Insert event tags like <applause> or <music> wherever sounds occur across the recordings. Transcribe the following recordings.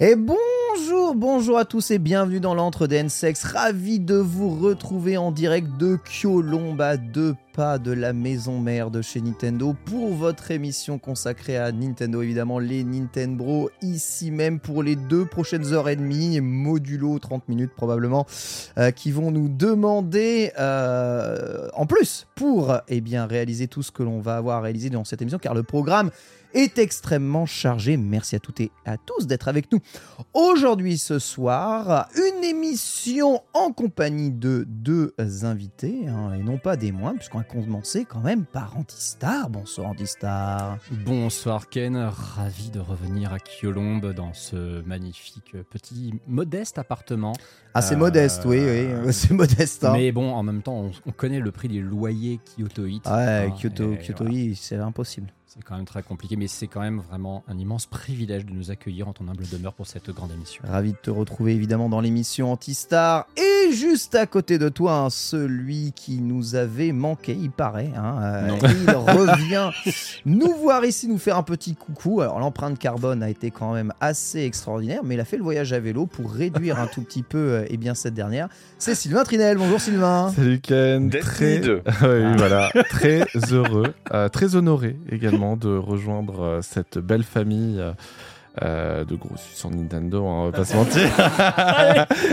Et bonjour, bonjour à tous et bienvenue dans l'antre d'Ensex. Ravi de vous retrouver en direct de Kyolombe à deux pas de la maison mère de chez Nintendo pour votre émission consacrée à Nintendo, évidemment les Nintendo, ici même pour les deux prochaines heures et demie, modulo 30 minutes probablement, euh, qui vont nous demander euh, en plus pour eh bien, réaliser tout ce que l'on va avoir réalisé dans cette émission, car le programme est extrêmement chargé. Merci à toutes et à tous d'être avec nous. Aujourd'hui, ce soir, une émission en compagnie de deux invités, hein, et non pas des moindres, puisqu'on va commencer quand même par Antistar. Bonsoir Antistar. Bonsoir Ken, ravi de revenir à Kyolombe dans ce magnifique petit modeste appartement. Ah c'est modeste, oui, oui, <laughs> c'est modeste. hein. Mais bon, en même temps, on, on connaît le prix des loyers kyotoïtes. Ouais, hein, Kyoto, Kyoto, voilà. c'est impossible. C'est quand même très compliqué, mais c'est quand même vraiment un immense privilège de nous accueillir en ton humble demeure pour cette grande émission. Ravi de te retrouver évidemment dans l'émission Antistar. Et juste à côté de toi, hein, celui qui nous avait manqué, il paraît. hein, euh, il <laughs> revient nous voir ici, nous faire un petit coucou. Alors l'empreinte carbone a été quand même assez extraordinaire, mais il a fait le voyage à vélo pour réduire un tout petit peu euh, eh bien, cette dernière. C'est Sylvain Trinel. Bonjour Sylvain. Salut Ken, très, <laughs> oui, voilà, très heureux, euh, très honoré également de rejoindre euh, cette belle famille euh, euh, de gros suissants Nintendo, hein, on va pas se mentir.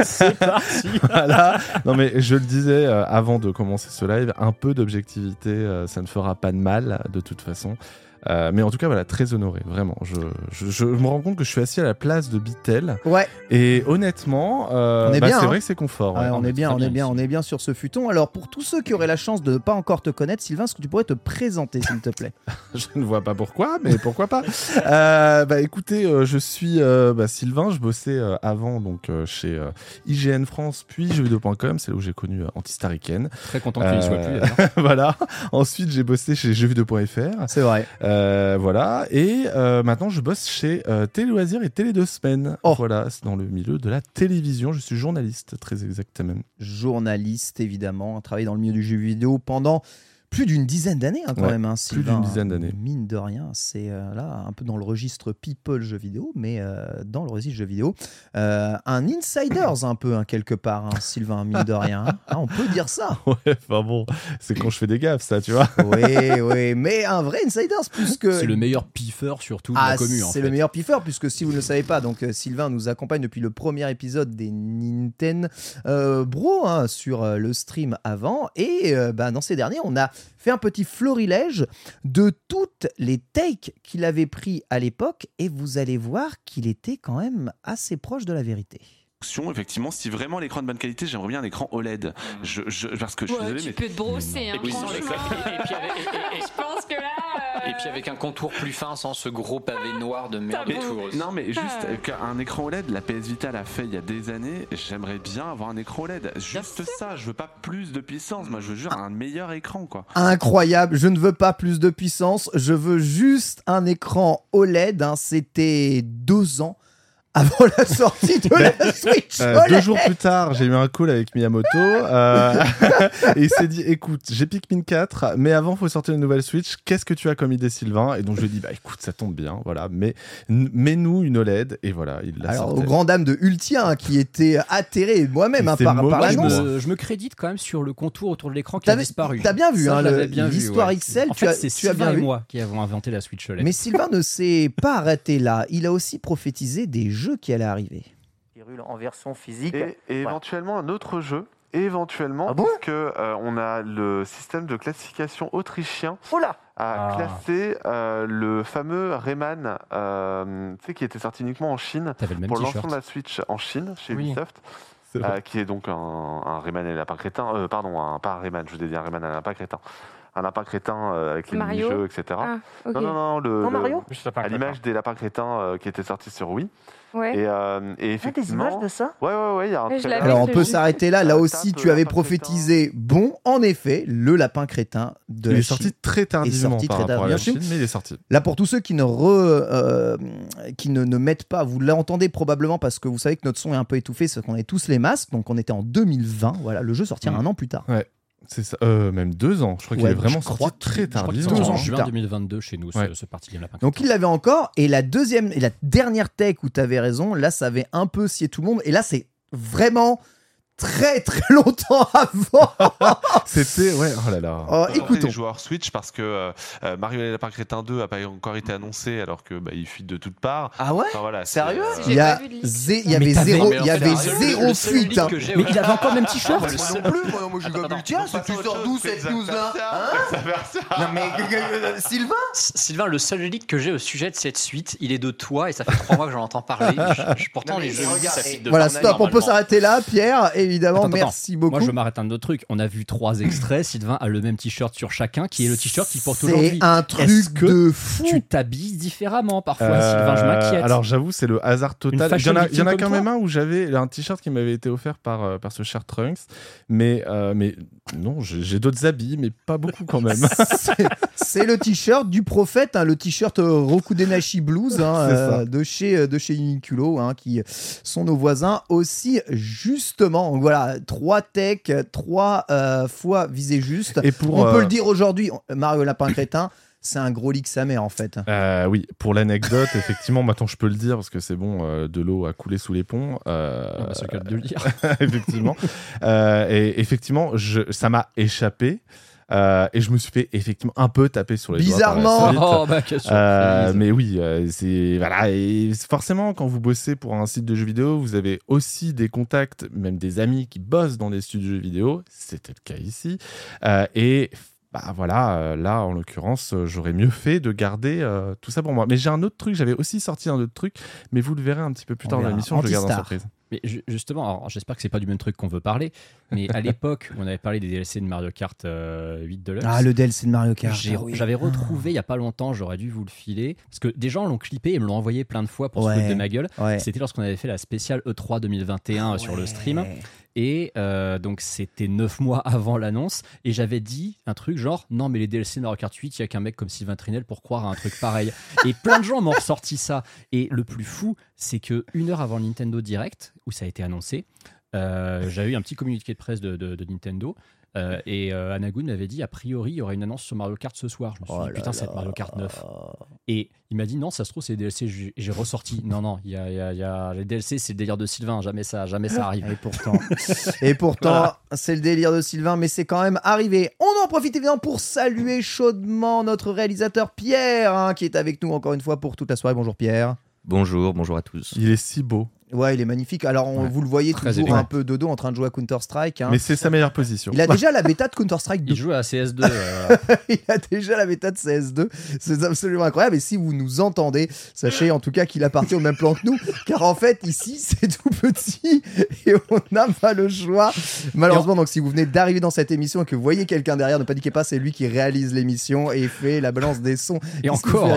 c'est parti <laughs> voilà. Non mais je le disais euh, avant de commencer ce live, un peu d'objectivité, euh, ça ne fera pas de mal de toute façon. Euh, mais en tout cas, voilà, très honoré, vraiment. Je, je, je me rends compte que je suis assis à la place de Bitel. Ouais, Et honnêtement, euh, On est bah, bien, c'est hein. vrai que c'est confort. ouais, ouais. on est bien, on est bien on est bien sur ce futon. Alors pour tous ceux qui auraient la chance de ne pas encore te connaître, Sylvain, est-ce que tu pourrais te présenter s'il te plaît <laughs> Je ne vois pas pourquoi, mais pourquoi pas. <laughs> Euh, bah écoutez, euh, je suis euh, bah, Sylvain, je bossais euh, avant donc euh, chez euh, IGN France, puis jeuxvideo.com, c'est là où j'ai connu euh, Antistariken. Très content qu'il n'y soit plus. <laughs> Voilà. Ensuite, j'ai bossé chez jeuxvideo.fr. C'est vrai. Euh, voilà. Et euh, maintenant, je bosse chez euh, Télé Loisirs et Télé Deux Semaines. Oh. Voilà, c'est dans le milieu de la télévision. Je suis journaliste, très exactement. journaliste évidemment, a travaillé dans le milieu du jeu vidéo pendant plus d'une dizaine d'années hein, quand Ouais, même. hein, plus Sylvain. d'une dizaine d'années. Mine de rien, c'est euh, là un peu dans le registre people jeux vidéo, mais euh, dans le registre jeux vidéo. Euh, un insiders un peu hein, quelque part, hein, Sylvain, mine de rien. hein. <laughs> Ah, on peut dire ça. Ouais, enfin bon, c'est quand je fais des gaffes, ça, tu vois. <laughs> Oui, oui, mais un vrai insiders puisque... C'est le meilleur piffeur surtout de Ah, la commune. en c'est fait. le meilleur piffeur puisque si vous ne le savez pas, donc Sylvain nous accompagne depuis le premier épisode des Nintendo euh, Bro hein, sur euh, le stream avant et euh, bah, dans ces derniers on a fait un petit florilège de toutes les takes qu'il avait pris à l'époque et vous allez voir qu'il était quand même assez proche de la vérité. Effectivement, si vraiment l'écran de bonne qualité, j'aimerais bien un écran OLED. Je, je- parce que je suis Ouais, désolé, tu mais peux te brosser, hein, ça. Je pense que là, euh, Et puis avec un contour plus fin sans ce gros pavé noir de merde autour non mais juste Ah. euh, qu'un écran OLED, la PS Vita l'a fait il y a des années. J'aimerais bien avoir un écran OLED. Juste ça, je veux pas plus de puissance. Moi, je veux juste un meilleur écran, quoi. Incroyable, je ne veux pas plus de puissance, je veux juste un écran OLED. hein. C'était deux ans avant la sortie de la Switch Euh, OLED. deux jours plus tard, j'ai eu un call avec Miyamoto euh, <laughs> et il s'est dit écoute, j'ai Pikmin 4, mais avant, faut sortir une nouvelle Switch. Qu'est-ce que tu as comme idée, Sylvain? Et donc, je lui ai dit bah écoute, ça tombe bien, voilà, mais mets-nous une OLED. Et voilà, il l'a Alors, sorti. aux grandes dames de Ultia hein, qui était atterré moi-même hein, par, par Moi, je, l'annonce. me, je me crédite quand même sur le contour autour de l'écran qui a disparu. t'as bien vu, Ça, hein, je l'histoire ouais. XL, En tu fait, as- c'est tu as Sylvain bien et vu. moi qui avons inventé la Switch OLED. Mais Sylvain ne s'est pas arrêté là. Il a aussi prophétisé des jeux qui allaient arriver. En version physique. Et, et Voilà. éventuellement un autre jeu. Éventuellement, Ah bon parce que euh, on a le système de classification autrichien Oh là a Ah. classé euh, le fameux Rayman, euh, tu sais, qui était sorti uniquement en Chine pour le t-shirt. lancement de la Switch en Chine chez Oui. Ubisoft, euh, qui est donc un, un Rayman et lapin crétin. euh, pardon, un, pas un Rayman, je vous ai dit un Rayman et un lapin crétin. Un lapin crétin euh, avec les mini-jeux, etc. Ah, ok. Non, non, non, le, Non, le- Mario à l'image des lapins crétins euh, qui était sorti sur Wii. Ouais. Et, euh, et Ah, des effectivement. images de ça Ouais, ouais, ouais, il y a un Ouais, Alors on peut s'arrêter là. Là Euh, aussi, tu avais lapin prophétisé. Bon, en effet, le lapin crétin de il est sorti très tardivement sorti par très rapport à la tardivement. Chine, mais il est sorti. Là, pour tous ceux qui ne, re- euh, qui ne, ne mettent pas, vous l'entendez probablement parce que vous savez que notre son est un peu étouffé, c'est qu'on est tous les masques. Donc, on était en 2020. Voilà, le jeu sortira Mm. un an plus tard. C'est ça, euh, même deux ans. Je crois qu'il Ouais, est vraiment Je crois sorti très tardivement. en ans. juin Putain. 2022 chez nous, ce parti game lapin. Donc, il l'avait encore. Et la deuxième, et la dernière tech où tu avais raison, là, ça avait un peu scié tout le monde. Et là, c'est vraiment très très longtemps <laughs> avant. <laughs> C'était, ouais, oh là là. Après, écoutons. les joueurs Switch parce que euh, euh, Mario et les Lapins Crétins 2 a pas encore été annoncé alors que bah, il fuit de toutes parts. Ah ouais? Enfin, voilà, Sérieux? euh, Il y, a zé- il avait zéro, il y avait le zéro le fuite. hein. Mais il avait encore le même t-shirt Moi non plus, moi, moi je cette passe à autre news chose, cette c'est news là. Non mais euh, Sylvain? Sylvain, le seul leak que j'ai au sujet de cette suite, il est de toi et ça fait trois mois que j'en entends parler. <laughs> Pourtant, les jeux, ça Voilà, stop, on peut s'arrêter là, Pierre, évidemment, Attends, attends. merci beaucoup. Moi, je m'arrête à un autre truc. On a vu trois extraits. Sylvain a le même t-shirt sur chacun, qui est le t-shirt qu'il porte aujourd'hui. C'est un truc que de fou. Tu t'habilles différemment parfois, Euh, Sylvain? Je m'inquiète. Alors j'avoue, c'est le hasard total. Il y en a, il y en a quand même un où j'avais un t-shirt qui m'avait été offert par, euh, par ce cher Trunks. Mais, euh, mais non, j'ai d'autres habits, mais pas beaucoup quand même. <laughs> C'est- le t-shirt du prophète, hein, le t-shirt euh, Rokudenashi Blues hein, euh, de, chez, euh, de chez Uniqlo, hein, qui sont nos voisins aussi, justement. Donc voilà, trois techs, trois euh, fois visés juste. Et pour, On peut euh, le dire aujourd'hui, Mario Lapin Crétin, c'est un gros leak sa mère en fait. Euh, oui, pour l'anecdote, <laughs> effectivement, maintenant je peux le dire parce que c'est bon, euh, de l'eau a coulé sous les ponts. euh, Ah bah, cas de le dire. <laughs> effectivement. Euh, et effectivement, je, ça m'a échappé. Euh, et je me suis fait effectivement un peu taper sur les doigts Bizarrement. suite. Oh, bah, quelle Euh, mais oui, euh, c'est voilà. Et forcément, quand vous bossez pour un site de jeux vidéo, vous avez aussi des contacts, même des amis qui bossent dans des studios de jeux vidéo. C'était le cas ici. Euh, et bah voilà, là en l'occurrence, j'aurais mieux fait de garder euh, tout ça pour moi. Mais j'ai un autre truc. J'avais aussi sorti un autre truc, mais vous le verrez un petit peu plus tard dans l'émission. Je le garde en surprise. Mais ju- justement, j'espère que c'est pas du même truc qu'on veut parler. Mais à <laughs> l'époque, on avait parlé des DLC de Mario Kart euh, 8 Deluxe. Ah, le DLC de Mario Kart. J'ai- ah oui. J'avais retrouvé il y a pas longtemps, j'aurais dû vous le filer. Parce que des gens l'ont clippé et me l'ont envoyé plein de fois pour se foutre de ma gueule. Ouais. C'était lorsqu'on avait fait la spéciale E3 2021 sur le stream. Et euh, donc c'était 9 mois <laughs> avant l'annonce. Et j'avais dit un truc genre non, mais les DLC de Mario Kart 8, il y a qu'un mec comme Sylvain Trinel pour croire à un truc pareil. et plein de gens m'ont ressorti ça. Et le plus fou, c'est que une heure avant le Nintendo Direct, où ça a été annoncé, euh, j'avais eu un petit communiqué de presse de Nintendo. Euh, et euh, Anagun m'avait dit a priori il y aura une annonce sur Mario Kart ce soir. Je me suis Oh dit là putain, c'est. Mario Kart 9. Et il m'a dit non, ça se trouve c'est DLC. J'ai ressorti. Non, non, il y a, il y a- il y a- les DLC, c'est le délire de Sylvain. Jamais ça, jamais ça arrive. Et pourtant, et pourtant Voilà. c'est le délire de Sylvain, mais c'est quand même arrivé. On en profite évidemment pour saluer chaudement notre réalisateur Pierre, hein, qui est avec nous encore une fois pour toute la soirée. Bonjour Pierre. Bonjour, bonjour à tous. Il est si beau. Ouais, il est magnifique. Alors, on- Ouais. vous le voyez Très toujours élégant. un peu dodo en train de jouer à Counter-Strike. hein. Mais c'est sa meilleure position. Il a <laughs> déjà la bêta de Counter-Strike 2. Il joue à CS2. <laughs> euh, il a déjà la bêta de CS2. C'est absolument incroyable. Et si vous nous entendez, sachez en tout cas qu'il appartient au même plan que nous. Car en fait, ici, <laughs> c'est tout petit et on n'a pas le choix. Malheureusement, donc si vous venez d'arriver dans cette émission et que vous voyez quelqu'un derrière, ne paniquez pas, c'est lui qui réalise l'émission et fait la balance des sons. Et encore,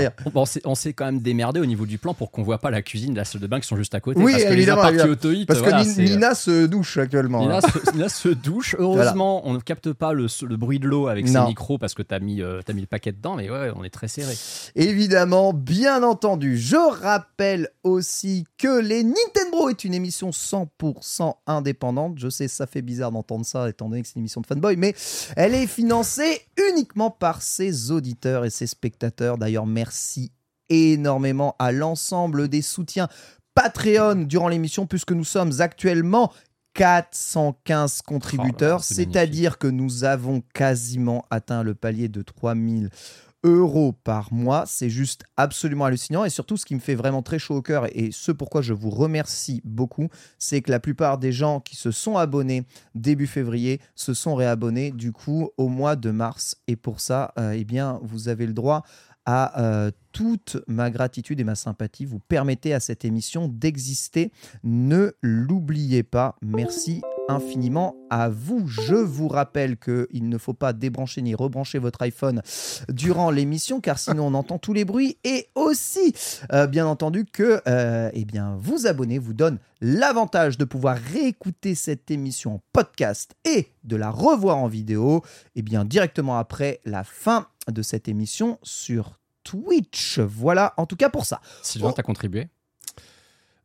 on s'est quand même démerdé au niveau du plan pour qu'on voit pas la cuisine, la salle de bain qui sont juste à côté. Oui, parce que évidemment, les Parce que voilà, c'est- Nina se douche actuellement. Nina hein. se, Nina se douche. Heureusement, on ne capte pas le, le bruit de l'eau avec Non. ses micros parce que t'as mis, euh, t'as mis le paquet dedans, mais ouais, on est très serré. Évidemment, bien entendu. Je rappelle aussi que les Nintendo est une émission 100% indépendante. Je sais, ça fait bizarre d'entendre ça étant donné que c'est une émission de fanboy, mais elle est financée uniquement par ses auditeurs et ses spectateurs. D'ailleurs, merci énormément à l'ensemble des soutiens Patreon durant l'émission, puisque nous sommes actuellement 415 contributeurs, Oh c'est c'est-à-dire que nous avons quasiment atteint le palier de 3000 euros par mois. C'est juste absolument hallucinant. Et surtout, ce qui me fait vraiment très chaud au cœur et ce pourquoi je vous remercie beaucoup, c'est que la plupart des gens qui se sont abonnés début février se sont réabonnés du coup au mois de mars. Et pour ça, euh, eh bien, vous avez le droit à euh, toute ma gratitude et ma sympathie. Vous permettez à cette émission d'exister. Ne l'oubliez pas. Merci infiniment à vous. Je vous rappelle qu'il ne faut pas débrancher ni rebrancher votre iPhone durant l'émission car sinon on entend tous les bruits et aussi euh, bien entendu que euh, eh bien vous abonner vous donne l'avantage de pouvoir réécouter cette émission en podcast et de la revoir en vidéo et bien directement après la fin de cette émission sur Twitch. Voilà en tout cas pour ça. Sylvain, Oh. t'as contribué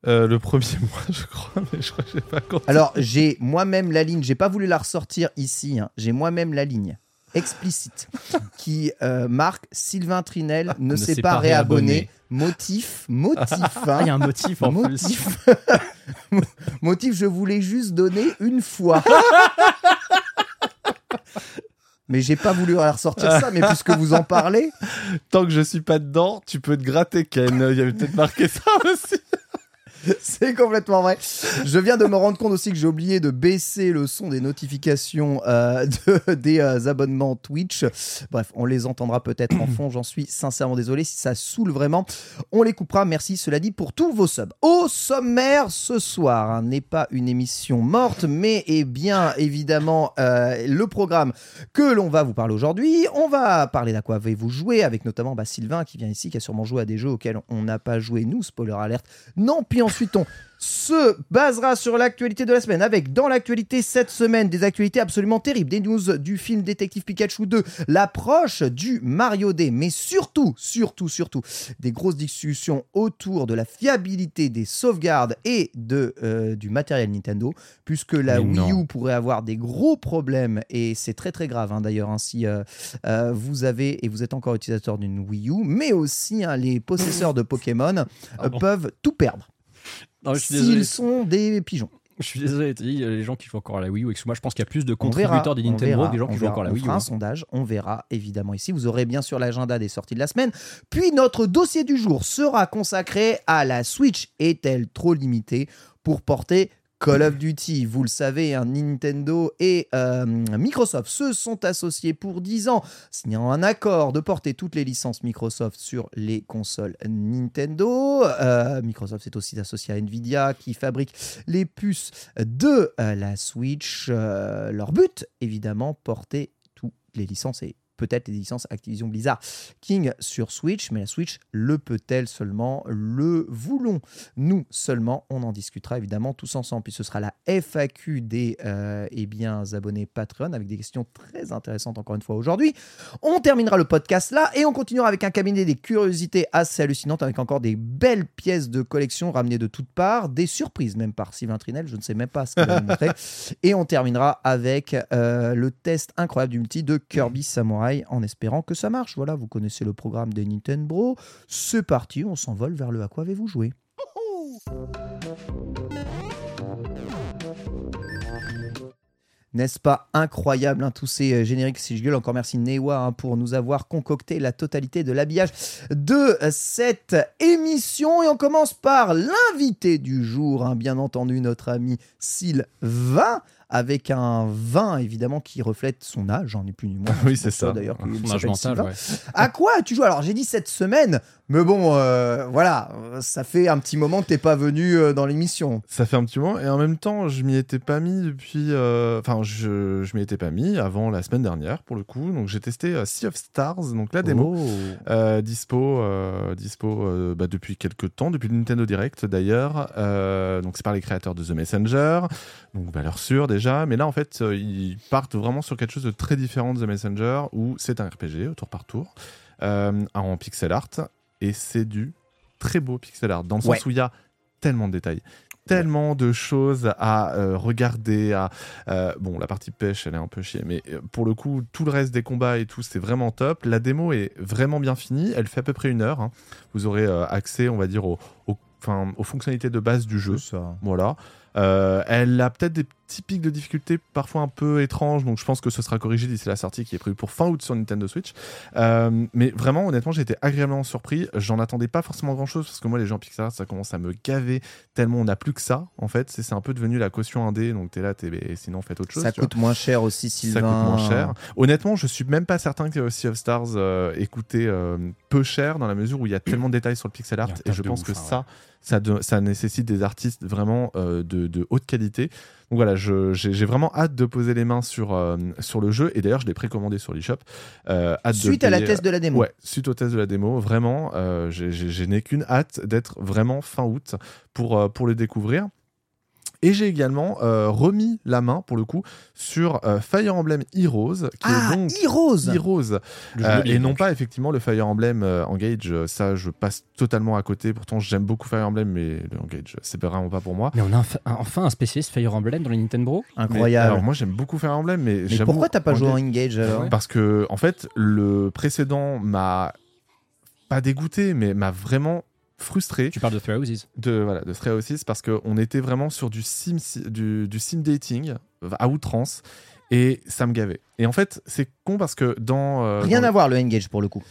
Euh, le premier <laughs> mois, je crois, mais je crois que j'ai pas compté. Alors, j'ai moi-même la ligne, j'ai pas voulu la ressortir ici, hein. j'ai moi-même la ligne explicite <laughs> qui euh, marque Sylvain Trinel ne, s'est pas, réabonné. Motif, motif. <laughs> Ah, il y a hein. un motif en plus. motif. motif, je voulais juste donner une fois. Mais j'ai pas voulu ressortir ça, mais puisque vous en parlez, <laughs> Tant que je suis pas dedans, tu peux te gratter, Ken. Il y avait peut-être marqué ça aussi. <laughs> C'est complètement vrai. Je viens de me rendre compte aussi que j'ai oublié de baisser le son des notifications euh, de- <laughs> des euh, abonnements Twitch. Bref, on les entendra peut-être en <clears throat> fond. J'en suis sincèrement désolé. Si ça saoule vraiment, on les coupera. Merci, cela dit, pour tous vos subs. Au sommaire ce soir, hein, n'est pas une émission morte, mais est bien évidemment euh, le programme que l'on va vous parler aujourd'hui. On va parler d'à quoi avez-vous joué avec notamment bah, Sylvain qui vient ici, qui a sûrement joué à des jeux auxquels on n'a pas joué, nous, spoiler alerte. Non, puis ensuite on se basera sur l'actualité de la semaine avec dans l'actualité cette semaine des actualités absolument terribles, des news du film Détective Pikachu 2, l'approche du Mario Day, mais surtout, surtout, surtout des grosses discussions autour de la fiabilité des sauvegardes et de, euh, du matériel Nintendo, puisque la Mais Wii non. U pourrait avoir des gros problèmes et c'est très très grave hein, d'ailleurs hein, si euh, euh, vous avez et vous êtes encore utilisateur d'une Wii U, mais aussi hein, les possesseurs de Pokémon Pardon. peuvent tout perdre S'ils sont des pigeons. Je suis désolé, dit, il y a les gens qui jouent encore à la Wii U. Excuse-moi, je pense qu'il y a plus de On verra, contributeurs des on Nintendo verra, que des gens on qui jouent verra. encore à la On Wii U. fera un hein. sondage, on verra évidemment ici. Vous aurez bien sûr l'agenda des sorties de la semaine. Puis notre dossier du jour sera consacré à la Switch. Est-elle trop limitée pour porter Call of Duty, vous le savez, hein, Nintendo et euh, Microsoft se sont associés pour 10 ans, signant un accord de porter toutes les licences Microsoft sur les consoles Nintendo. Euh, Microsoft s'est aussi associé à Nvidia qui fabrique les puces de euh, la Switch. Leur but, évidemment, porter toutes les licences peut-être les licences Activision Blizzard King sur Switch, mais la Switch le peut-elle seulement? Le voulons-nous seulement? On en discutera évidemment tous ensemble, puis ce sera la FAQ des euh, eh bien, abonnés Patreon avec des questions très intéressantes encore une fois aujourd'hui. On terminera le podcast là et on continuera avec un cabinet des curiosités assez hallucinantes avec encore des belles pièces de collection ramenées de toutes parts, des surprises même par Sylvain Trinel, je ne sais même pas ce qu'il va nous montrer. Et on terminera avec euh, le test incroyable du multi de Kirby Samurai en espérant que ça marche. Voilà, vous connaissez le programme des Nintendo. C'est parti, on s'envole vers le à quoi avez-vous joué N'est-ce pas incroyable, hein, tous ces euh, génériques si je gueule. Encore merci Newa hein, pour nous avoir concocté la totalité de l'habillage de euh, cette émission. Et on commence par l'invité du jour, hein, bien entendu, notre ami Sylvain, avec un vin évidemment qui reflète son âge, hein, ni plus ni moins. <laughs> Oui, c'est ça. D'ailleurs, Son âge mental, ouais. À quoi tu joues Alors j'ai dit cette semaine, mais bon, euh, voilà, ça fait un petit moment que t'es pas venu euh, dans l'émission. Ça fait un petit moment et en même temps, je m'y étais pas mis depuis. euh, Enfin, je, je m'y étais pas mis avant la semaine dernière pour le coup. Donc j'ai testé euh, Sea of Stars, donc la démo. Oh. Euh, dispo, euh, dispo euh, bah, depuis quelques temps, depuis le Nintendo Direct d'ailleurs. Euh, donc c'est par les créateurs de The Messenger, donc valeur sûre déjà. Mais là en fait, euh, ils partent vraiment sur quelque chose de très différent de The Messenger, où c'est un RPG au tour par tour, euh, en pixel art, et c'est du très beau pixel art, dans le sens où il y a tellement de détails. Tellement de choses à euh, regarder. À, euh, bon, la partie pêche, elle est un peu chiée, mais euh, pour le coup, tout le reste des combats et tout, c'est vraiment top. La démo est vraiment bien finie. Elle fait à peu près une heure. hein. Vous aurez euh, accès, on va dire, au- au- enfin, aux fonctionnalités de base du jeu. ça. Voilà. Euh, elle a peut-être des petits pics de difficulté parfois un peu étranges, donc je pense que ce sera corrigé d'ici la sortie qui est prévue pour fin août sur Nintendo Switch. Euh, mais vraiment, honnêtement, j'ai été agréablement surpris. J'en attendais pas forcément grand chose parce que moi, les gens Pixar, ça commence à me gaver tellement on n'a plus que ça. En fait, c'est un peu devenu la caution indé, donc t'es là, t'es, mais sinon faites autre chose. Ça vois. coûte moins cher aussi, Sylvain. Ça coûte moins cher. Honnêtement, je suis même pas certain que Sea of Stars euh, ait coûté euh, peu cher dans la mesure où il y a tellement de détails sur le pixel art et je pense ouf, que hein, ça, ouais. Ça, de- ça nécessite des artistes vraiment euh, de, de haute qualité. Donc voilà, j'ai vraiment hâte de poser les mains sur, euh, sur le jeu et d'ailleurs je l'ai précommandé sur l'eShop. Euh, de Suite à la test de la démo. Ouais, suite au test de la démo, vraiment, je n'ai qu'une hâte d'être vraiment fin août pour, pour le découvrir. Et j'ai également euh, remis la main, pour le coup, sur euh, Fire Emblem Heroes, qui Ah, est donc Heroes Heroes, euh, et non donc. pas effectivement le Fire Emblem euh, Engage. Ça, je passe totalement à côté. Pourtant, j'aime beaucoup Fire Emblem, mais le Engage, c'est vraiment pas pour moi. Mais on a enfin- enfin un spécialiste Fire Emblem dans les Nintendo Mais, Incroyable. alors, moi, j'aime beaucoup Fire Emblem, mais, Mais pourquoi t'as pas joué en Engage- alors. Parce que, en fait, le précédent m'a pas dégoûté, mais m'a vraiment frustré Tu parles de Three Houses. de voilà de Stray Houses parce qu'on était vraiment sur du sim du, du sim dating à outrance et ça me gavait et en fait c'est con parce que dans euh, Rien dans- à voir le Engage pour le coup.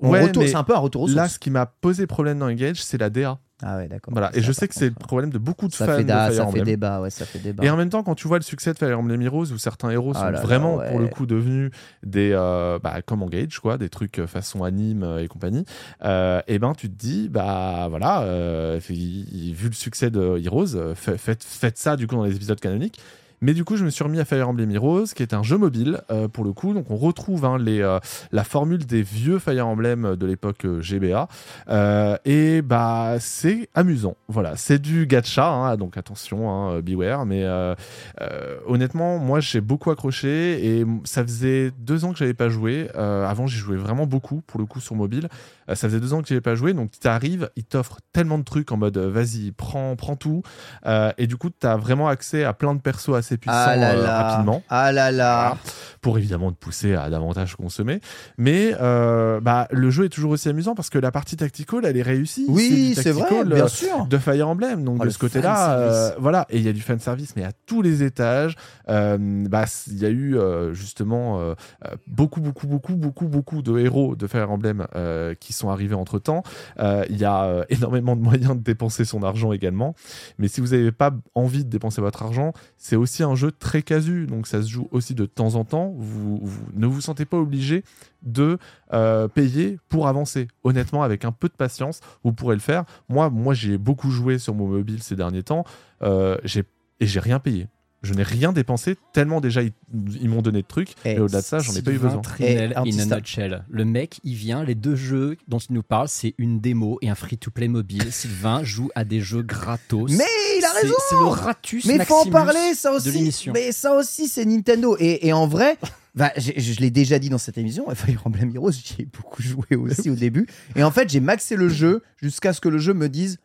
On ouais, retourne- C'est un peu un retour aux là sources. ce qui m'a posé problème dans Engage c'est la DA Ah ouais, d'accord. voilà et Ça, je sais que c'est le problème de beaucoup de Ça fans fait, de Fire ça fait débat, ouais, ça fait débat. et en même temps, quand tu vois le succès de Fire Emblem Heroes, où certains héros Ah sont là vraiment, ouais. pour le coup, devenus des, euh, bah, comme Engage, quoi, des trucs euh, façon anime euh, et compagnie, euh, et ben tu te dis, bah voilà, euh, vu le succès de Heroes, fa- faites, faites ça du coup dans les épisodes canoniques. Mais du coup, je me suis remis à Fire Emblem Heroes, qui est un jeu mobile euh, pour le coup. Donc, on retrouve hein, euh, la formule des vieux Fire Emblem de l'époque euh, GBA. Et bah, c'est amusant. Voilà, c'est du gacha, hein, donc attention, hein, beware. Mais honnêtement, moi, j'ai beaucoup accroché et ça faisait deux ans que j'avais pas joué. Avant, j'y jouais vraiment beaucoup pour le coup sur mobile. Ça faisait deux ans que j'avais pas joué, donc tu arrives, il t'offre tellement de trucs en mode vas-y, prends, prends tout. Et du coup, tu as vraiment accès à plein de persos assez puissants Ah là euh, là. rapidement. Ah là là. Pour évidemment te pousser à davantage consommer. Mais euh, bah, le jeu est toujours aussi amusant parce que la partie tactical, elle est réussie. Oui, c'est vrai, bien euh, sûr. de Fire Emblem. Donc Oh, de ce côté-là, euh, voilà. Et il y a du fan service, mais à tous les étages. Bah, il y a eu justement beaucoup, beaucoup, beaucoup, beaucoup, beaucoup de héros de Fire Emblem qui sont arrivés entre temps. Il y a <laughs> énormément de moyens de dépenser son argent également. Mais si vous n'avez pas envie de dépenser votre argent, c'est aussi un jeu très casu. Donc ça se joue aussi de temps en temps. Vous, vous ne vous sentez pas obligé de euh, payer pour avancer. Honnêtement, avec un peu de patience, vous pourrez le faire. Moi, moi j'ai beaucoup joué sur mon mobile ces derniers temps euh, j'ai- et j'ai rien payé. Je n'ai rien dépensé tellement déjà ils, ils m'ont donné de trucs. Et, au-delà de ça, j'en ai pas eu Sylvain besoin. Trinel in a nutshell. Le mec, il vient, les deux jeux dont il nous parle, c'est une démo et un free-to-play mobile. Sylvain joue à des jeux gratos. Mais raison. C'est le ratus Mais faut en parler, ça aussi. Mais ça aussi, c'est Nintendo. Et, et en vrai, <laughs> bah, je, l'ai déjà dit dans cette émission, <laughs> Fire Emblem Heroes, j'y ai beaucoup joué aussi au début. Et en fait, j'ai maxé le jeu jusqu'à ce que le jeu me dise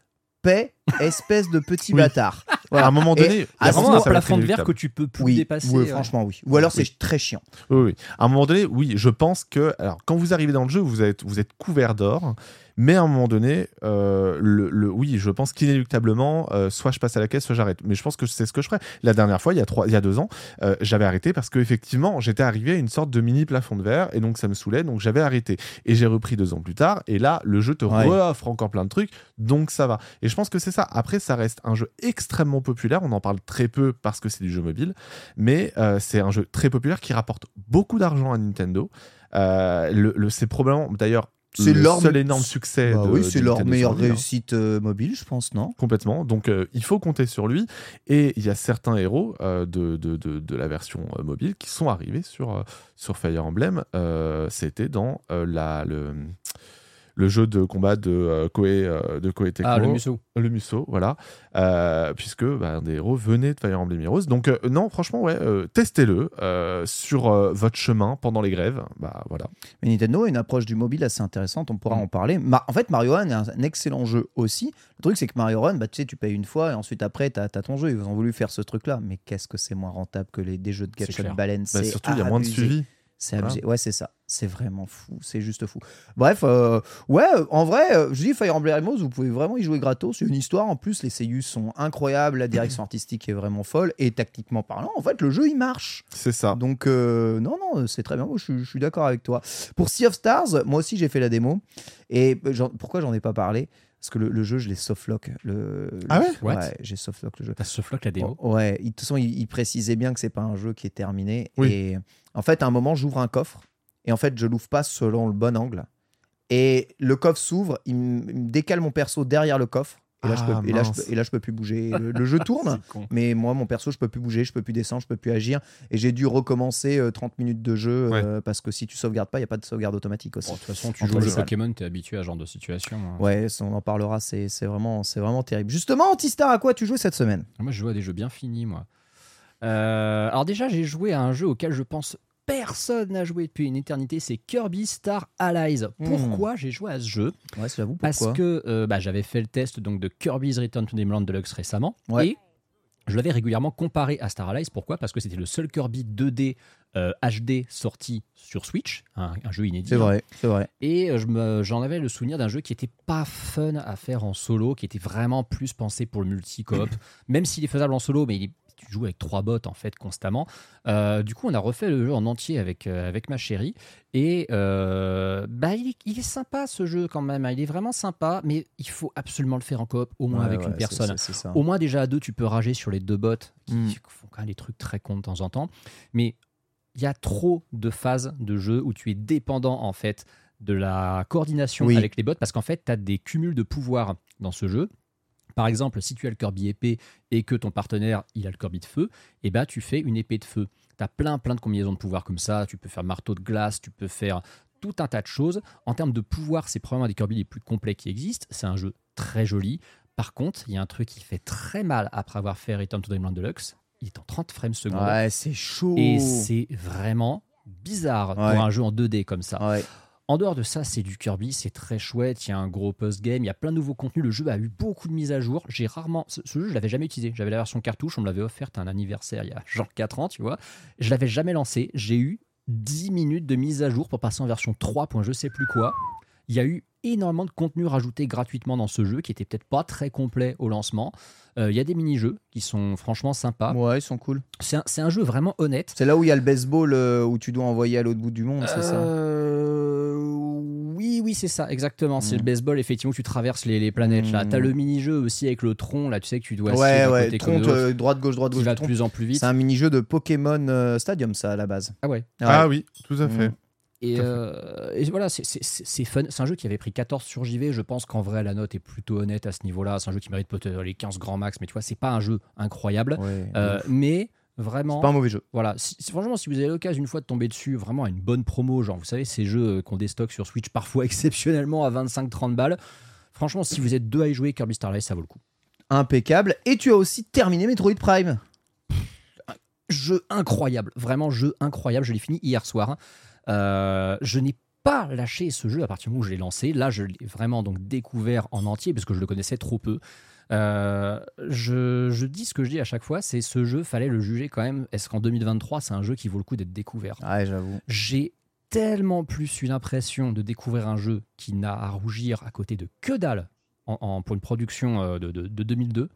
paix, espèce de petit <laughs> Oui. bâtard. Voilà. À un moment donné, Il y à a vraiment un plafond de verre que tu peux plus Oui, dépasser. oui, ouais. franchement, oui. Ou alors, Oui. c'est très chiant. Oui, oui. À un moment donné, oui, je pense que. Alors, quand vous arrivez dans le jeu, vous êtes, vous êtes couvert d'or, Mais à un moment donné, euh, le, le- oui, je pense qu'inéluctablement, euh, soit je passe à la caisse, soit j'arrête. Mais je pense que c'est ce que je ferai. La dernière fois, il y a, trois, il y a deux ans, euh, j'avais arrêté parce qu'effectivement, j'étais arrivé à une sorte de mini plafond de verre et donc ça me saoulait, donc j'avais arrêté. Et j'ai repris deux ans plus tard, et là, le jeu te Ouais. offre encore plein de trucs, donc ça va. Et je pense que c'est ça. Après, ça reste un jeu extrêmement populaire. On en parle très peu parce que c'est du jeu mobile, mais c'est un jeu très populaire qui rapporte beaucoup d'argent à Nintendo. Euh, le, le- c'est probablement, d'ailleurs, C'est le leur- seul énorme succès. Bah de- oui, c'est leur meilleure hein. réussite euh, mobile, je pense, non? Complètement. Donc, euh, il faut compter sur lui. Et il y a certains héros euh, de, de, de, de la version mobile qui sont arrivés sur, sur Fire Emblem. C'était dans la, le, le jeu de combat de euh, Koei, euh, de Koei Tecmo. Ah, le Muso. Le Muso, voilà. Euh, puisque bah, un des héros venait de Fire Emblem Heroes. Donc, euh, non, franchement, ouais, euh, testez-le euh, sur euh, votre chemin pendant les grèves. Bah, voilà. Mais Nintendo a une approche du mobile assez intéressante, on Mm. pourra en parler. Ma- en fait, Mario Run est un, un excellent jeu aussi. Le truc, c'est que Mario Run, bah, tu sais, tu payes une fois et ensuite après, tu as, ton jeu. Ils ont voulu faire ce truc-là. Mais qu'est-ce que c'est moins rentable que les, des jeux de clair. Baleine? Bah, surtout, il y a moins de suivi. C'est Voilà. abusé. Ouais, c'est ça. C'est vraiment fou. C'est juste fou. Bref, euh, ouais, euh, en vrai, euh, je dis Fire Emblem Heroes, vous pouvez vraiment y jouer gratos. C'est une histoire. En plus, les seiyus sont incroyables. La direction <clears throat> artistique est vraiment folle. Et tactiquement parlant, en fait, le jeu, il marche. C'est ça. Donc, euh, non, non, c'est très bien. Moi, je, suis- je suis d'accord avec toi. Pour Sea of Stars, moi aussi, j'ai fait la démo. Et pourquoi j'en ai pas parlé? Parce que le, le jeu, je l'ai softlock. Le, Ah ouais Ouais, j'ai softlock le jeu. T'as ce floc la démo. Oh, ouais, de toute façon, il, il précisait bien que c'est pas un jeu qui est terminé. Oui. Et en fait, à un moment, j'ouvre un coffre. Et en fait, je l'ouvre pas selon le bon angle. Et le coffre s'ouvre, il me décale mon perso derrière le coffre. Et là, je Ah, peux, et là, je peux, et là, je peux plus bouger. <laughs> Le, le jeu tourne, mais moi, mon perso, je peux plus bouger, je peux plus descendre, je peux plus agir. Et j'ai dû recommencer euh, 30 minutes de jeu euh, parce que si tu sauvegardes pas, il y a pas de sauvegarde automatique aussi. Bon, de toute façon, tu joues au les jeu salles. Pokémon, t'es habitué à ce genre de situation. hein. Ouais, ça, on en parlera, c'est c'est vraiment, c'est vraiment terrible. Justement, Antistar, à quoi tu joues cette semaine? Moi, je joue à des jeux bien finis, moi. Euh, alors déjà, j'ai joué à un jeu auquel je pense personne n'a joué depuis une éternité, c'est Kirby Star Allies. Hmm. Pourquoi j'ai joué à ce jeu? Ouais, j'avoue, Parce que euh, bah, j'avais fait le test donc, de Kirby's Return to Dreamland Deluxe récemment. Ouais. Et je l'avais régulièrement comparé à Star Allies. Pourquoi? Parce que c'était le seul Kirby 2D euh, HD sorti sur Switch, un, un jeu inédit. C'est vrai, c'est vrai. Et euh, je j'en avais le souvenir d'un jeu qui était pas fun à faire en solo, qui était vraiment plus pensé pour le multi-coop, <laughs> même s'il est faisable en solo, mais il est- tu joues avec trois bots en fait constamment. Euh, du coup, on a refait le jeu en entier avec, euh, avec ma chérie. Et euh, bah, il, est, il est sympa ce jeu quand même, hein. il est vraiment sympa, mais il faut absolument le faire en coop, au moins Ouais, avec ouais, une personne. Au moins déjà à deux, tu peux rager sur les deux bots qui Mm. font quand même des trucs très cons de temps en temps. Mais il y a trop de phases de jeu où tu es dépendant en fait de la coordination Oui. avec les bots parce qu'en fait, tu as des cumuls de pouvoirs dans ce jeu. Par exemple, si tu as le Kirby épée et que ton partenaire il a le Kirby de feu, et ben tu fais une épée de feu. Tu as plein plein de combinaisons de pouvoirs comme ça, tu peux faire marteau de glace, tu peux faire tout un tas de choses. En termes de pouvoir, c'est probablement un des Kirby les plus complets qui existent. C'est un jeu très joli. Par contre, il y a un truc qui fait très mal après avoir fait Return to Dreamland Deluxe. Il est en 30 frames secondes. Ouais, c'est chaud. Et c'est vraiment bizarre Ouais. pour un jeu en 2D comme ça. Ouais. En dehors de ça, c'est du Kirby, c'est très chouette. Il y a un gros post-game, il y a plein de nouveaux contenus. Le jeu a eu beaucoup de mises à jour. J'ai rarement. Ce, ce jeu, je l'avais jamais utilisé. J'avais la version cartouche, on me l'avait offerte à un anniversaire il y a genre 4 ans, tu vois. Je l'avais jamais lancé. J'ai eu 10 minutes de mise à jour pour passer en version 3. je sais plus quoi. Il y a eu énormément de contenu rajouté gratuitement dans ce jeu qui était peut-être pas très complet au lancement. Euh, Il y a des mini-jeux qui sont franchement sympas. Ouais, ils sont cool. C'est un, c'est un jeu vraiment honnête. C'est là où il y a le baseball euh, où tu dois envoyer à l'autre bout du monde, c'est ça? Euh, Oui, oui, c'est ça, exactement. C'est Mm. le baseball, effectivement, où tu traverses les, les planètes. là. Mm. T'as le mini-jeu aussi avec le tronc, là, tu sais que tu dois Ouais, ouais, côté tronc, euh, droite, gauche, droite, qui gauche. va de tronc. plus en plus vite. C'est un mini-jeu de Pokémon euh, Stadium, ça, à la base. Ah ouais. Ah oui, tout à fait. Mm. Et, euh, et voilà, c'est- c'est c'est fun. C'est un jeu qui avait pris 14 sur JV. Je pense qu'en vrai, la note est plutôt honnête à ce niveau-là. C'est un jeu qui mérite peut-être les 15 grands max, mais tu vois, c'est pas un jeu incroyable. Ouais. Euh, mais vraiment. c'est pas un mauvais jeu. Voilà, si, franchement, si vous avez l'occasion une fois de tomber dessus, vraiment à une bonne promo, genre vous savez, ces jeux qu'on déstocke sur Switch parfois <laughs> exceptionnellement à 25-30 balles, franchement, si vous êtes deux à y jouer, Kirby Starlight, ça vaut le coup. Impeccable. Et tu as aussi terminé Metroid Prime. Jeu incroyable, vraiment jeu incroyable, je l'ai fini hier soir. Euh, je n'ai pas lâché ce jeu à partir du moment où je l'ai lancé. Là, je l'ai vraiment donc découvert en entier parce que je le connaissais trop peu. Euh, je, je dis ce que je dis à chaque fois, c'est ce jeu, fallait le juger quand même. Est-ce qu'en 2023, c'est un jeu qui vaut le coup d'être découvert? Ouais, j'avoue. J'ai tellement plus une impression de découvrir un jeu qui n'a à rougir à côté de que dalle en, en- pour une production euh, de, de- de 2002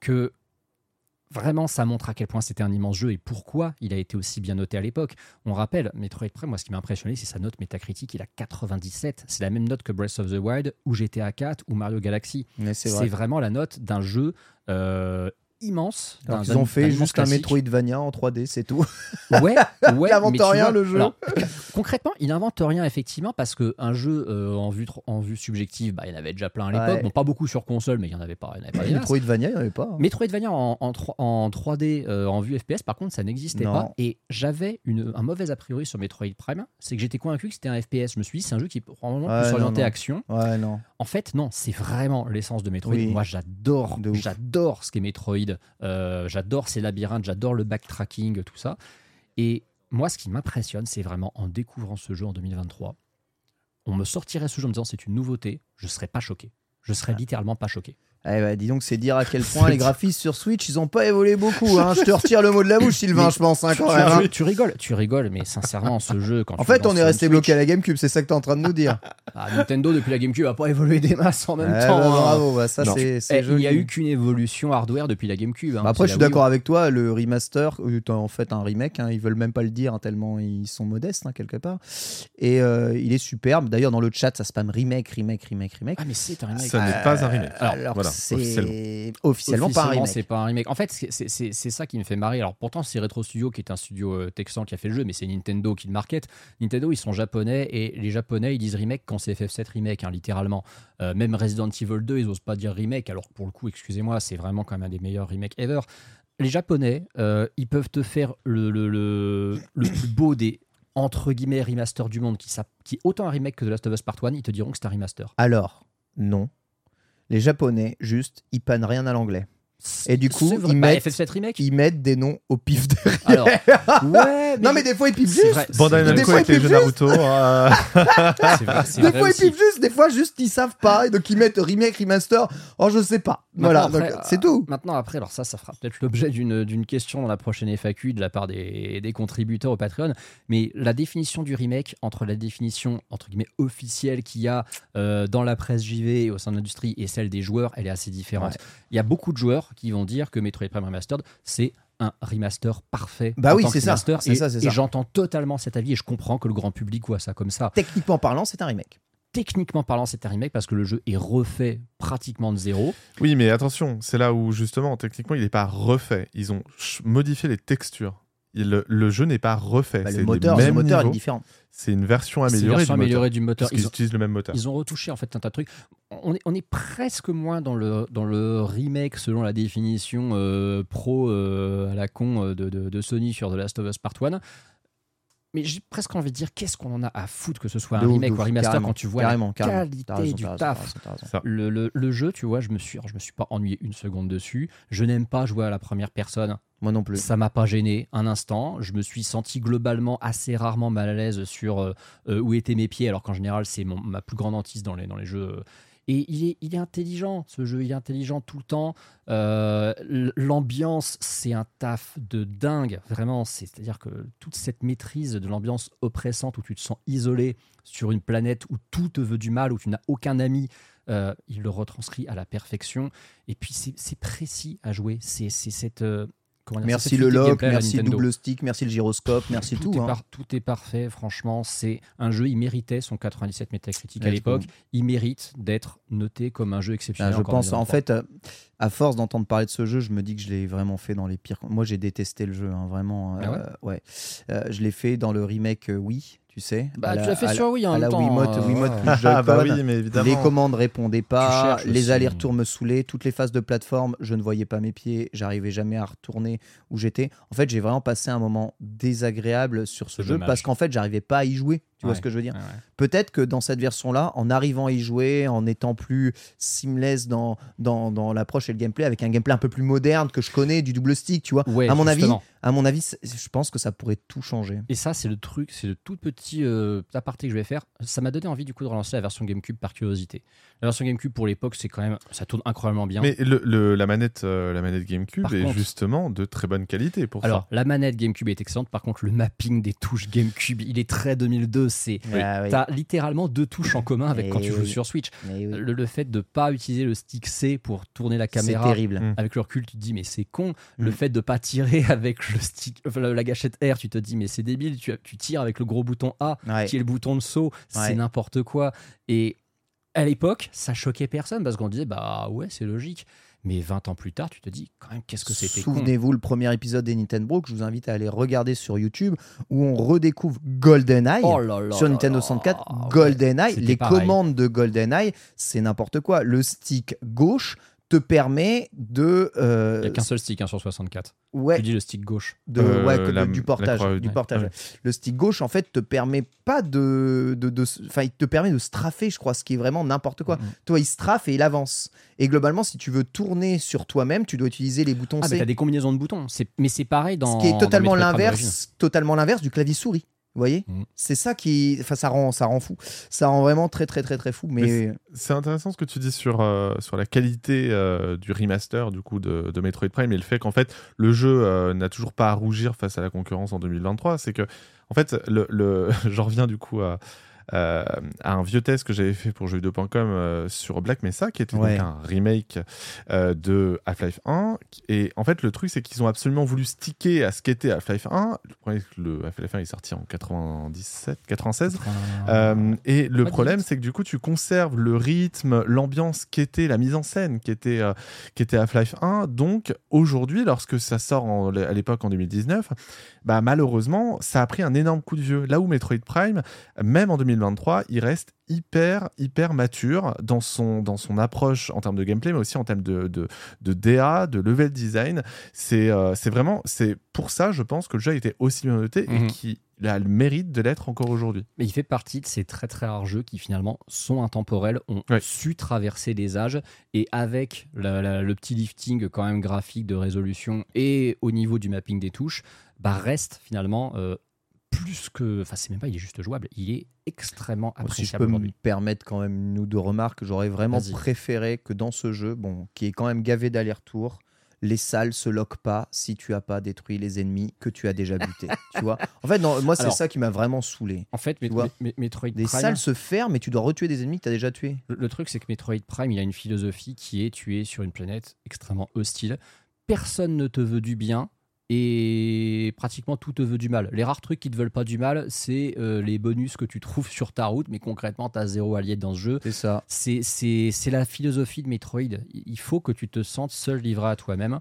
que vraiment ça montre à quel point c'était un immense jeu et pourquoi il a été aussi bien noté à l'époque. On rappelle, Metroid Prime, moi ce qui m'a impressionné, c'est sa note métacritique, il a 97. C'est la même note que Breath of the Wild ou GTA 4 ou Mario Galaxy. C'est C'est vrai. vraiment la note d'un jeu euh, immense. Alors qu'ils ont fait juste un. Metroidvania en 3D, c'est tout. Ouais, ouais. <laughs> Il invente rien, vois, le jeu. alors, concrètement, il invente rien effectivement parce que un jeu euh, en vue en vue subjective, bah, il y en avait déjà plein à l'époque. Ouais. Bon, pas beaucoup sur console, mais il y en avait pas. Il y en avait pas <laughs> des masses. Metroidvania, il n'y en avait pas. hein. Metroidvania en, en, en 3D euh, en vue FPS, par contre, ça n'existait pas. Et j'avais un mauvais a priori sur Metroid Prime, c'est que j'étais convaincu que c'était un FPS. Je me suis dit, c'est un jeu qui est probablement Ouais, plus non, orienté non. action. Ouais, non. En fait, non, c'est vraiment l'essence de Metroid. Oui. Moi, j'adore, j'adore ce qu'est Metroid. Euh, j'adore ces labyrinthes, j'adore le backtracking, tout ça. Et moi, ce qui m'impressionne, c'est vraiment en découvrant ce jeu en 2023, on me sortirait ce jeu en me disant c'est une nouveauté, je serais pas choqué. Je serais littéralement pas choqué. Eh ben, dis donc, c'est dire à quel <laughs> point les graphismes sur Switch, ils ont pas évolué beaucoup. Hein. Je te retire le mot de la bouche, Sylvain, Mais je pense. hein, tu, quand tu- même, hein. tu- tu rigoles, tu rigoles, mais sincèrement, ce jeu, quand En tu fait, on est resté bloqué à la GameCube, c'est ça que tu es en train de nous dire. <laughs> Ah, Nintendo, depuis la GameCube, a pas évolué des masses en même Eh temps. ben, hein. bravo, bah, ça c'est Eh, Il n'y a eu qu'une évolution hardware depuis la GameCube. hein. Bah, après, je suis d'accord avec toi, le remaster est en fait un remake, hein, ils veulent même pas le dire hein, tellement ils sont modestes hein, quelque part. Et euh, il est superbe. D'ailleurs, dans le chat, ça spam remake, remake, remake, remake. Ah, mais c'est un remake. Ça n'est pas un remake. Alors, Voilà, c'est officiellement. officiellement, pas un remake. c'est pas un remake. En fait, c'est- ça qui me fait marrer. Alors pourtant, c'est Retro Studio qui est un studio euh, texan qui a fait le jeu, mais c'est Nintendo qui le market. Nintendo, ils sont japonais et les japonais, ils disent remake quand c'est FF7 remake, hein, littéralement. Euh, même Resident Evil 2, ils osent pas dire remake, alors que pour le coup, excusez-moi, c'est vraiment quand même un des meilleurs remakes ever. Les japonais, euh, ils peuvent te faire le, le, le, le plus beau des entre guillemets remaster du monde qui, qui est autant un remake que The Last of Us Part 1, ils te diront que c'est un remaster. Alors, non. Les Japonais, juste, ils pannent rien à l'anglais. Et du coup, ils Bah, mettent, FF7 remake ils mettent des noms au pif derrière. Alors, <laughs> ouais, non, mais des fois, ils pipent juste. vrai, Bandai Namco fois, avec ils les pipent jeux juste. Naruto. euh, C'est vrai, Des fois, ils pipent juste, des fois, juste, ils savent pas. Et donc, ils mettent remake, remaster. Oh, je sais pas. Voilà, Maintenant, c'est tout. Maintenant, après, alors ça, ça fera peut-être l'objet d'une d'une question dans la prochaine FAQ de la part des, des contributeurs au Patreon. Mais la définition du remake entre la définition entre guillemets officielle qu'il y a euh, dans la presse JV et au sein de l'industrie et celle des joueurs, elle est assez différente. Ouais. Il y a beaucoup de joueurs qui vont dire que Metroid Prime Remastered, c'est un remaster parfait. Bah oui, c'est ça. Et, ça, et ça. j'entends totalement cet avis et je comprends que le grand public voit ça comme ça. Techniquement parlant, c'est un remake. Techniquement parlant, c'est un remake parce que le jeu est refait pratiquement de zéro. Oui, mais attention, c'est là où justement, techniquement, il n'est pas refait. Ils ont modifié les textures. Le, le jeu n'est pas refait. Bah, c'est le moteur, le moteur est différent. C'est une version une améliorée, version du, améliorée moteur, du moteur. Parce qu'ils Ils ont- utilisent le même moteur. Ils ont retouché en fait un tas de trucs. On est, on est presque moins dans le, dans le remake selon la définition euh, pro euh, à la con euh, de, de- de Sony sur The Last of Us Part 1. Mais j'ai presque envie de dire qu'est-ce qu'on en a à foutre que ce soit un remake ou un remaster quand tu vois carrément, la carrément. qualité raison, du taf. raison. Le, le- le jeu, tu vois, je me suis, alors, je me suis pas ennuyé une seconde dessus. Je n'aime pas jouer à la première personne. Moi non plus. Ça m'a pas gêné un instant. Je me suis senti globalement assez rarement mal à l'aise sur euh, euh, où étaient mes pieds, alors qu'en général, c'est mon- ma plus grande hantise dans les, dans les jeux. Et il est, intelligent, ce jeu, il est intelligent tout le temps. Euh, L'ambiance, c'est un taf de dingue, vraiment. c'est- C'est-à-dire que toute cette maîtrise de l'ambiance oppressante où tu te sens isolé sur une planète où tout te veut du mal, où tu n'as aucun ami, euh, il le retranscrit à la perfection. Et puis, c'est précis à jouer. C'est cette. euh, dire, Merci le lock, à merci le double stick, merci le gyroscope, merci tout. Tout, est hein. par- tout est parfait, franchement. C'est un jeu, il méritait son 97 métacritique à Ouais, l'époque. je Il mérite d'être noté comme un jeu Ah, exceptionnel. je encore pense, en 2023. fait, euh, à force d'entendre parler de ce jeu, je me dis que je l'ai vraiment fait dans les pires. Moi, j'ai détesté le jeu, hein, vraiment. Ah ouais euh, ouais. Euh, je l'ai fait dans le remake Wii, tu sais. Bah, tu la- l'as fait sur Wii en à la Wiimote, euh, <laughs> plus Ah bah Joy-Con. oui, mais évidemment. Les commandes répondaient pas, les allers-retours me saoulaient, toutes les phases de plateforme, je ne voyais pas mes pieds, j'arrivais jamais à retourner où j'étais. En fait, j'ai vraiment passé un moment désagréable sur ce jeu dommage. parce qu'en fait, j'arrivais pas à y jouer. Tu vois Ouais. ce que je veux dire Ouais, ouais. Peut-être que dans cette version-là, en arrivant à y jouer, en étant plus seamless dans, dans, dans l'approche et le gameplay, avec un gameplay un peu plus moderne que je connais, du double stick, tu vois. Ouais, à mon avis, à mon avis, je pense que ça pourrait tout changer. Et ça, c'est le truc, c'est le tout petit euh, aparté que je vais faire, ça m'a donné envie du coup de relancer la version GameCube par curiosité. La version GameCube pour l'époque, c'est quand même, ça tourne incroyablement bien. Mais le, le- la, manette, euh, la manette GameCube Par est contre- justement de très bonne qualité pour Alors, ça. la manette GameCube est excellente. Par contre, le mapping des touches GameCube, il est très 2002. C'est, Ah oui. t'as littéralement deux touches en commun avec quand tu joues sur Switch. Oui. Le, le fait de pas utiliser le stick C pour tourner la C'est caméra terrible. Mm. avec le recul, tu te dis mais c'est con. Le Mm. fait de pas tirer <laughs> avec le stick, enfin, la, la gâchette R, tu te dis mais c'est débile. Tu, tu tires avec le gros bouton A Ouais. qui est le bouton de saut, c'est Ouais. n'importe quoi. Et à l'époque, ça choquait personne parce qu'on disait bah ouais c'est logique. Mais 20 ans plus tard, tu te dis quand même qu'est-ce que c'était. Souvenez-vous le premier épisode des Nintendo que je vous invite à aller regarder sur YouTube où on redécouvre GoldenEye. Oh là là sur Nintendo là. 64, Ouais, GoldenEye, les pareil. commandes de GoldenEye, c'est n'importe quoi. Le stick gauche te permet de. euh, Il n'y a qu'un seul stick hein, sur 64. ouais, Tu dis le stick gauche. de, Euh, ouais, que de- la- du portage. croix, du ouais, portage. ouais. Le stick gauche, en fait, te permet pas de. de, de- Enfin, il te permet de straffer, je crois, ce qui est vraiment n'importe quoi. Toi, il straffe et il avance. Et globalement, si tu veux tourner sur toi-même, tu dois utiliser les boutons Ah, mais C. t'as des combinaisons de boutons. Mais c'est pareil dans. ce qui est l'inverse, totalement l'inverse du clavier souris. Vous voyez Mhm. C'est ça qui, enfin, ça rend, ça rend fou. Ça rend vraiment très, très, très, très fou. Mais, C'est intéressant ce que tu dis sur, euh, sur la qualité euh, du remaster du coup de, de Metroid Prime et le fait qu'en fait le jeu euh, n'a toujours pas à rougir face à la concurrence en 2023. C'est que en fait, le, le... <laughs> j'en reviens du coup à, euh, à un vieux test que j'avais fait pour jeuxvideo.com euh, sur Black Mesa, qui était Ouais. donc un remake euh, de Half-Life 1. Et en fait, le truc, c'est qu'ils ont absolument voulu sticker à ce qu'était Half-Life 1. Le problème, c'est que le Half-Life 1 est sorti en 97, 96. Euh, et le problème, c'est que du coup, tu conserves le rythme, l'ambiance qui était la mise en scène, qui était, euh, qui était Half-Life 1. Donc, aujourd'hui, lorsque ça sort en- à l'époque en 2019, bah, malheureusement, ça a pris un énorme coup de vieux. Là où Metroid Prime, même en 2023, il reste hyper, hyper mature dans son, dans son approche en termes de gameplay, mais aussi en termes de, de, de DA, de level design. C'est euh, vraiment, c'est pour ça, je pense, que le jeu a été aussi bien noté et Mhm. qu'il a le mérite de l'être encore aujourd'hui. Mais il fait partie de ces très très rares jeux qui finalement sont intemporels, ont Ouais. su traverser des âges et avec la- la- le petit lifting quand même graphique de résolution et au niveau du mapping des touches, bah reste finalement euh, plus que. Enfin, c'est même pas, il est juste jouable, il est extrêmement si je appréciable peux me permettre quand même une ou deux remarques, j'aurais vraiment préféré que dans ce jeu, bon, qui est quand même gavé d'allers-retours, les salles se loquent pas si tu as pas détruit les ennemis que tu as déjà butés. <laughs> tu vois En fait, non, moi, c'est ça qui m'a vraiment saoulé. En fait, Metroid Les Prime, salles se ferment, mais tu dois retuer des ennemis que tu as déjà tués. Le, le truc, c'est que Metroid Prime, il a une philosophie qui est tu es sur une planète extrêmement hostile. Personne ne te veut du bien et pratiquement tout te veut du mal. Les rares trucs qui te veulent pas du mal, c'est euh, les bonus que tu trouves sur ta route, mais concrètement, tu as zéro allié dans ce jeu. C'est ça. C'est- la philosophie de Metroid. Il faut que tu te sentes seul livré à toi-même.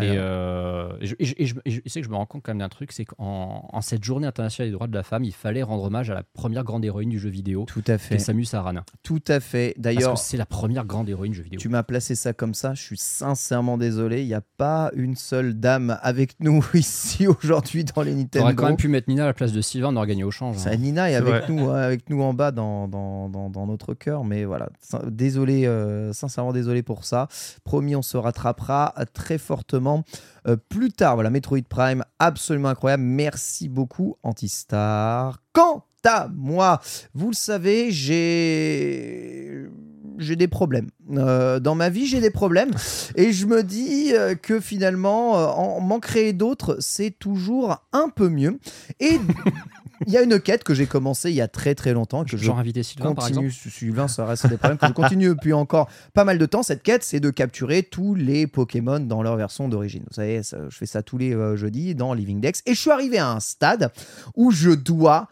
Et, euh, et je, et je- et je- et je sais que je me rends compte quand même d'un truc, c'est qu'en en cette journée internationale des droits de la femme, il fallait rendre hommage à la première grande héroïne du jeu vidéo, Tout à fait. Samus Aran. Tout à fait. Parce D'ailleurs, que c'est la première grande héroïne du jeu vidéo. tu m'as placé ça comme ça. Je suis sincèrement désolé. Il n'y a pas une seule dame avec nous <laughs> ici aujourd'hui dans les Nintendo. T'aurais quand même pu mettre Nina à la place de Sylvain, on aurait gagné au change. Ça, hein. Nina est avec vrai. nous, hein, avec nous en bas dans, dans, dans, dans notre cœur, mais voilà, désolé, euh, sincèrement désolé pour ça. Promis, on se rattrapera très fortement euh, plus tard. Voilà, Metroid Prime, absolument incroyable. Merci beaucoup, Antistar. Quant à moi, vous le savez, j'ai j'ai des problèmes. Euh, dans ma vie, j'ai des problèmes. Et je me dis euh, que finalement, en m'en créer d'autres, c'est toujours un peu mieux. Et il y a une quête que j'ai commencée il y a très très longtemps. Que je Genre inviter Sylvain, par continue, exemple Sylvain, ça reste des problèmes que je continue <laughs> depuis encore pas mal de temps. Cette quête, c'est de capturer tous les Pokémon dans leur version d'origine. Vous savez, ça- je fais ça tous les euh, jeudis dans Living Dex. Et je suis arrivé à un stade où je dois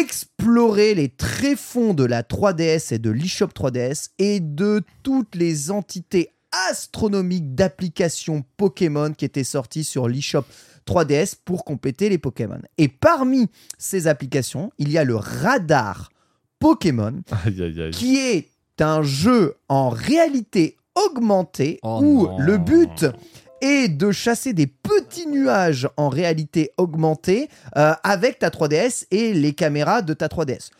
explorer les tréfonds de la 3DS et de l'eShop 3DS et de toutes les entités astronomiques d'applications Pokémon qui étaient sorties sur l'eShop 3DS pour compléter les Pokémon. Et parmi ces applications, il y a le radar Pokémon <laughs> Aïe, aïe, aïe. qui est un jeu en réalité augmentée Oh où non. le but est de chasser des petits nuages en réalité augmentée euh, avec ta 3DS et les caméras de ta 3DS.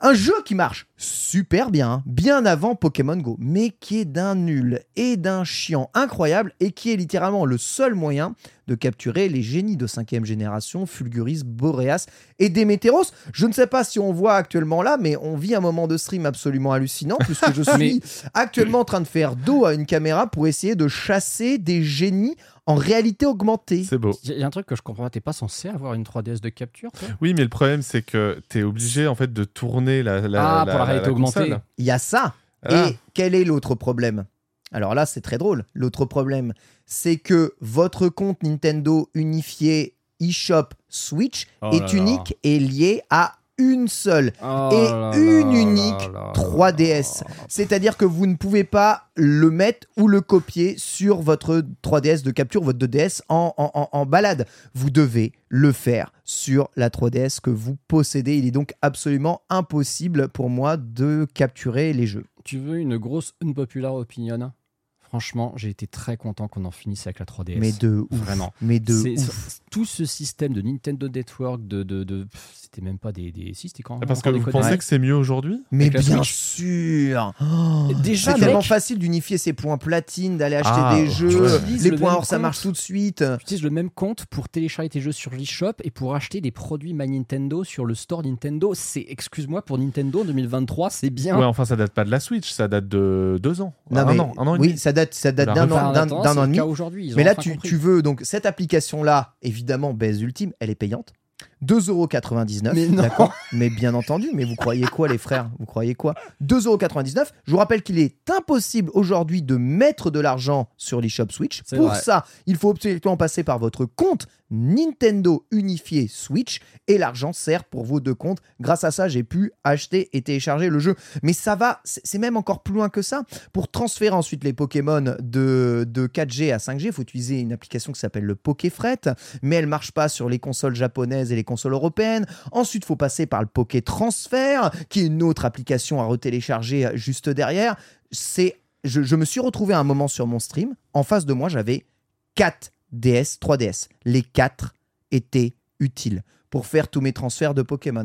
Un jeu qui marche super bien, bien avant Pokémon Go, mais qui est d'un nul et d'un chiant incroyable et qui est littéralement le seul moyen de capturer les génies de 5 génération, Fulguris, Boreas et Démétéros. Je ne sais pas si on voit actuellement là, mais on vit un moment de stream absolument hallucinant puisque je <laughs> suis Mais- actuellement en train de faire dos à une caméra pour essayer de chasser des génies en réalité augmentée. C'est beau. Il y a un truc que je comprends pas, t'es pas censé avoir une 3DS de capture toi? Oui, mais le problème, c'est que tu es obligé en fait de tourner la, la, Ah, pour la réalité augmentée. Il y a ça. Ah. Et quel est l'autre problème? Alors là, c'est très drôle. L'autre problème, c'est que votre compte Nintendo unifié eShop Switch Oh est là là. unique et lié à une seule Oh et là une là unique là là 3DS. C'est-à-dire que vous ne pouvez pas le mettre ou le copier sur votre 3DS de capture, votre 2DS en, en, en- en balade. Vous devez le faire sur la 3DS que vous possédez. Il est donc absolument impossible pour moi de capturer les jeux. Tu veux une grosse unpopular opinion Franchement, j'ai été très content qu'on en finisse avec la 3DS. Mais de ouf. Vraiment. Mais de ouf. Tout ce système de Nintendo Network, de, de, de- c'était même pas des, des si c'était quand Ah, Parce que vous pensez que c'est mieux aujourd'hui Mais bien sûr Oh, Déjà, C'est tellement facile d'unifier ses points platine, d'aller acheter Ah, des ouais. jeux. Utilises Les le points or, ça marche tout de suite. tu utilises le même compte pour télécharger tes jeux sur l'eShop et pour acheter des produits My Nintendo sur le store Nintendo. C'est, excuse-moi, pour Nintendo en 2023, c'est bien. Ouais, enfin, ça date pas de la Switch, ça date de deux ans. Non, un mais- an, un an et oui, ça date, ça date d'un an, d'un- et demi. Mais là, tu, tu veux, donc cette application-là, évidemment, Baise Ultime, elle est payante. 2,99€. Mais. D'accord Mais bien entendu, mais vous croyez quoi, les frères? Vous croyez quoi? 2,99€. Je vous rappelle qu'il est impossible aujourd'hui de mettre de l'argent sur l'eShop Switch. C'est Pour vrai. ça, il faut absolument passer par votre compte Nintendo unifié Switch et l'argent sert pour vos deux comptes. Grâce à ça, j'ai pu acheter et télécharger le jeu. Mais ça va, c'est c'est même encore plus loin que ça. Pour transférer ensuite les Pokémon de, de 4G à 5G, il faut utiliser une application qui s'appelle le Pokéfret, mais elle marche pas sur les consoles japonaises et les consoles européennes. Ensuite, il faut passer par le Poké Transfert, qui est une autre application à retélécharger juste derrière. C'est, je, je me suis retrouvé à un moment sur mon stream. En face de moi, j'avais 4 DS, 3DS. Les 4 étaient utiles pour faire tous mes transferts de Pokémon.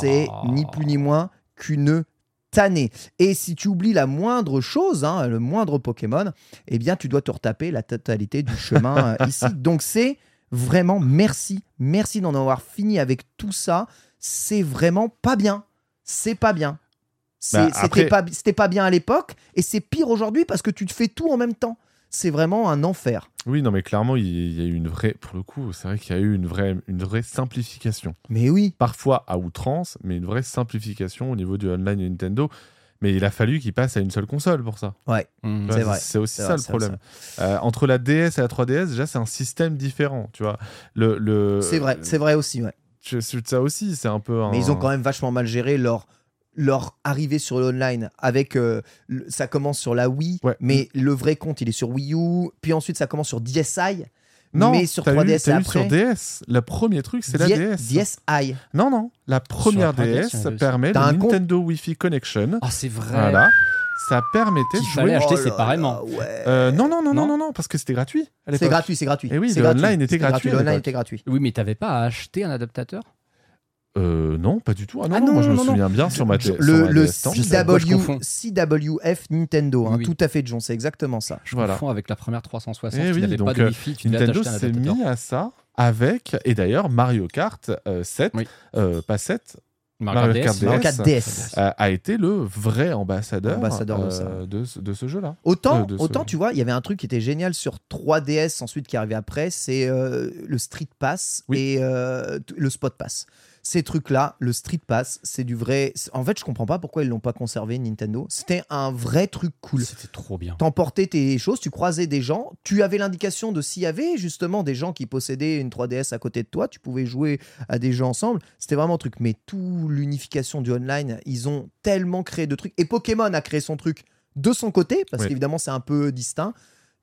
C'est ni plus ni moins qu'une tannée. Et si tu oublies la moindre chose, hein, le moindre Pokémon, eh bien, tu dois te retaper la totalité du chemin euh, <laughs> ici. Donc, c'est vraiment merci. Merci d'en avoir fini avec tout ça. C'est vraiment pas bien. C'est pas bien. Bah, C'était après- pas, pas bien à l'époque et c'est pire aujourd'hui parce que tu te fais tout en même temps. C'est vraiment un enfer. Oui, non, mais clairement, il il y a eu une vraie. Pour le coup, c'est vrai qu'il y a eu une vraie, une vraie simplification. Mais oui. Parfois à outrance, mais une vraie simplification au niveau du online Nintendo. Mais il a fallu qu'il passe à une seule console pour ça. Ouais, Mmh. C'est vrai. C'est aussi ça vrai, le problème. Euh, entre la DS et la 3DS, déjà, c'est un système différent. Tu vois, le, le... C'est vrai, c'est vrai aussi, ouais. Ça aussi, c'est un peu. Un... Mais ils ont quand même vachement mal géré leur, leur arrivée sur l'online. Avec, euh, ça commence sur la Wii, Ouais. mais le vrai compte, il est sur Wii U. Puis ensuite, ça commence sur DSi. Non, mais sur t'as 3DS eu, t'as et eu après. sur DS. Le premier truc, c'est la DS. DSi. Non, non. La première la 3DS, il y en DS, aussi. permet T'as un compte Nintendo Wi-Fi Connection. Ah, c'est vrai. Voilà. Ça permettait de Qu'il fallait jouer. acheter Oh là séparément. là, ouais. Euh, non, non, non, non, Non non, non, parce que c'était gratuit. à c'est l'époque. gratuit, c'est gratuit. Eh oui, C'est le gratuit. online était C'était gratuit à Le online l'époque. était gratuit. Oui, mais t'avais pas à acheter un adaptateur? Euh, non, pas du tout. Ah non, Ah non, non, moi je me non, non. souviens bien sur ma, sur le le DS CW. CWF Nintendo, hein, Oui, tout à fait, John, c'est exactement ça. Je Voilà. confonds avec la première 360 Eh qui oui, donc, pas de euh, Wi-Fi, tu Nintendo s'est mis à ça avec, et d'ailleurs Mario Kart euh, 7, Oui. euh, pas 7, Mario Mario Kart Kart DS. Mario DS. Kart DS. euh, a été le vrai ambassadeur, Ambassadeur de euh, ça. de, ce- de ce jeu-là. Autant, Euh, de ce- autant tu vois, il y avait un truc qui était génial sur 3DS ensuite qui arrivait après, c'est euh, le Street Pass Oui. et euh, le Spot Pass. Ces trucs-là, le Street Pass, c'est du vrai. En fait, je comprends pas pourquoi ils l'ont pas conservé Nintendo. C'était un vrai truc cool. C'était trop bien. T'emportais tes choses, tu croisais des gens, tu avais l'indication de s'il y avait justement des gens qui possédaient une 3DS à côté de toi, tu pouvais jouer à des jeux ensemble. C'était vraiment un truc. Mais tout l'unification du online, ils ont tellement créé de trucs. Et Pokémon a créé son truc de son côté, parce Oui. qu'évidemment c'est un peu distinct.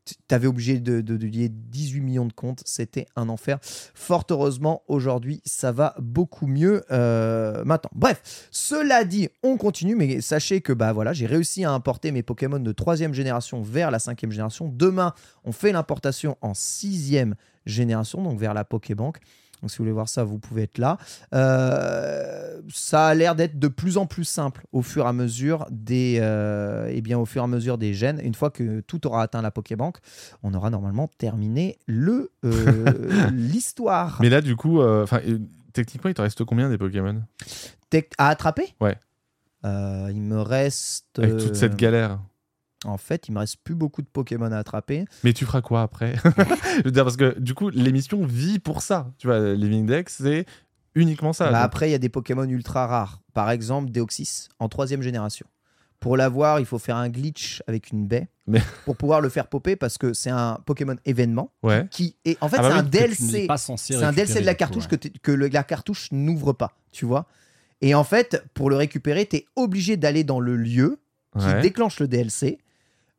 Tu avais obligé de, lier 18 millions de comptes, c'était un enfer. Fort heureusement, aujourd'hui, ça va beaucoup mieux euh, maintenant. Bref, cela dit, on continue, mais sachez que bah voilà, j'ai réussi à importer mes Pokémon de troisième génération vers la cinquième génération. Demain, on fait l'importation en sixième génération, donc vers la Pokébank. Donc si vous voulez voir ça, vous pouvez être là. Euh, ça a l'air d'être de plus en plus simple au fur et à mesure des, euh, eh bien, au fur et à mesure des gènes. Une fois que tout aura atteint la Pokébank, on aura normalement terminé le euh, <laughs> l'histoire. Mais là, du coup, techniquement, il te reste combien des Pokémon? Tec- À attraper? Ouais. Il me reste. Avec toute cette galère. En fait, il me reste plus beaucoup de Pokémon à attraper. Mais tu feras quoi après <laughs> Je veux dire, parce que du coup, l'émission vit pour ça. Tu vois, Living Dex, c'est uniquement ça. Bah, après, il y a des Pokémon ultra rares. Par exemple, Deoxys en troisième génération. Pour l'avoir, il faut faire un glitch avec une baie Mais- pour pouvoir le faire popper parce que c'est un Pokémon événement Ouais. qui est en fait Ah bah c'est oui, un DLC. C'est un DLC de la coup, cartouche ouais. que, t'es- que le- la cartouche n'ouvre pas, tu vois. Et en fait, pour le récupérer, tu es obligé d'aller dans le lieu qui Ouais. déclenche le DLC,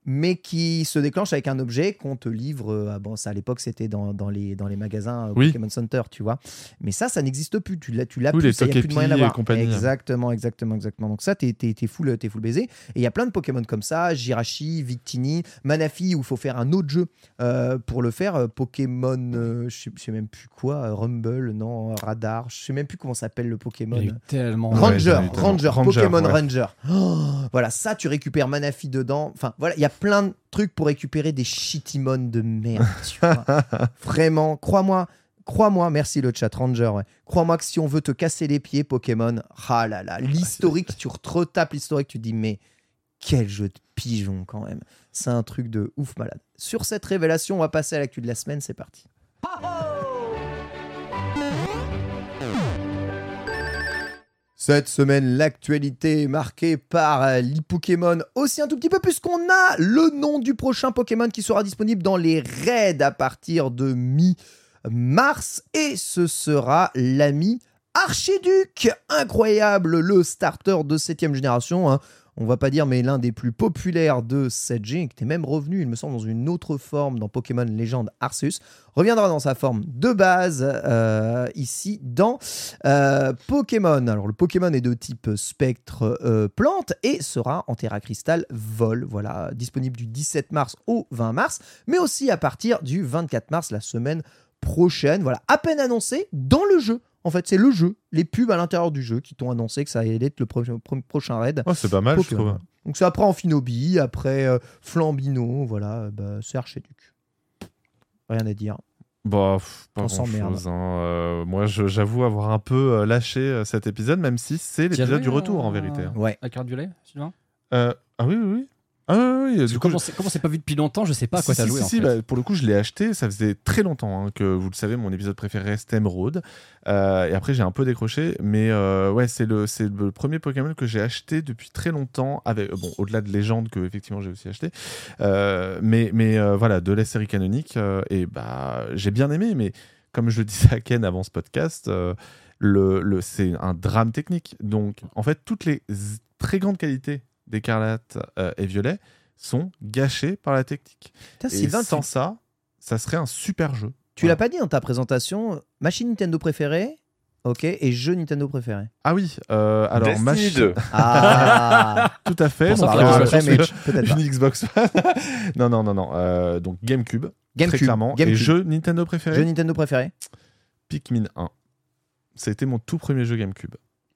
mais qui se déclenche avec un objet qu'on te livre. euh, ah bon, ça à l'époque, c'était dans, dans les, dans les magasins euh, Oui. Pokémon Center, tu vois. Mais ça, ça n'existe plus. Tu l'as, tu l'as Oui, plus. a de moyen d'avoir. Exactement, exactement, exactement. Donc ça, t'es, t'es, t'es full, t'es full baisé. Et il y a plein de Pokémon comme ça, Jirachi, Victini, Manafi, où il faut faire un autre jeu euh, pour le faire. Euh, Pokémon, euh, je sais, même plus quoi, euh, Rumble, non, Radar, je sais même plus comment s'appelle le Pokémon. Il y a eu tellement. Ouais, Ranger. Ranger, Ranger, Pokémon ouais. Ranger. Oh, voilà, ça, tu récupères Manafi dedans. Enfin, voilà, il y a plein de trucs pour récupérer des shitimon de merde. tu vois. <laughs> Vraiment, crois-moi. Crois-moi, merci le chat Ranger. ouais. Crois-moi que si on veut te casser les pieds, Pokémon, ah là là, l'historique, tu retapes l'historique, tu te dis, mais quel jeu de pigeon quand même. C'est un truc de ouf malade. Sur cette révélation, on va passer à l'actu de la semaine, c'est parti. Cette semaine, l'actualité est marquée par euh, l'e-Pokémon aussi un tout petit peu puisqu'on a le nom du prochain Pokémon qui sera disponible dans les raids à partir de mi-mars et ce sera l'ami Archiduc. Incroyable, le starter de 7ème génération. hein. On va pas dire, mais l'un des plus populaires de 7G, qui était même revenu, il me semble, dans une autre forme dans Pokémon Légende Arceus, reviendra dans sa forme de base euh, ici dans euh, Pokémon. Alors le Pokémon est de type spectre euh, plante et sera en Terra Cristal vol. Voilà, disponible du 17 mars au 20 mars, mais aussi à partir du 24 mars, la semaine prochaine. Voilà, à peine annoncé dans le jeu. En fait, c'est le jeu, les pubs à l'intérieur du jeu qui t'ont annoncé que ça allait être le pro- pro- prochain raid. Oh, c'est pas mal, je trouve. Donc c'est après Amphinobi, après euh, Flambino, voilà, euh, bah, c'est Archiduc. Rien à dire. Bah, pff, pas On grand s'emmerde. chose. moi, je- j'avoue avoir un peu euh, lâché euh, cet épisode, même si c'est l'épisode du retour en euh, vérité. hein. Ouais. À carte violet, Sylvain? Euh, ah oui, oui, oui. Ah oui, oui. Parce Du que coup, Comme on s'est- comme on s'est pas vu depuis longtemps, je sais pas à quoi Si, t'as si, joué si, en fait. bah, pour le coup, je l'ai acheté. Ça faisait très longtemps hein, que, vous le savez, mon épisode préféré reste Emerald. Euh, et après, j'ai un peu décroché. Mais euh, ouais, c'est le, c'est le premier Pokémon que j'ai acheté depuis très longtemps. Avec, bon, au-delà de Légende que effectivement j'ai aussi acheté. Euh, mais mais euh, voilà, de la série canonique. euh, et bah, j'ai bien aimé. Mais comme je le <laughs> disais à Ken avant ce podcast, euh, le, le, c'est un drame technique. Donc, en fait, toutes les très grandes qualités d'Écarlate euh, et Violet sont gâchées par la technique. Putain, Et Sylvain, sans tu, ça, ça serait un super jeu. tu l'as pas dit dans ta présentation, machine Nintendo préférée, ok, et jeu Nintendo préféré. Ah oui, euh, alors Destiny machine- 2. Ah <laughs> tout à fait. Donc, euh, après, mais <laughs> pas. une Xbox <laughs> non, non, non, non. euh, donc GameCube, très GameCube, clairement. GameCube. Et jeu Nintendo préféré Jeu Nintendo préféré Pikmin 1. C'était mon tout premier jeu GameCube.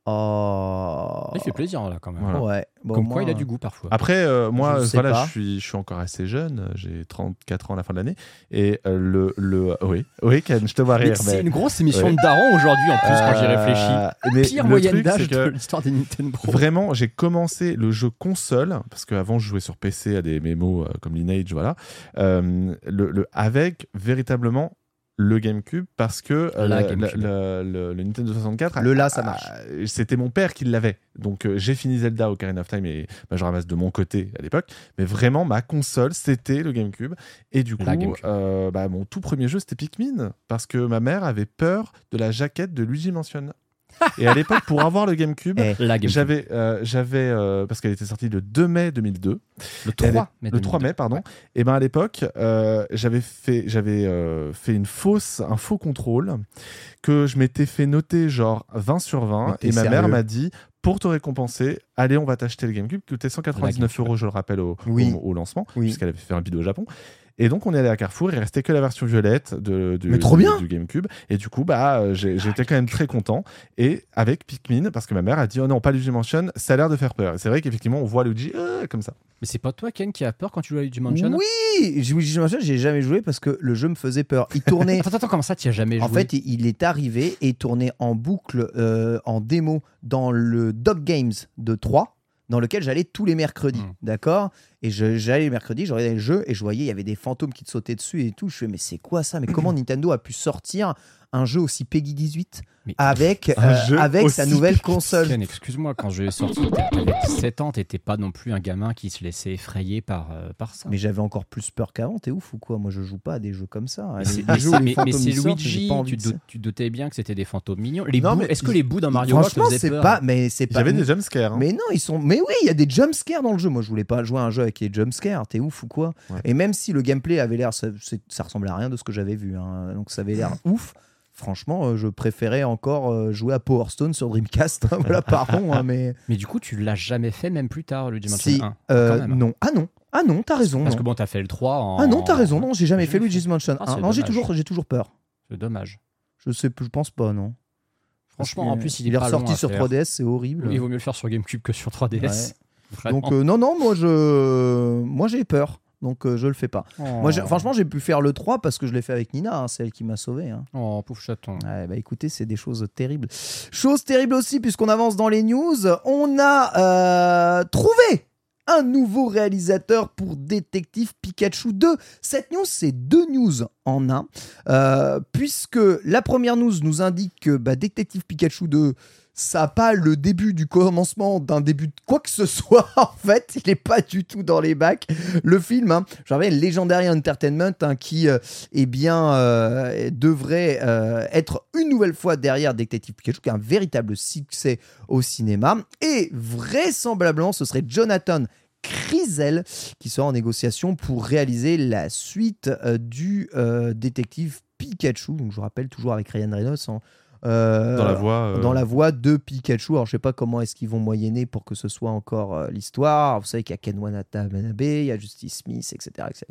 Oh. Il fait plaisir là quand même. Voilà. Ouais. Bon, Comme moi, quoi il a du goût parfois. Après, euh, moi, Je sais voilà, je suis, je suis encore assez jeune. J'ai 34 ans à la fin de l'année. Et euh, le, le, oui, oui, Ken, je te vois Mais rire. C'est mais- une grosse émission Ouais. de daron aujourd'hui en plus quand j'y réfléchis. Euh, mais Pire le moyenne d'âge c'est de l'histoire des Nintendo. Vraiment, j'ai commencé le jeu console, parce qu'avant je jouais sur PC à des mémos euh, comme Lineage, voilà, euh, le, le- avec véritablement le GameCube, parce que euh, La le- le, le- le Nintendo 64, Le là, ça marche. c'était mon père qui l'avait. Donc euh, j'ai fini Zelda Ocarina of Time et Majora's Mask de mon côté à l'époque, mais vraiment ma console c'était le GameCube. Et du coup, euh, bah, mon tout premier jeu c'était Pikmin, parce que ma mère avait peur de la jaquette de Luigi Mansion. Et à l'époque, pour avoir le GameCube, Eh, GameCube. j'avais, euh, j'avais euh, parce qu'elle était sortie le 2 mai 2002. Le Et elle 3 est- mai le 3 mai, 2002. pardon. Et ben à l'époque, euh, j'avais fait, j'avais fait une fausse, un faux contrôle que je m'étais fait noter genre 20 sur 20. Mais t'es Et ma mère m'a dit pour te récompenser, allez, on va t'acheter le GameCube qui coûtait 199 GameCube. euros, je le rappelle au, Oui. au, au lancement, Oui. puisqu'elle avait fait un bid au Japon. Et donc on est allé à Carrefour, il restait que la version violette de, du, Mais trop du- bien du GameCube. Et du coup, bah, euh, j'ai- j'étais quand même très content. Et avec Pikmin, parce que ma mère a dit oh non, pas Luigi Mansion, ça a l'air de faire peur. Et c'est vrai qu'effectivement, on voit Luigi euh, comme ça. Mais c'est pas toi, Ken, qui a peur quand tu joues à Luigi Mansion Oui Luigi Mansion, j'ai jamais joué parce que le jeu me faisait peur. Il tournait. <laughs> Attends, attends, comment ça, tu as jamais joué En fait, il- il est arrivé et tournait en boucle, euh, en démo, dans le Dog Games de 3, dans lequel j'allais tous les mercredis. Mm. D'accord? Et je- j'allais les mercredis, je regardais le jeu et je voyais, il y avait des fantômes qui te sautaient dessus et tout. Je fais, mais c'est quoi ça? Mais comment <clears throat> Nintendo a pu sortir un jeu aussi Peggy 18 Mais- avec, euh, avec sa nouvelle console Ken, excuse-moi, quand je sorti, t'avais 7 ans, t'étais pas non plus un gamin qui se laissait effrayer par, euh, par ça. Mais j'avais encore plus peur qu'avant, t'es ouf ou quoi? Moi je joue pas à des jeux comme ça. Mais c'est- mais sortent, Luigi, pas tu, ça. tu doutais bien que c'était des fantômes mignons. Les Non, bouts- mais Est-ce que les bouts dans Mario Bros te Franchement, faisaient c'est peur pas, mais c'est Il y pas. avait des jumpscares. hein. Mais non, ils sont. Mais oui, il y a des jumpscares dans le jeu. Moi, je voulais pas jouer à un jeu avec les jumpscares. T'es ouf ou quoi? Ouais. Et même si le gameplay avait l'air, ça ressemblait à rien de ce que j'avais vu. hein. Donc ça avait l'air ouf. Franchement, euh, je préférais encore euh, jouer à Power Stone sur Dreamcast. hein, voilà, <laughs> pardon, hein, mais Mais du coup, tu l'as jamais fait, même plus tard, Luigi Mansion si, 1. euh, quand même. non, ah non, ah non, t'as raison. Parce non. que bon, t'as fait le 3 en. Ah non, t'as raison. Non, j'ai jamais fait Luigi's Mansion Ah, 1. c'est non, j'ai toujours, j'ai toujours peur. C'est dommage. Je sais, je pense pas, non. Franchement, en plus, il est, il est ressorti sur faire. 3DS, c'est horrible. Oui, il vaut mieux le faire sur GameCube que sur 3DS. <laughs> Vraiment. Donc euh, non, non, moi je, moi j'ai peur. Donc euh, je le fais pas. Oh. Moi, j'ai- franchement, j'ai pu faire le 3 parce que je l'ai fait avec Nina, hein, c'est elle qui m'a sauvé. hein. Oh, pauvre chaton. Ouais, bah écoutez, c'est des choses terribles. Chose terrible aussi, puisqu'on avance dans les news, on a euh, trouvé un nouveau réalisateur pour Détective Pikachu 2. Cette news, c'est deux news en un, euh, puisque la première news nous indique que bah, Détective Pikachu 2 ça n'a pas le début du commencement d'un début de quoi que ce soit <laughs> en fait. Il n'est pas du tout dans les bacs. Le film hein, je rappelle Legendary Entertainment hein, qui euh, eh bien euh, devrait euh, être une nouvelle fois derrière Detective Pikachu qui est un véritable succès au cinéma. Et vraisemblablement ce serait Jonathan Crisel qui sera en négociation pour réaliser la suite du détective Pikachu. Donc je rappelle toujours avec Ryan Reynolds hein, euh, Dans la voix. euh, dans la voix de Pikachu. Alors, je sais pas comment est-ce qu'ils vont moyenner pour que ce soit encore euh, l'histoire. Vous savez qu'il y a Ken Watanabe, il y a Justice Smith, etc., etc.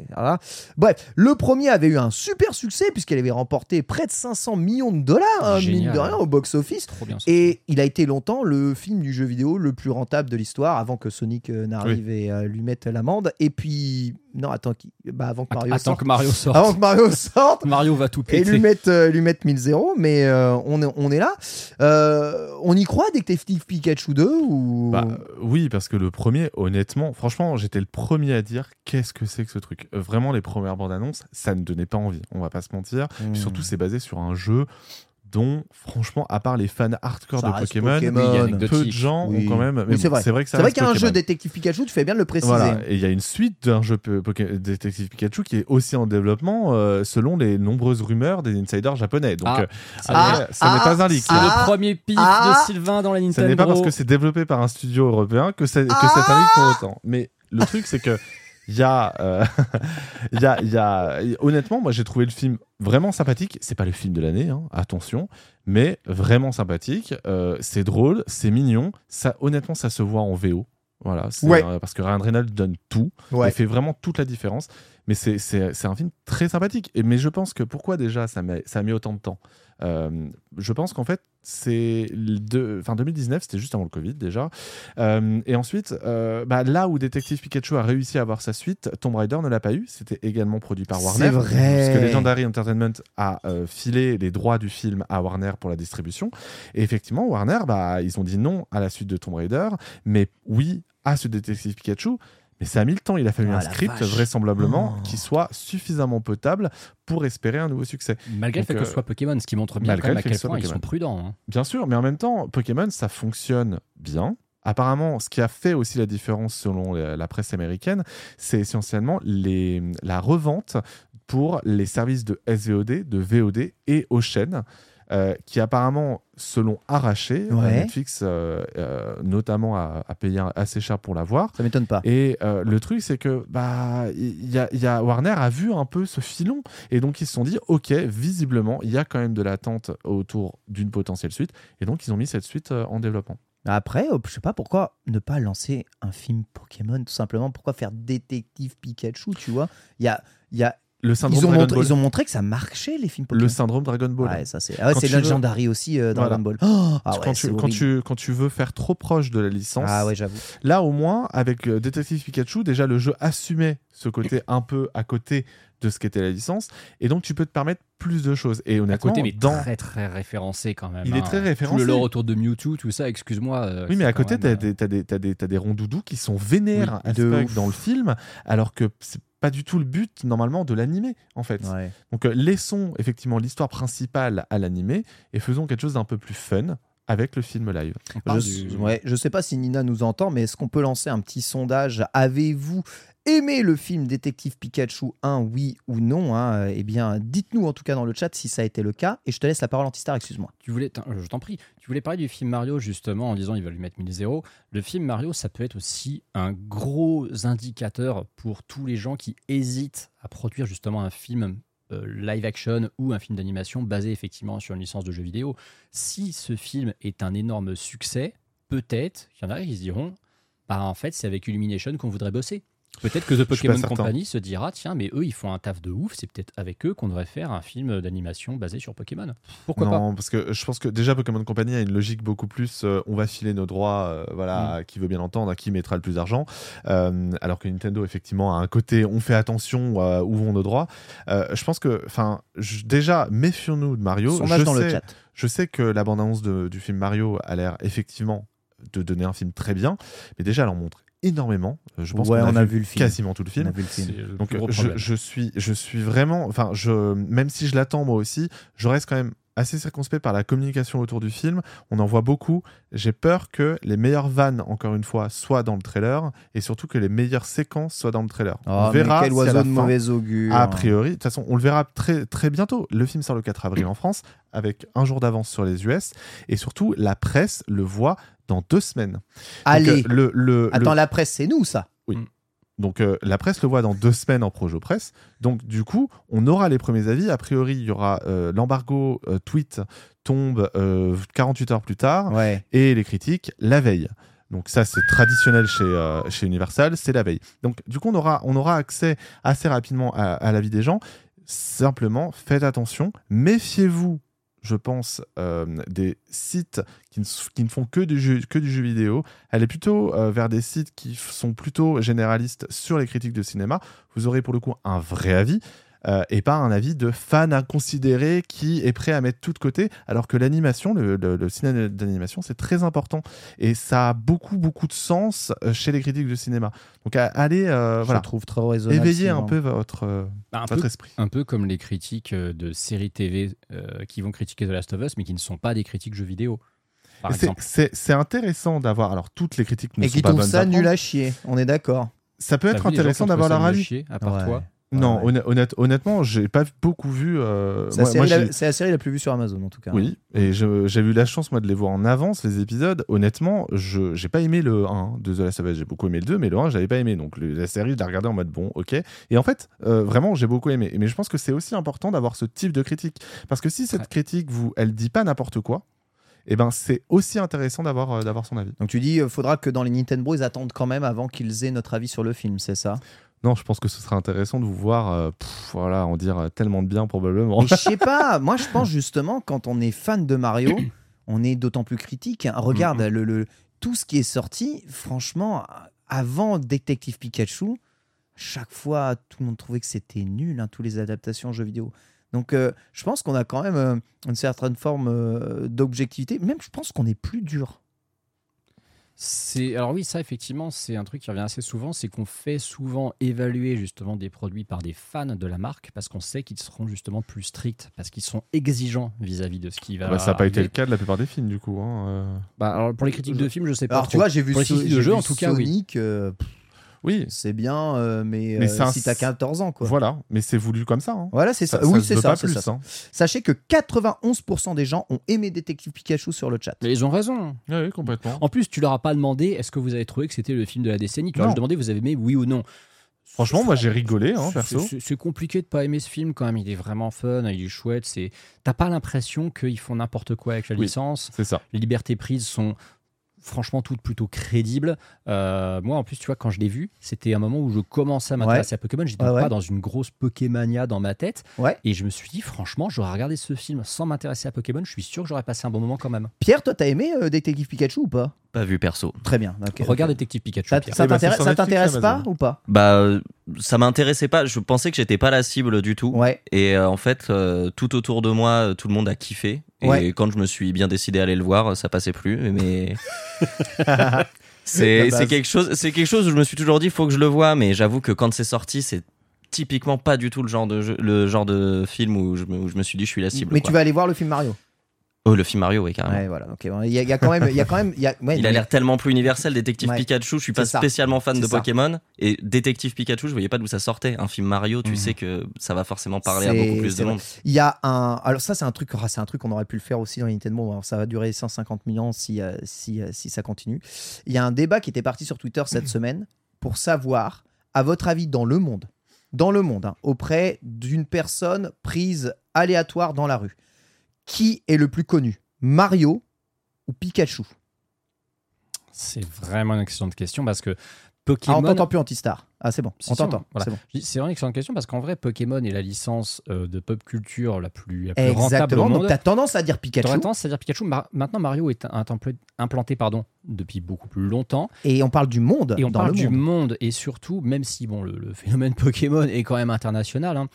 Bref, le premier avait eu un super succès puisqu'elle avait remporté près de 500 millions de dollars, hein, mine Génial. de rien, au box-office. Et il a été longtemps le film du jeu vidéo le plus rentable de l'histoire avant que Sonic n'arrive et lui mette l'amende. Et puis, non, attends, qui- bah, avant que Mario Attends sorte. que Mario <laughs> sorte. Avant que Mario sorte. <laughs> Mario va tout Et péter. lui mettre, euh, lui mettre 1000 zéros, mais euh, on, est, on est là. Euh, on y croit, Detective Pikachu 2 ou... Bah, euh, oui, parce que le premier, honnêtement, franchement, j'étais le premier à dire qu'est-ce que c'est que ce truc? Vraiment, les premières bandes annonces, ça ne donnait pas envie. On va pas se mentir. Hmm. Puis surtout, c'est basé sur un jeu dont, franchement, à part les fans hardcore Ça de Pokémon, Pokémon. Oui, il y a peu de gens Oui. ont quand même. Oui, c'est bon, vrai. C'est vrai que ça C'est vrai reste qu'il y a un jeu Pokémon. Detective Pikachu, tu fais bien de le préciser. Voilà, et il y a une suite d'un jeu Détective Pikachu qui est aussi en développement euh, selon les nombreuses rumeurs des insiders japonais. Donc, Ah, euh, ça après, ah, ça n'est pas un leak. C'est ah, le premier pif ah, de Sylvain dans la Ce Nintendo. n'est pas parce que c'est développé par un studio européen que Ah c'est un leak pour autant. Mais le truc, c'est que il y a, euh, il <laughs> y a, il y a, honnêtement, moi j'ai trouvé le film vraiment sympathique. C'est pas le film de l'année, hein, attention, mais vraiment sympathique. Euh, c'est drôle, c'est mignon. Ça, honnêtement, ça se voit en VO. Voilà, Ouais. euh, parce que Ryan Reynolds donne tout. Ouais. Il fait vraiment toute la différence. Mais c'est un film très sympathique. Et, mais je pense que pourquoi déjà ça, met, ça a mis autant de temps? Euh, Je pense qu'en fait, c'est. Enfin, 2019, c'était juste avant le Covid déjà. Euh, et ensuite, euh, bah, là où Detective Pikachu a réussi à avoir sa suite, Tomb Raider ne l'a pas eu. C'était également produit par Warner. C'est vrai. Parce que Legendary Entertainment a euh, filé les droits du film à Warner pour la distribution. Et effectivement, Warner, bah, ils ont dit non à la suite de Tomb Raider, mais oui à ce Détective Pikachu. Mais ça a mis le temps. Il a fallu Ah, un script, vache. vraisemblablement, Oh. qui soit suffisamment potable pour espérer un nouveau succès. Malgré le fait que ce euh, soit Pokémon, ce qui montre bien quand même à quel que ce soit point ils sont prudents. hein. Bien sûr, mais en même temps, Pokémon, ça fonctionne bien. Apparemment, ce qui a fait aussi la différence selon la la presse américaine, c'est essentiellement les, la revente pour les services de SVOD, de VOD et aux chaînes. Euh, qui apparemment, selon Arraché, euh, Ouais. Netflix euh, euh, notamment a, a payé assez cher pour l'avoir. Ça m'étonne pas. Et le truc, c'est que bah, y a, y a- Warner a vu un peu ce filon. Et donc, ils se sont dit, OK, visiblement, il y a quand même de l'attente autour d'une potentielle suite. Et donc, ils ont mis cette suite en développement. Après, je sais pas pourquoi ne pas lancer un film Pokémon, tout simplement. Pourquoi faire Détective Pikachu, tu vois? Il y a, il y a Le syndrome ils, ont Dragon montré, Ball. ils ont montré que ça marchait, les films Pokémon. Le syndrome Dragon Ball. Ouais, ça c'est ah ouais, veux- Legendary aussi, euh, Dragon Voilà. Ball. Oh, ah ouais, quand, tu, quand, horrible. tu, quand tu veux faire trop proche de la licence, Ah ouais, j'avoue. là au moins, avec euh, Detective Pikachu, déjà le jeu assumait ce côté un peu à côté de ce qu'était la licence, et donc tu peux te permettre plus de choses. Et À honnêtement, côté, mais dans... très très référencé quand même. Il est hein. très Tout référencé. le lore autour de Mewtwo, tout ça, excuse-moi. euh, Oui, mais à côté, t'as des, t'as des, t'as des, t'as des rondoudous qui sont vénères Oui, as de fuck ouf. dans le film, alors que c'est pas du tout le but normalement de l'animé en fait. Ouais. Donc euh, laissons effectivement l'histoire principale à l'animé et faisons quelque chose d'un peu plus fun avec le film live. ouais, je sais pas si Nina nous entend, mais est-ce qu'on peut lancer un petit sondage? Avez-vous aimé le film Détective Pikachu 1, oui ou non hein Eh bien, dites-nous en tout cas dans le chat si ça a été le cas. Et je te laisse la parole Antistar, excuse-moi. Tu voulais, euh, je t'en prie, tu voulais parler du film Mario justement en disant il va lui mettre 1000 Le film Mario, ça peut être aussi un gros indicateur pour tous les gens qui hésitent à produire justement un film euh, live action ou un film d'animation basé effectivement sur une licence de jeu vidéo. Si ce film est un énorme succès, peut-être qu'il y en a qui se diront, bah en fait c'est avec Illumination qu'on voudrait bosser. Peut-être que The Pokémon. Company se dira tiens mais eux ils font un taf de ouf, c'est peut-être avec eux qu'on devrait faire un film d'animation basé sur Pokémon. Pourquoi pas non, parce que je pense que déjà Pokémon Company a une logique beaucoup plus euh, on va filer nos droits, euh, voilà, Mm. à qui veut bien l'entendre, à qui mettra le plus d'argent. Euh, alors que Nintendo, effectivement, a un côté on fait attention où vont nos droits. Je pense que, enfin, déjà, méfions-nous de Mario. Sondage je dans le sais- chat. Je sais que la bande-annonce de- du film Mario a l'air effectivement de donner un film très bien, mais déjà elle en montre énormément. Euh, Je pense Ouais, qu'on on a, a vu vu le film. quasiment tout le On film. a vu le film. C'est le Donc je, je suis, je suis vraiment, enfin, je, même si je l'attends moi aussi, je reste quand même assez circonspect par la communication autour du film. On en voit beaucoup. J'ai peur que les meilleures vannes, encore une fois, soient dans le trailer et surtout que les meilleures séquences soient dans le trailer. Oh, on verra quel si à oiseau la de fin- mauvais augure. a priori, de toute façon, on le verra très, très bientôt. Le film sort le 4 avril en France, avec un jour d'avance sur les US. Et surtout, la presse le voit dans deux semaines. Allez, euh, le, le- attends, le- la presse, c'est nous ça. Donc euh, la presse le voit dans deux semaines en Projo Presse. Donc du coup, on aura les premiers avis. A priori, il y aura euh, l'embargo euh, tweet tombe euh, 48 heures plus tard Ouais. et les critiques la veille. Donc ça, c'est traditionnel chez, chez Universal, c'est la veille. Donc du coup, on aura, on aura accès assez rapidement à, à l'avis des gens. Simplement, faites attention, méfiez-vous, je pense, euh, des sites qui ne, font que du, jeu, vidéo. Allez plutôt euh, vers des sites qui sont plutôt généralistes sur les critiques de cinéma. Vous aurez pour le coup un vrai avis. Euh, et pas un avis de fan inconsidéré qui est prêt à mettre tout de côté, alors que l'animation, le, le- le cinéma d'animation, c'est très important et ça a beaucoup beaucoup de sens euh, chez les critiques de cinéma. Donc à- allez, euh, Je voilà, trouve trop raisonnable. éveillez un peu votre, euh, Bah, un, votre peu, esprit. un peu comme les critiques de séries TV euh, qui vont critiquer The Last of Us, mais qui ne sont pas des critiques jeux vidéo. Et c'est- intéressant d'avoir, alors toutes les critiques ne Et sont qui pas trouve bonnes ça à nul à chier. On est d'accord. Ça peut être qui intéressant d'avoir leur ça nul à avis. chier, à part Ouais. toi. Non, Ouais. honn- honnête- honnêtement, j'ai pas beaucoup vu. euh, C'est la, série la- la série la plus vue sur Amazon en tout cas. Oui, et j'ai eu la chance moi de les voir en avance les épisodes. Honnêtement, je j'ai pas aimé le 1 de The Last of Us, j'ai beaucoup aimé le 2, mais le 1 j'avais pas aimé. Donc le- la série, je l'ai regardé en mode bon, ok. Et en fait, euh, vraiment, j'ai beaucoup aimé. Mais je pense que c'est aussi important d'avoir ce type de critique, parce que si cette Ouais. critique vous, elle dit pas n'importe quoi, et ben c'est aussi intéressant d'avoir euh, d'avoir son avis. Donc tu dis, il faudra que dans les Nintendo, ils attendent quand même avant qu'ils aient notre avis sur le film, c'est ça? Non, je pense que ce sera intéressant de vous voir, euh, pff, voilà, en dire euh, tellement de bien probablement. Mais je sais pas, <laughs> moi je pense justement, quand on est fan de Mario, <coughs> on est d'autant plus critique. hein. Regarde, le, le- tout ce qui est sorti, franchement, avant Detective Pikachu, chaque fois, tout le monde trouvait que c'était nul, hein, toutes les adaptations jeux vidéo. Donc euh, je pense qu'on a quand même euh, une certaine forme d'objectivité. Même je pense qu'on est plus dur. C'est alors oui, ça effectivement, c'est un truc qui revient assez souvent, c'est qu'on fait souvent évaluer justement des produits par des fans de la marque parce qu'on sait qu'ils seront justement plus stricts, parce qu'ils sont exigeants vis-à-vis de ce qui va. Bah, ça n'a pas été le cas de la plupart des films du coup. hein, euh. Bah, alors pour les critiques de films, je sais pas. Alors tu vois, j'ai vu, Pour les So- critiques de vu en tout cas, oui. Sonic, euh, pff, Oui, c'est bien, euh, mais, Mais euh, si t'as 14 ans, quoi. voilà, mais c'est voulu comme ça. hein. Voilà, c'est ça. Ça- oui, ça c'est ça. pas c'est plus, ça. hein. Sachez que 91% des gens ont aimé Détective Pikachu sur le chat. Mais ils ont raison. Oui, oui, complètement. En plus, tu leur as pas demandé est-ce que vous avez trouvé que c'était le film de la décennie. Tu leur as demandé vous avez aimé oui ou non. Franchement, moi j'ai rigolé, hein, C'est- perso. c'est- C'est compliqué de pas aimer ce film quand même. Il est vraiment fun, il est chouette. C'est t'as pas l'impression qu'ils font n'importe quoi avec la Oui. licence. C'est ça. Les libertés prises sont franchement toutes plutôt crédibles. Euh, moi, en plus, tu vois, quand je l'ai vu, c'était un moment où je commençais à m'intéresser à Pokémon. J'étais Ouais, ouais. pas dans une grosse Pokémania dans ma tête. Et je me suis dit, franchement, j'aurais regardé ce film sans m'intéresser à Pokémon. Je suis sûr que j'aurais passé un bon moment quand même. Pierre, toi, t'as aimé euh, Détective Pikachu ou pas? Pas vu perso. Très bien. Regarde. Détective Pikachu. Ça, Eh ben, t'intéresse ça t'intéresse pas ou pas Bah, euh, ça m'intéressait pas. Je pensais que j'étais pas la cible du tout. Ouais. Et euh, en fait, euh, tout autour de moi, euh, tout le monde a kiffé. Et Ouais. quand je me suis bien décidé à aller le voir, ça passait plus. Mais <laughs> c'est quelque chose, c'est quelque chose où je me suis toujours dit, faut que je le vois. Mais j'avoue que quand c'est sorti, c'est typiquement pas du tout le genre de jeu- le genre de film où je me, où je me suis dit, je suis la cible. Mais quoi. tu vas aller voir le film Mario. Oh, le film Mario, oui, carrément. Ouais, voilà. Il y, a- il y a quand même, il y a quand même, il y a, ouais, Il a mais- l'air tellement plus universel, Détective Ouais. Pikachu. Je suis pas spécialement fan de ça. Pokémon. Et Détective Pikachu, je voyais pas d'où ça sortait. Un film Mario, tu Mhm. sais que ça va forcément parler à beaucoup plus de vrai. monde. Il y a un. Alors, ça, c'est un truc. ah, c'est un truc qu'on aurait pu le faire aussi dans Nintendo. Alors, ça va durer 150 millions si, euh, si, euh, si ça continue. Il y a un débat qui était parti sur Twitter cette <clears throat> semaine pour savoir, à votre avis, dans le monde, dans le monde, hein, auprès d'une personne prise aléatoire dans la rue, qui est le plus connu? Mario ou Pikachu? C'est vraiment une excellente question parce que Ah, Pokémon. on t'entend plus anti-star. Ah, c'est bon. On si, t'entend. voilà. C'est bon. C'est vraiment une excellente question parce qu'en vrai, Pokémon est la licence euh, de pop culture la plus, la plus rentable au Exactement. Donc, t'as tendance à dire Pikachu. T'aurais tendance à dire Pikachu. Mar- Maintenant, Mario est un- impl- implanté pardon, depuis beaucoup plus longtemps. Et on parle du monde. Et on dans parle le du monde. monde. Et surtout, même si bon, le, le phénomène <laughs> Pokémon est quand même international, hein,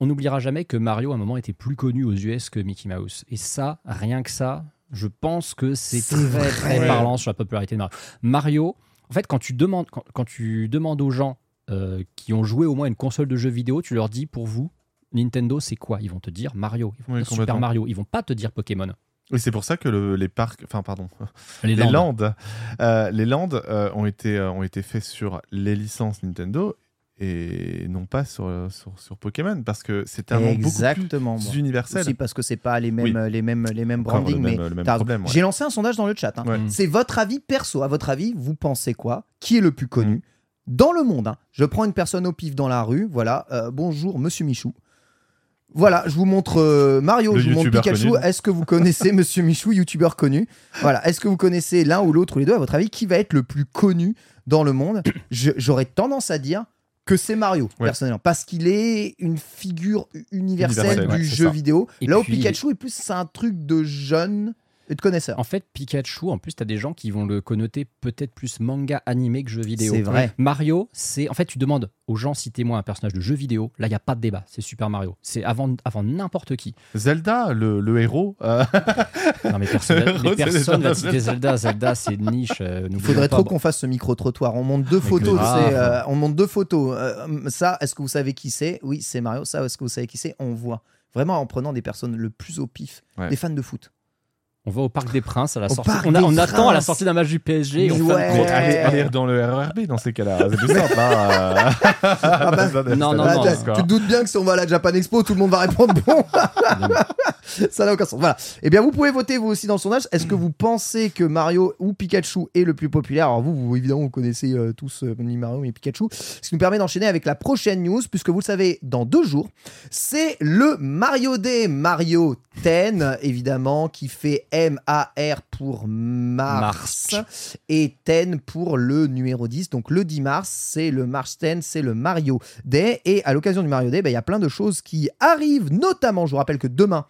on n'oubliera jamais que Mario, à un moment, était plus connu aux US que Mickey Mouse. Et ça, rien que ça, je pense que c'est très, vrai. très parlant sur la popularité de Mario. Mario, en fait, quand tu demandes, quand, quand tu demandes aux gens euh, qui ont joué au moins une console de jeux vidéo, tu leur dis, pour vous, Nintendo, c'est quoi? Ils vont te dire Mario. Ils vont Oui, te dire Super. Mario. Ils vont pas te dire Pokémon. Oui, c'est pour ça que le- les parcs, enfin pardon, <laughs> Les les Landes. landes, euh, les landes euh, ont été euh, ont été faits sur les licences Nintendo et non pas sur sur, sur Pokémon parce que c'est un beaucoup Exactement. plus Bon. universel. Aussi parce que c'est pas les mêmes, Oui. les mêmes, les mêmes Encore même- mais ouais. J'ai lancé un sondage dans le chat. hein. Ouais. C'est votre avis perso. À votre avis, vous pensez quoi? Qui est le plus Mm. connu dans le monde hein. Je prends une personne au pif dans la rue. Voilà. Euh, bonjour, Monsieur Michou. Voilà, je vous montre euh, Mario, Le je vous montre Pikachu. Est-ce que vous connaissez <laughs> Monsieur Michou, youtubeur connu? Voilà, est-ce que vous connaissez l'un ou l'autre ou les deux? À votre avis, qui va être le plus connu dans le monde? J'aurais tendance à dire que c'est Mario, Ouais. personnellement, parce qu'il est une figure universelle Universelle, du ouais, jeu ça. vidéo. Et Là où puis- Pikachu est plus c'est un truc de jeune et de connaisseur. En fait, Pikachu, en plus, tu as des gens qui vont le connoter peut-être plus manga animé que jeu vidéo. C'est vrai. Mario, c'est. En fait, tu demandes aux gens, citez-moi un personnage de jeu vidéo. Là, il n'y a pas de débat. C'est Super Mario. C'est avant, avant n'importe qui. Zelda, le, le héros. euh, <laughs> Non, mais personne, héros, mais personne va Zelda. citer Zelda. Zelda, c'est une niche. euh, Il faudrait pas. trop qu'on fasse ce micro-trottoir. On monte deux Mais photos. euh, on monte deux photos. Euh, ça, est-ce que vous savez qui c'est? Oui, c'est Mario. Ça, est-ce que vous savez qui c'est? On voit. Vraiment en prenant des personnes le plus au pif. Ouais. Des fans de foot. On va au Parc des Princes à la Au sortie. Parc On, a- des on attend à la Princes. sortie d'un match du PSG. et on Mais fait un gros ouais. truc. allez, allez dans le RERB dans ces cas-là. C'est plus simple. hein. Ah bah, <laughs> Ça, non, ça, non, ça, non, Bah, tu te doutes bien que si on va à la Japan Expo, tout le monde va répondre bon. <laughs> Ça n'a aucun sens. Voilà. Eh bien, vous pouvez voter vous aussi dans le sondage. Est-ce que vous pensez que Mario ou Pikachu est le plus populaire? Alors vous, vous évidemment, vous connaissez euh, tous euh, ni Mario ni Pikachu. Ce qui nous permet d'enchaîner avec la prochaine news, puisque vous le savez, dans deux jours, c'est le Mario Day, Mario 10, évidemment, qui fait M-A-R pour mars, et 10 pour le numéro 10. Donc le 10 mars, c'est le Mars 10, c'est le Mario Day. Et à l'occasion du Mario Day, bah, il y a plein de choses qui arrivent, notamment, je vous rappelle que demain,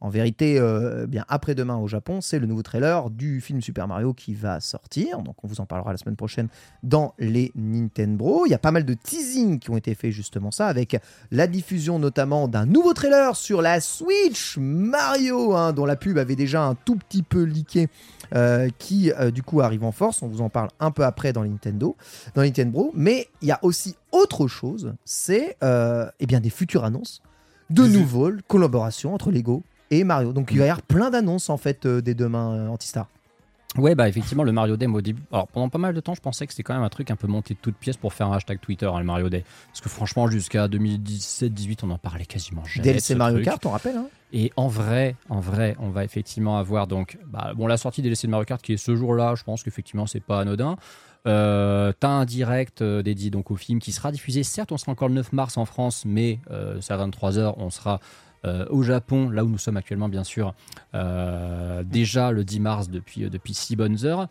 en vérité, euh, bien après-demain au Japon, c'est le nouveau trailer du film Super Mario qui va sortir. Donc on vous en parlera la semaine prochaine dans les Nintendo. Il y a pas mal de teasing qui ont été faits justement ça, avec la diffusion notamment d'un nouveau trailer sur la Switch Mario, hein, dont la pub avait déjà un tout petit peu leaké, euh, qui euh, du coup arrive en force. On vous en parle un peu après dans les Nintendo, dans les Nintendo. Mais il y a aussi autre chose, c'est eh bien des futures annonces de nouvelles collaborations entre Lego et Mario. Donc il va y avoir plein d'annonces en fait euh, dès demain euh, Antistar. Ouais, bah effectivement, le Mario Day, au début. Alors pendant pas mal de temps, je pensais que c'était quand même un truc un peu monté de toutes pièces pour faire un hashtag Twitter, hein, le Mario Day. Parce que franchement, jusqu'à 2017-18, on en parlait quasiment jamais. DLC Mario truc. Kart, on rappelle. hein. Et en vrai, en vrai, on va effectivement avoir donc bah, bon la sortie des DLC de Mario Kart qui est ce jour-là. Je pense qu'effectivement c'est pas anodin. Euh, T'as un direct euh, dédié donc au film qui sera diffusé. Certes, on sera encore le 9 mars en France, mais euh, c'est à 23 h On sera euh, au Japon, là où nous sommes actuellement, bien sûr, euh, déjà le 10 mars depuis, euh, depuis 6 bonnes heures.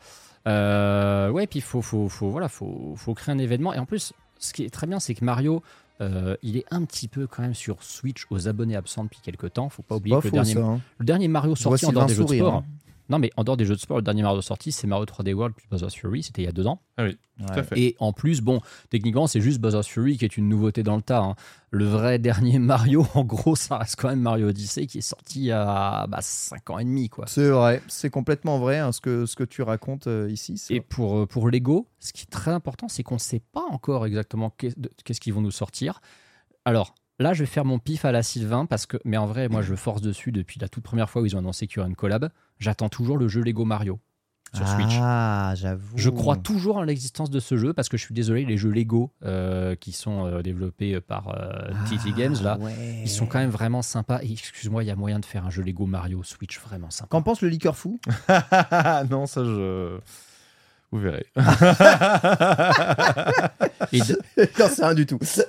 Euh, ouais, puis il faut, faut, faut, voilà, faut, faut créer un événement. Et en plus, ce qui est très bien, c'est que Mario, euh, il est un petit peu quand même sur Switch aux abonnés absents depuis quelques temps. Faut pas oublier pas que le faux, dernier, ça, hein. le dernier Mario sorti en dehors des Sylvain jeux de sourire, sport. hein. Non, mais en dehors des jeux de sport, le dernier Mario sorti, c'est Mario 3D World plus Bowser's Fury. C'était il y a deux ans. Ah oui, tout à fait. Et en plus, bon, techniquement, c'est juste Bowser's Fury qui est une nouveauté dans le tas. hein. Le vrai <laughs> dernier Mario, en gros, ça reste quand même Mario Odyssey qui est sorti il y a bah, 5 ans et demi, quoi. C'est vrai, c'est complètement vrai hein, ce, que, ce que tu racontes euh, ici. c'est Et vrai. pour, euh, pour Lego, ce qui est très important, c'est qu'on ne sait pas encore exactement qu'est-ce qu'ils vont nous sortir. Alors, là, je vais faire mon pif à la Sylvain, parce que, mais en vrai, moi, je force dessus depuis la toute première fois où ils ont annoncé qu'il y aurait une collab. J'attends toujours le jeu Lego Mario sur Switch. Ah, j'avoue. Je crois toujours en l'existence de ce jeu parce que je suis désolé, les jeux Lego euh, qui sont euh, développés par euh, TT Games là, Ah, ouais. ils sont quand même vraiment sympas. Excuse-moi, il y a moyen de faire un jeu Lego Mario Switch vraiment sympa. Qu'en pense le liqueur fou? <laughs> Non, ça je. Vous verrez. <laughs> Et de- Non, c'est rien du tout. c'est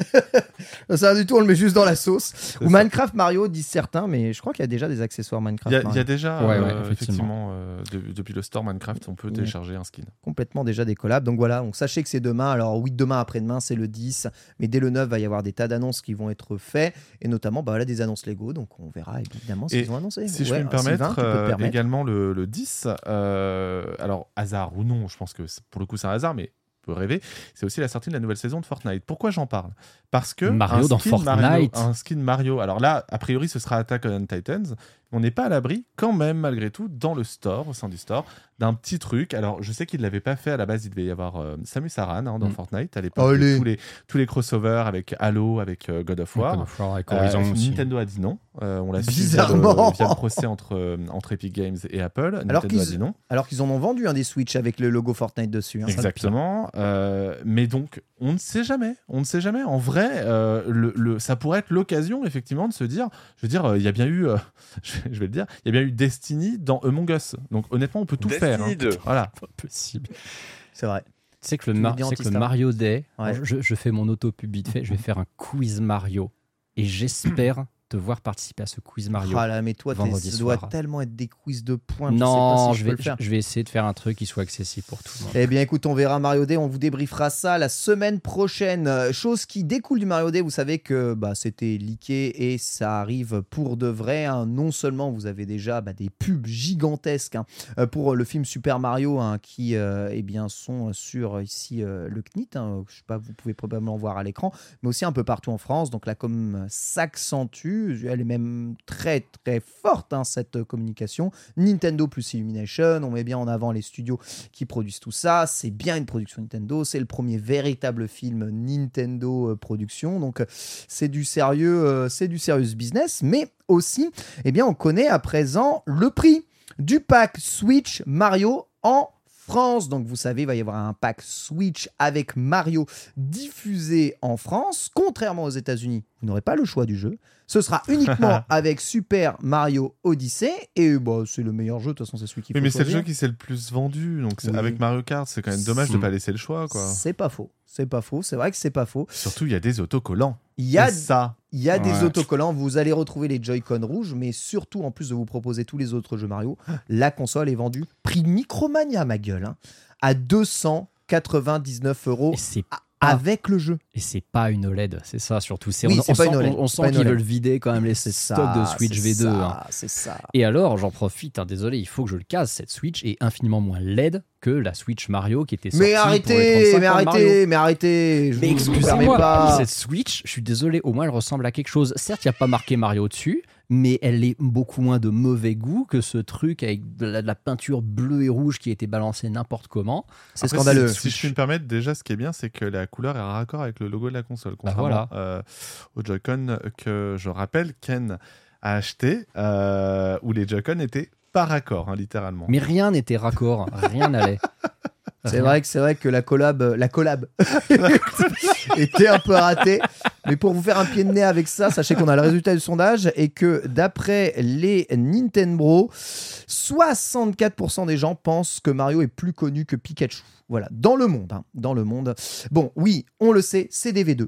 rien du tout, on le met juste dans la sauce. Ou. Minecraft Mario, disent certains, mais je crois qu'il y a déjà des accessoires Il Minecraft y, a- il y a déjà, Ouais, euh, ouais, effectivement. effectivement, euh, de- depuis le store Minecraft, on peut télécharger un skin. complètement déjà des collabs. Donc voilà, donc sachez que c'est demain. Alors oui, demain après-demain, c'est le 10, mais dès le 9, va y avoir des tas d'annonces qui vont être faits, et notamment bah, voilà, des annonces Lego. Donc on verra évidemment ce qu'ils ont annoncé. Si je peux me permettre, peux permettre. également le, le 10, euh, alors hasard ou non, je pense que c'est- pour le coup c'est un hasard, mais on peut rêver, c'est aussi la sortie de la nouvelle saison de Fortnite. Pourquoi j'en parle? Parce que Mario un dans skin Mario, Fortnite. un skin Mario, alors là, a priori ce sera Attack on Titans, on n'est pas à l'abri quand même malgré tout dans le store, au sein du store, d'un petit truc. Alors je sais qu'il ne l'avait pas fait à la base, il devait y avoir euh, Samus Aran hein, dans Mm. Fortnite à l'époque, Allez. de tous les, tous les crossovers avec Halo, avec euh, God of War. God of War avec Euh, Horizon aussi. Nintendo a dit non. Euh, on l'a su via le, Bizarrement. via le procès entre, euh, entre Epic Games et Apple. Alors Nintendo a qu'ils dit non. alors qu'ils en ont vendu un des Switch avec le logo Fortnite dessus. hein, Exactement. Euh, mais donc, on ne sait jamais. On ne sait jamais. En vrai, euh, le, le- ça pourrait être l'occasion, effectivement, de se dire je veux dire, euh, il y a bien eu, euh, <laughs> je <laughs> je vais le dire, il y a bien eu Destiny dans Among Us. Donc, honnêtement, on peut tout Destiny faire. hein. 2. Voilà. Pas possible. C'est vrai. Tu sais que le, Mar- que. Mario Day, Ouais. alors, je, je fais mon auto-pub vite fait, je vais faire un quiz Mario. Et j'espère te voir participer à ce quiz Mario. Ah là, mais toi, ça doit tellement être des quiz de points. je sais non, pas si je, je, peux vais, le faire. je vais essayer de faire un truc qui soit accessible pour tout le monde. Eh bien, écoute, on verra Mario Day. On vous débriefera ça la semaine prochaine. Euh, Chose qui découle du Mario Day, vous savez que bah, c'était leaké et ça arrive pour de vrai. hein. Non seulement vous avez déjà bah, des pubs gigantesques hein, euh, pour le film Super Mario hein, qui euh, eh bien, sont sur ici euh, le CNIT. Je sais pas, vous pouvez probablement voir à l'écran, mais aussi un peu partout en France. Donc la com s'accentue. Elle est même très très forte hein, cette communication. Nintendo plus Illumination. On met bien en avant les studios qui produisent tout ça. C'est bien une production Nintendo. C'est le premier véritable film Nintendo euh, production. Donc c'est du sérieux, euh, c'est du serious business. Mais aussi, eh bien, on connaît à présent le prix du pack Switch Mario en France. Donc vous savez, il va y avoir un pack Switch avec Mario diffusé en France. Contrairement aux États-Unis, vous n'aurez pas le choix du jeu. Ce sera <laughs> uniquement avec Super Mario Odyssey. Et bah, c'est le meilleur jeu, de toute façon, c'est celui qui Oui, mais c'est le jeu qui s'est le plus vendu. Donc, Oui. avec Mario Kart, c'est quand même dommage de ne pas laisser le choix. Quoi. C'est pas faux. C'est pas faux. C'est vrai que c'est pas faux. Surtout, il y a des autocollants. Il y a, ça. Il y a des autocollants. Vous allez retrouver les Joy-Con rouges, mais surtout, en plus de vous proposer tous les autres jeux Mario, la console est vendue prix Micromania, ma gueule, hein, à 299 euros Et c'est avec le jeu. Et c'est pas une OLED, c'est ça surtout. C'est, Oui, on, on pas sent, une OLED, on- on sent qu'ils OLED. veulent vider quand même les C'est stocks de Switch c'est V2. hein. ça, C'est ça. Et alors, j'en profite, hein, désolé, il faut que je le case, cette Switch est infiniment moins LED que la Switch Mario qui était sortie Mais pour les arrêtez, 35 mais arrêtez, mais arrêtez. Je Mais excusez-moi, pas. cette Switch, je suis désolé, au moins elle ressemble à quelque chose. Certes, il n'y a pas marqué Mario dessus, mais elle est beaucoup moins de mauvais goût que ce truc avec de la, de la peinture bleue et rouge qui a été balancée n'importe comment. C'est scandaleux. Si, si je puis me permettre, déjà, ce qui est bien, c'est que la couleur est raccord avec le logo de la console. Contrairement voilà. euh, au Joy-Con que je rappelle, Ken a acheté, euh, où les Joy-Con étaient pas raccord, hein, littéralement. Mais rien n'était raccord, rien n'allait. C'est vrai que c'est vrai que la collab, la collab <laughs> <laughs> était un peu ratée. Mais pour vous faire un pied de nez avec ça, sachez qu'on a le résultat du sondage et que d'après les Nintendo, 64% des gens pensent que Mario est plus connu que Pikachu. Voilà, dans le monde, hein, dans le monde. Bon, oui, on le sait, c'est des V2.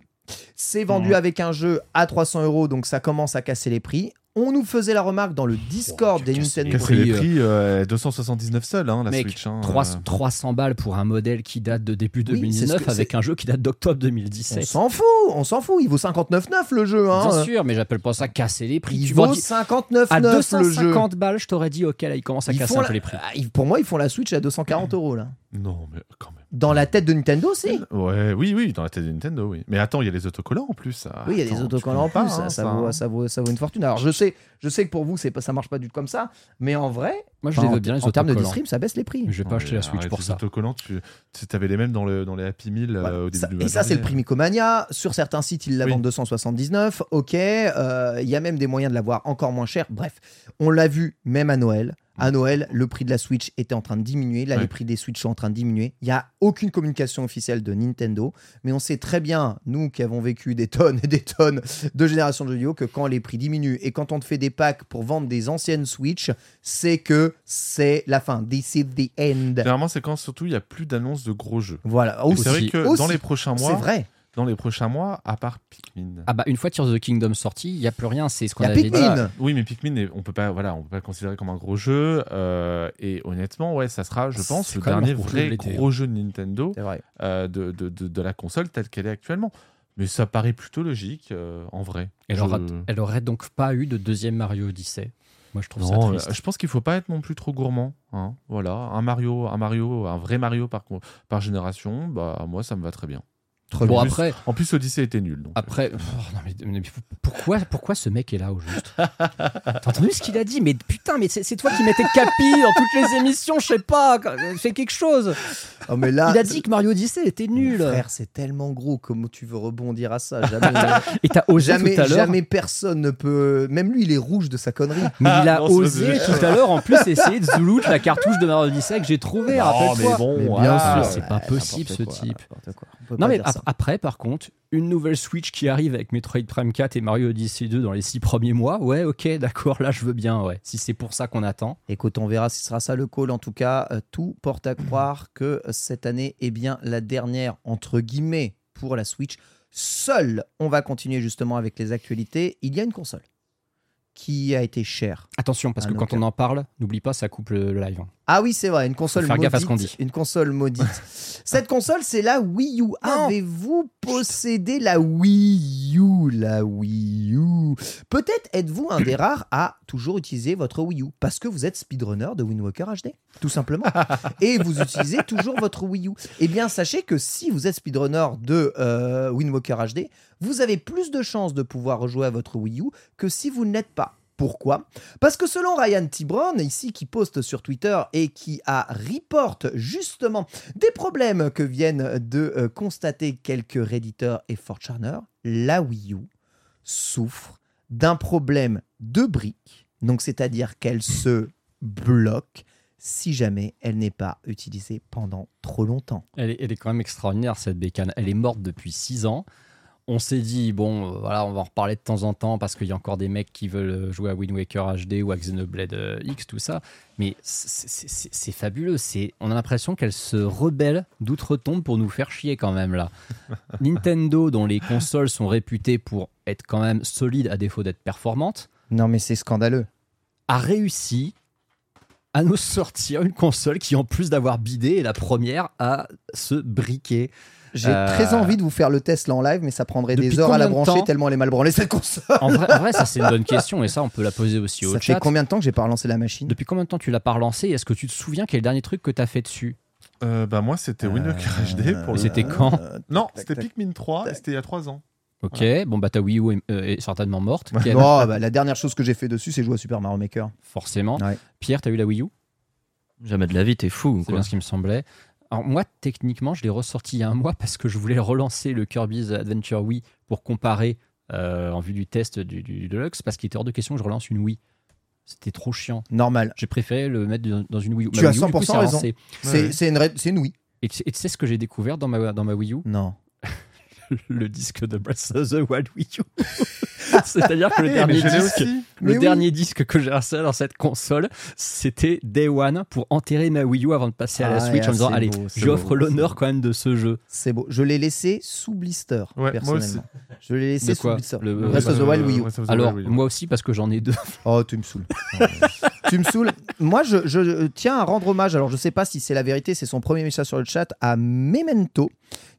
C'est vendu avec un jeu à 300 euros, donc ça commence à casser les prix. On nous faisait la remarque dans le Discord des casses les Nintendo. Casser les prix, prix, euh, 279 seuls, hein, la Mec, Switch. hein, 300, euh. 300 balles pour un modèle qui date de début Oui, c'est ce 2019 que- avec c'est- un jeu qui date d'octobre On 2017. s'en fout, on s'en fout. Il vaut 59,9 le jeu. Hein. Bien sûr, mais j'appelle pas ça casser les prix. Il tu vaut m'aurais dit- 59,9 à le jeu. 250 balles, je t'aurais dit, ok, là, il commence à Ils casser un la- peu les prix. Ah, Pour moi, ils font la Switch à 240 euros là. Non, mais quand même. Dans la tête de Nintendo, si. Ouais, oui, oui, dans la tête de Nintendo, oui. Mais attends, il y a les autocollants en plus. ça. Oui, il y a des Attends, autocollants en plus, pas, ça, hein, ça ça, vaut, hein. ça, vaut, ça vaut une fortune. Alors je sais, je sais que pour vous, c'est pas, ça marche pas du tout comme ça, mais en vrai, Moi, je les veux bien, les en termes de distrib, ça baisse les prix. Mais je vais pas acheter la Switch arrête, pour les ça. autocollants, tu tu avais les mêmes dans, le, dans les Happy Meal Voilà. euh, au début Ça- du et ça, c'est le prix Micomania. Sur certains sites, ils la Oui. vendent 279. Ok. euh, Il y a même des moyens de l'avoir encore moins cher. Bref, on l'a vu même à Noël. À Noël, le prix de la Switch était en train de diminuer. Là, Ouais. les prix des Switch sont en train de diminuer. Il n'y a aucune communication officielle de Nintendo. Mais on sait très bien, nous qui avons vécu des tonnes et des tonnes de générations de jeux vidéo, que quand les prix diminuent et quand on te fait des packs pour vendre des anciennes Switch, c'est que c'est la fin. This is the end. Généralement, c'est quand surtout il n'y a plus d'annonces de gros jeux. Voilà. C'est vrai que Aussi. dans les prochains C'est mois, vrai. Dans les prochains mois, à part Pikmin. Ah bah une fois Tears of the Kingdom sorti, il y a plus rien, c'est ce qu'on avait Pikmin. dit. Voilà. Oui, mais Pikmin, est- on peut pas, voilà, on peut pas le considérer comme un gros jeu. euh, et honnêtement, ouais, ça sera, je pense, le dernier un gros jeu vrai gros jeu de Nintendo vrai. euh, de, de, de, de la console telle qu'elle est actuellement. Mais ça paraît plutôt logique, euh, en vrai. Elle, Je- aura, elle aurait donc pas eu de deuxième Mario Odyssey. Moi je trouve ça triste. je pense qu'il faut pas être non plus trop gourmand. hein. Voilà, un Mario, un Mario, un vrai Mario par, par génération, bah moi ça me va très bien. Bon, après. En plus, Odyssey était nul. Après. Pourquoi, pourquoi ce mec est là au juste? T'as entendu ce qu'il a dit? Mais putain, mais c'est toi qui mettais Capi dans toutes les émissions, je sais pas. Fais quelque chose. Oh, là, il a dit que Mario Odyssey était nul. Frère, c'est tellement gros. Comment tu veux rebondir à ça? Jamais. <laughs> Et t'as jamais, Jamais personne ne peut. Même lui, il est rouge de sa connerie. Mais il a ah, osé tout à l'heure, en plus, essayer de zouloute la cartouche de Mario Odyssey que j'ai trouvée. Non, mais bon, bien sûr, c'est pas possible ce type. Non, mais après, après, par contre, une nouvelle Switch qui arrive avec Metroid Prime 4 et Mario Odyssey 2 dans les six premiers mois. Ouais, ok, <laughs> d'accord, là je veux bien, ouais, si c'est pour ça qu'on attend. Écoute, on verra si ce sera ça le call. En tout cas, euh, tout porte à croire que euh, cette année est bien la dernière, entre guillemets, pour la Switch. Seul, on va continuer justement avec les actualités. Il y a une console qui a été chère. Attention parce que quand on en parle, n'oublie pas ça coupe le, live. hein. Ah oui, c'est vrai, une console faire gaffe à maudite. ce qu'on dit. Une console maudite. <laughs> Cette console, c'est la Wii U. Avez-vous possédé la Wii U? La Wii U. Peut-être êtes-vous un des rares à toujours utiliser votre Wii U parce que vous êtes speedrunner de Wind Waker HD, tout simplement. <laughs> Et vous utilisez toujours votre Wii U. Eh bien, sachez que si vous êtes speedrunner de euh, Wind Waker HD, vous avez plus de chances de pouvoir rejouer à votre Wii U que si vous ne l'êtes pas. Pourquoi? Parce que selon Ryan T. Brown, ici qui poste sur Twitter et qui a reporte justement des problèmes que viennent de euh, constater quelques Redditeurs et Fortcharners, la Wii U souffre d'un problème de briques, donc c'est-à-dire qu'elle se bloque si jamais elle n'est pas utilisée pendant trop longtemps. Elle est, elle est quand même extraordinaire cette bécane. Elle est morte depuis 6 ans. On s'est dit, bon, euh, voilà, on va en reparler de temps en temps parce qu'il y a encore des mecs qui veulent euh, jouer à Wind Waker HD ou à Xenoblade euh, X, tout ça. Mais c'est- fabuleux. C'est- On a l'impression qu'elle se rebelle d'outre-tombe pour nous faire chier quand même là. <laughs> Nintendo, dont les consoles sont réputées pour être quand même solides à défaut d'être performantes, Non mais c'est scandaleux. a réussi à nous sortir une console qui, en plus d'avoir bidé, est la première à se briquer. J'ai Euh, très envie de vous faire le test là en live, mais ça prendrait Depuis des heures à la brancher temps tellement elle est mal branlée cette console. En vrai, en vrai, ça c'est une bonne <laughs> question et ça on peut la poser aussi au Ça chat. fait combien de temps que j'ai pas relancé la machine Depuis combien de temps tu l'as pas relancé Est-ce que tu te souviens quel est le dernier truc que tu as fait dessus Euh, bah moi c'était Waker HD pour Mais le c'était quand Euh, Non, c'était Pikmin 3 et c'était il y a 3 ans. Ok, bon bah ta Wii U est, euh, est certainement morte. <laughs> Oh, bah, la dernière chose que j'ai fait dessus, c'est jouer à Super Mario Maker. forcément. Ouais. Pierre, t'as eu la Wii U? Jamais de la vie, t'es fou. ou C'est quoi bien ce qui me semblait. Alors moi, techniquement, je l'ai ressorti il y a un mois parce que je voulais relancer le Kirby's Adventure Wii pour comparer euh, en vue du test du, du Deluxe parce qu'il était hors de question que je relance une Wii. C'était trop chiant. Normal. J'ai préféré le mettre dans- une Wii U. Tu Ma as Wii U, du coup, 100% s'est raison. C'est Ouais. une, une tu, et tu sais ce que j'ai découvert dans ma, dans ma Wii U? Non. <laughs> Le disque de Breath of the Wild Wii U. <laughs> C'est-à-dire que le Eh, dernier disque, le Mais oui. dernier disque que j'ai installé dans cette console, c'était Day One pour enterrer ma Wii U avant de passer à la Ah, Switch yeah, en me disant allez, j'offre l'honneur quand même de ce jeu. C'est beau. Je l'ai laissé sous blister, Ouais, personnellement. Je l'ai laissé sous blister. Le- Breath of the Wild Wii U. Breath of the Alors moi aussi parce que j'en ai deux. <laughs> Oh, tu me saoules. tu me saoules. Moi, je, je tiens à rendre hommage. Alors, je sais pas si c'est la vérité, c'est son premier message sur le chat à Memento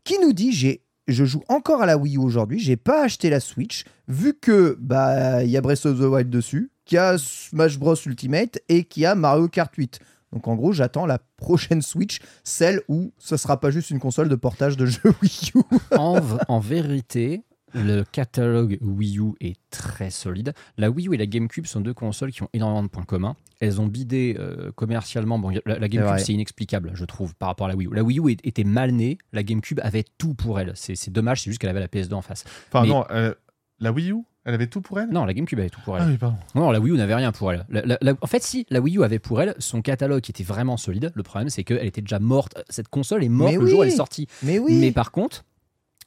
qui nous dit j'ai je joue encore à la Wii U aujourd'hui, j'ai pas acheté la Switch vu que bah il y a Breath of the Wild dessus, qu'il y a Smash Bros Ultimate et qu'il y a Mario Kart 8. Donc en gros, j'attends la prochaine Switch, celle où ce sera pas juste une console de portage de jeux <laughs> Wii U. en, vérité, le catalogue Wii U est très solide. La Wii U et la GameCube sont deux consoles qui ont énormément de points communs. Elles ont bidé euh, commercialement. Bon, la, la GameCube, c'est inexplicable, je trouve, par rapport à la Wii U. La Wii U était mal née. La GameCube avait tout pour elle. C'est dommage, c'est juste qu'elle avait la PS2 en face. Enfin, Mais- non, euh, la Wii U, elle avait tout pour elle? Non, la GameCube avait tout pour elle. Ah oui, pardon. Non, la Wii U n'avait rien pour elle. La- la- la- en fait, si, la Wii U avait pour elle son catalogue qui était vraiment solide. Le problème, c'est qu'elle était déjà morte. Cette console est morte Mais le jour où elle est sortie. Mais oui. Mais par contre,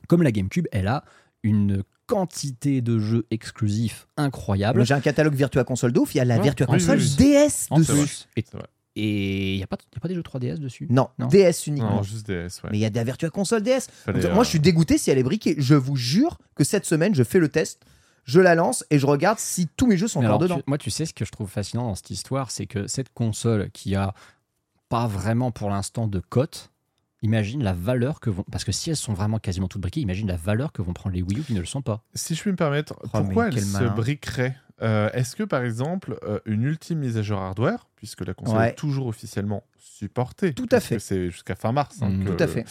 comme la GameCube, elle a une quantité de jeux exclusifs incroyable. Moi, J'ai un catalogue Virtua Console de ouf, il y a la Ouais. Virtua Console. DS En dessus. plus. Et il n'y a, pas- y a pas des jeux 3DS dessus? Non, Non. DS uniquement. Non, juste DS, ouais. Mais il y a de la Virtua Console DS. Euh, Moi, je suis dégoûté si elle est briquée. Je vous jure que cette semaine, je fais le test, je la lance et je regarde si tous mes jeux sont Mais encore alors, dedans. tu- moi, tu sais ce que je trouve fascinant dans cette histoire, c'est que cette console qui a pas vraiment pour l'instant de cote, imagine la valeur que vont. Parce que si elles sont vraiment quasiment toutes briquées, imagine la valeur que vont prendre les Wii U qui ne le sont pas. Si je puis me permettre, Oh, pourquoi elle quel se malin. briquerait Euh, Est-ce que par exemple, euh, une ultime mise à jour hardware, puisque la console Ouais. est toujours officiellement supportée, Tout à fait. c'est jusqu'à fin mars. hein, Mm. que- Tout à fait.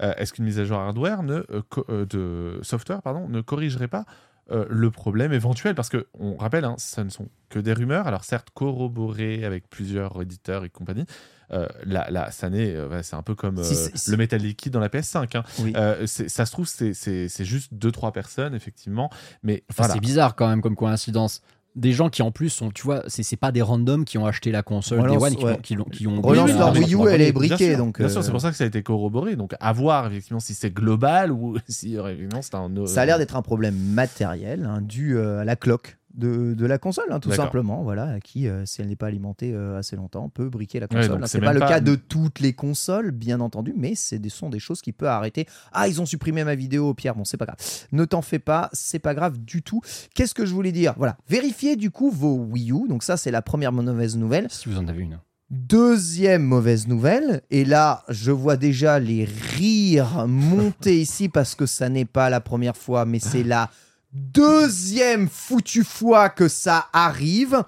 euh, Est-ce qu'une mise à jour hardware ne, euh, euh, de software pardon, ne corrigerait pas euh, le problème éventuel? Parce que on rappelle, hein, ça ne sont que des rumeurs. Alors certes corroborées avec plusieurs éditeurs et compagnie. Euh, là, là, ça n'est, ouais, c'est un peu comme euh, Si, si, si. le métal liquide dans la PS5. hein. Oui. Euh, c'est- ça se trouve, c'est- c'est c'est juste deux trois personnes effectivement, mais Enfin, voilà. c'est bizarre quand même comme coïncidence. Des gens qui en plus sont, tu vois, c'est c'est pas des randoms qui ont acheté la console Relance, Day One qui, ouais. qui, l'ont- qui ont. Relance qui leur ont- Wii U, qui elle est Bien briquée. sûr, donc, bien sûr, euh, c'est pour ça que ça a été corroboré. Donc, à voir effectivement si c'est global <laughs> ou si effectivement c'est un. Ça a l'air d'être un problème matériel hein, dû euh, à la cloque de, de la console, hein, tout simplement. Voilà, qui, euh, si elle n'est pas alimentée euh, assez longtemps, peut briquer la Ouais, console. donc Hein, c'est pas le pas- cas de toutes les consoles, bien entendu, mais c'est des sont des choses qui peuvent arrêter. Ah, ils ont supprimé ma vidéo, Pierre. Bon, c'est pas grave. Ne t'en fais pas, c'est pas grave du tout. Qu'est-ce que je voulais dire? Voilà, vérifiez du coup vos Wii U. Donc ça, c'est la première mauvaise nouvelle. Si vous en avez une. Deuxième mauvaise nouvelle, et là je vois déjà les rires monter ici parce que ça n'est pas la première fois, mais c'est <laughs> la deuxième foutue fois que ça arrive.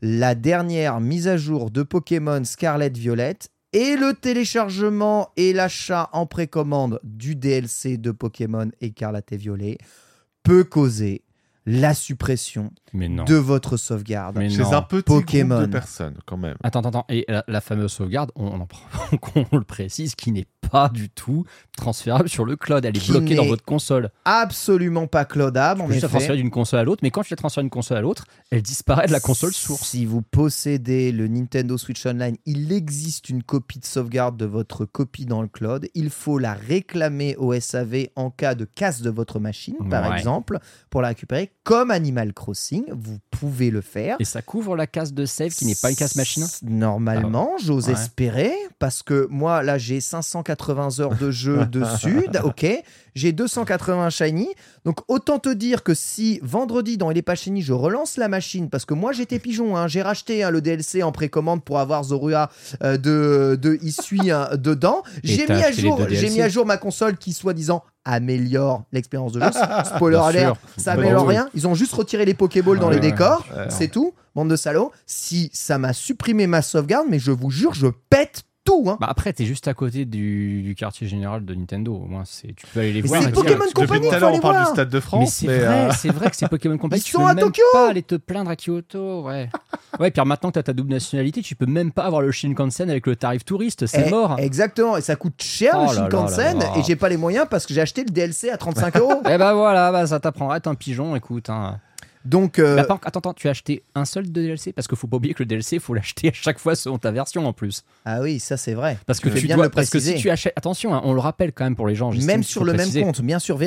La dernière mise à jour de Pokémon Scarlet Violet et le téléchargement et l'achat en précommande du DLC de Pokémon Écarlate et Violet peut causer la suppression Mais non. de votre sauvegarde. Mais Chez non. un petit Pokémon. groupe de personnes quand même. Attends, attends, attends. Et la, la fameuse sauvegarde, on, on en prend- <laughs> qu'on le précise, qui n'est pas du tout transférable sur le cloud. Elle est Qui bloquée dans votre console. Absolument pas en peux juste la transférer d'une console à l'autre, mais quand tu la transfères d'une console à l'autre, elle disparaît de la console source. Si vous possédez le Nintendo Switch Online, il existe une copie de sauvegarde de votre copie dans le cloud. Il faut la réclamer au SAV en cas de casse de votre machine, par Ouais. exemple, pour la récupérer. Comme Animal Crossing, vous pouvez le faire. Et ça couvre la case de save qui n'est pas une case machine Normalement, j'ose Ouais. espérer, parce que moi, là, j'ai 580 heures de jeu <laughs> dessus, ok, j'ai 280 shiny, donc autant te dire que si vendredi dans Il est pas shiny, je relance la machine, parce que moi, j'étais pigeon, hein, j'ai racheté hein, le DLC en précommande pour avoir Zorua euh, de, de Isui hein, dedans, j'ai mis, à jour, j'ai mis à jour ma console qui, soi-disant, améliore l'expérience de jeu. <laughs> Spoiler alert, ça améliore oui. rien, ils ont juste retiré les Pokéballs dans Ouais, les ouais. décors, Ouais. c'est tout, bande de salauds. Si ça m'a supprimé ma sauvegarde, mais je vous jure, je pète tout. Hein. Bah après, t'es juste à côté du, du quartier général de Nintendo. Au moins, c'est- tu peux aller les Mais voir. c'est et Pokémon Depuis Company, tout à l'heure, on parle du Stade de Mais France. c'est mais, vrai, euh, c'est vrai que c'est Pokémon <laughs> Company. Ils tu sont peux à même Tokyo pas aller te plaindre à Kyoto, ouais. <laughs> Ouais, puis maintenant que t'as ta double nationalité, tu peux même pas avoir le Shinkansen avec le tarif touriste, c'est Eh, mort. Exactement, et ça coûte cher Oh le là là Shinkansen, là là. et j'ai pas les moyens parce que j'ai acheté le DLC à 35 <laughs> euros. Eh bah voilà, bah, ça t'apprendra à être un pigeon, écoute. hein. Donc, euh, Bah, par- attends, attends, tu as acheté un seul de DLC Parce qu'il faut pas oublier que le DLC, faut l'acheter à chaque fois selon ta version en plus. ah oui, ça c'est vrai. Parce que, Tu fais tu bien dois, le parce que si préciser. tu achètes, attention, hein, on le rappelle quand même pour les gens. Même sur le préciser. même compte, bien sûr,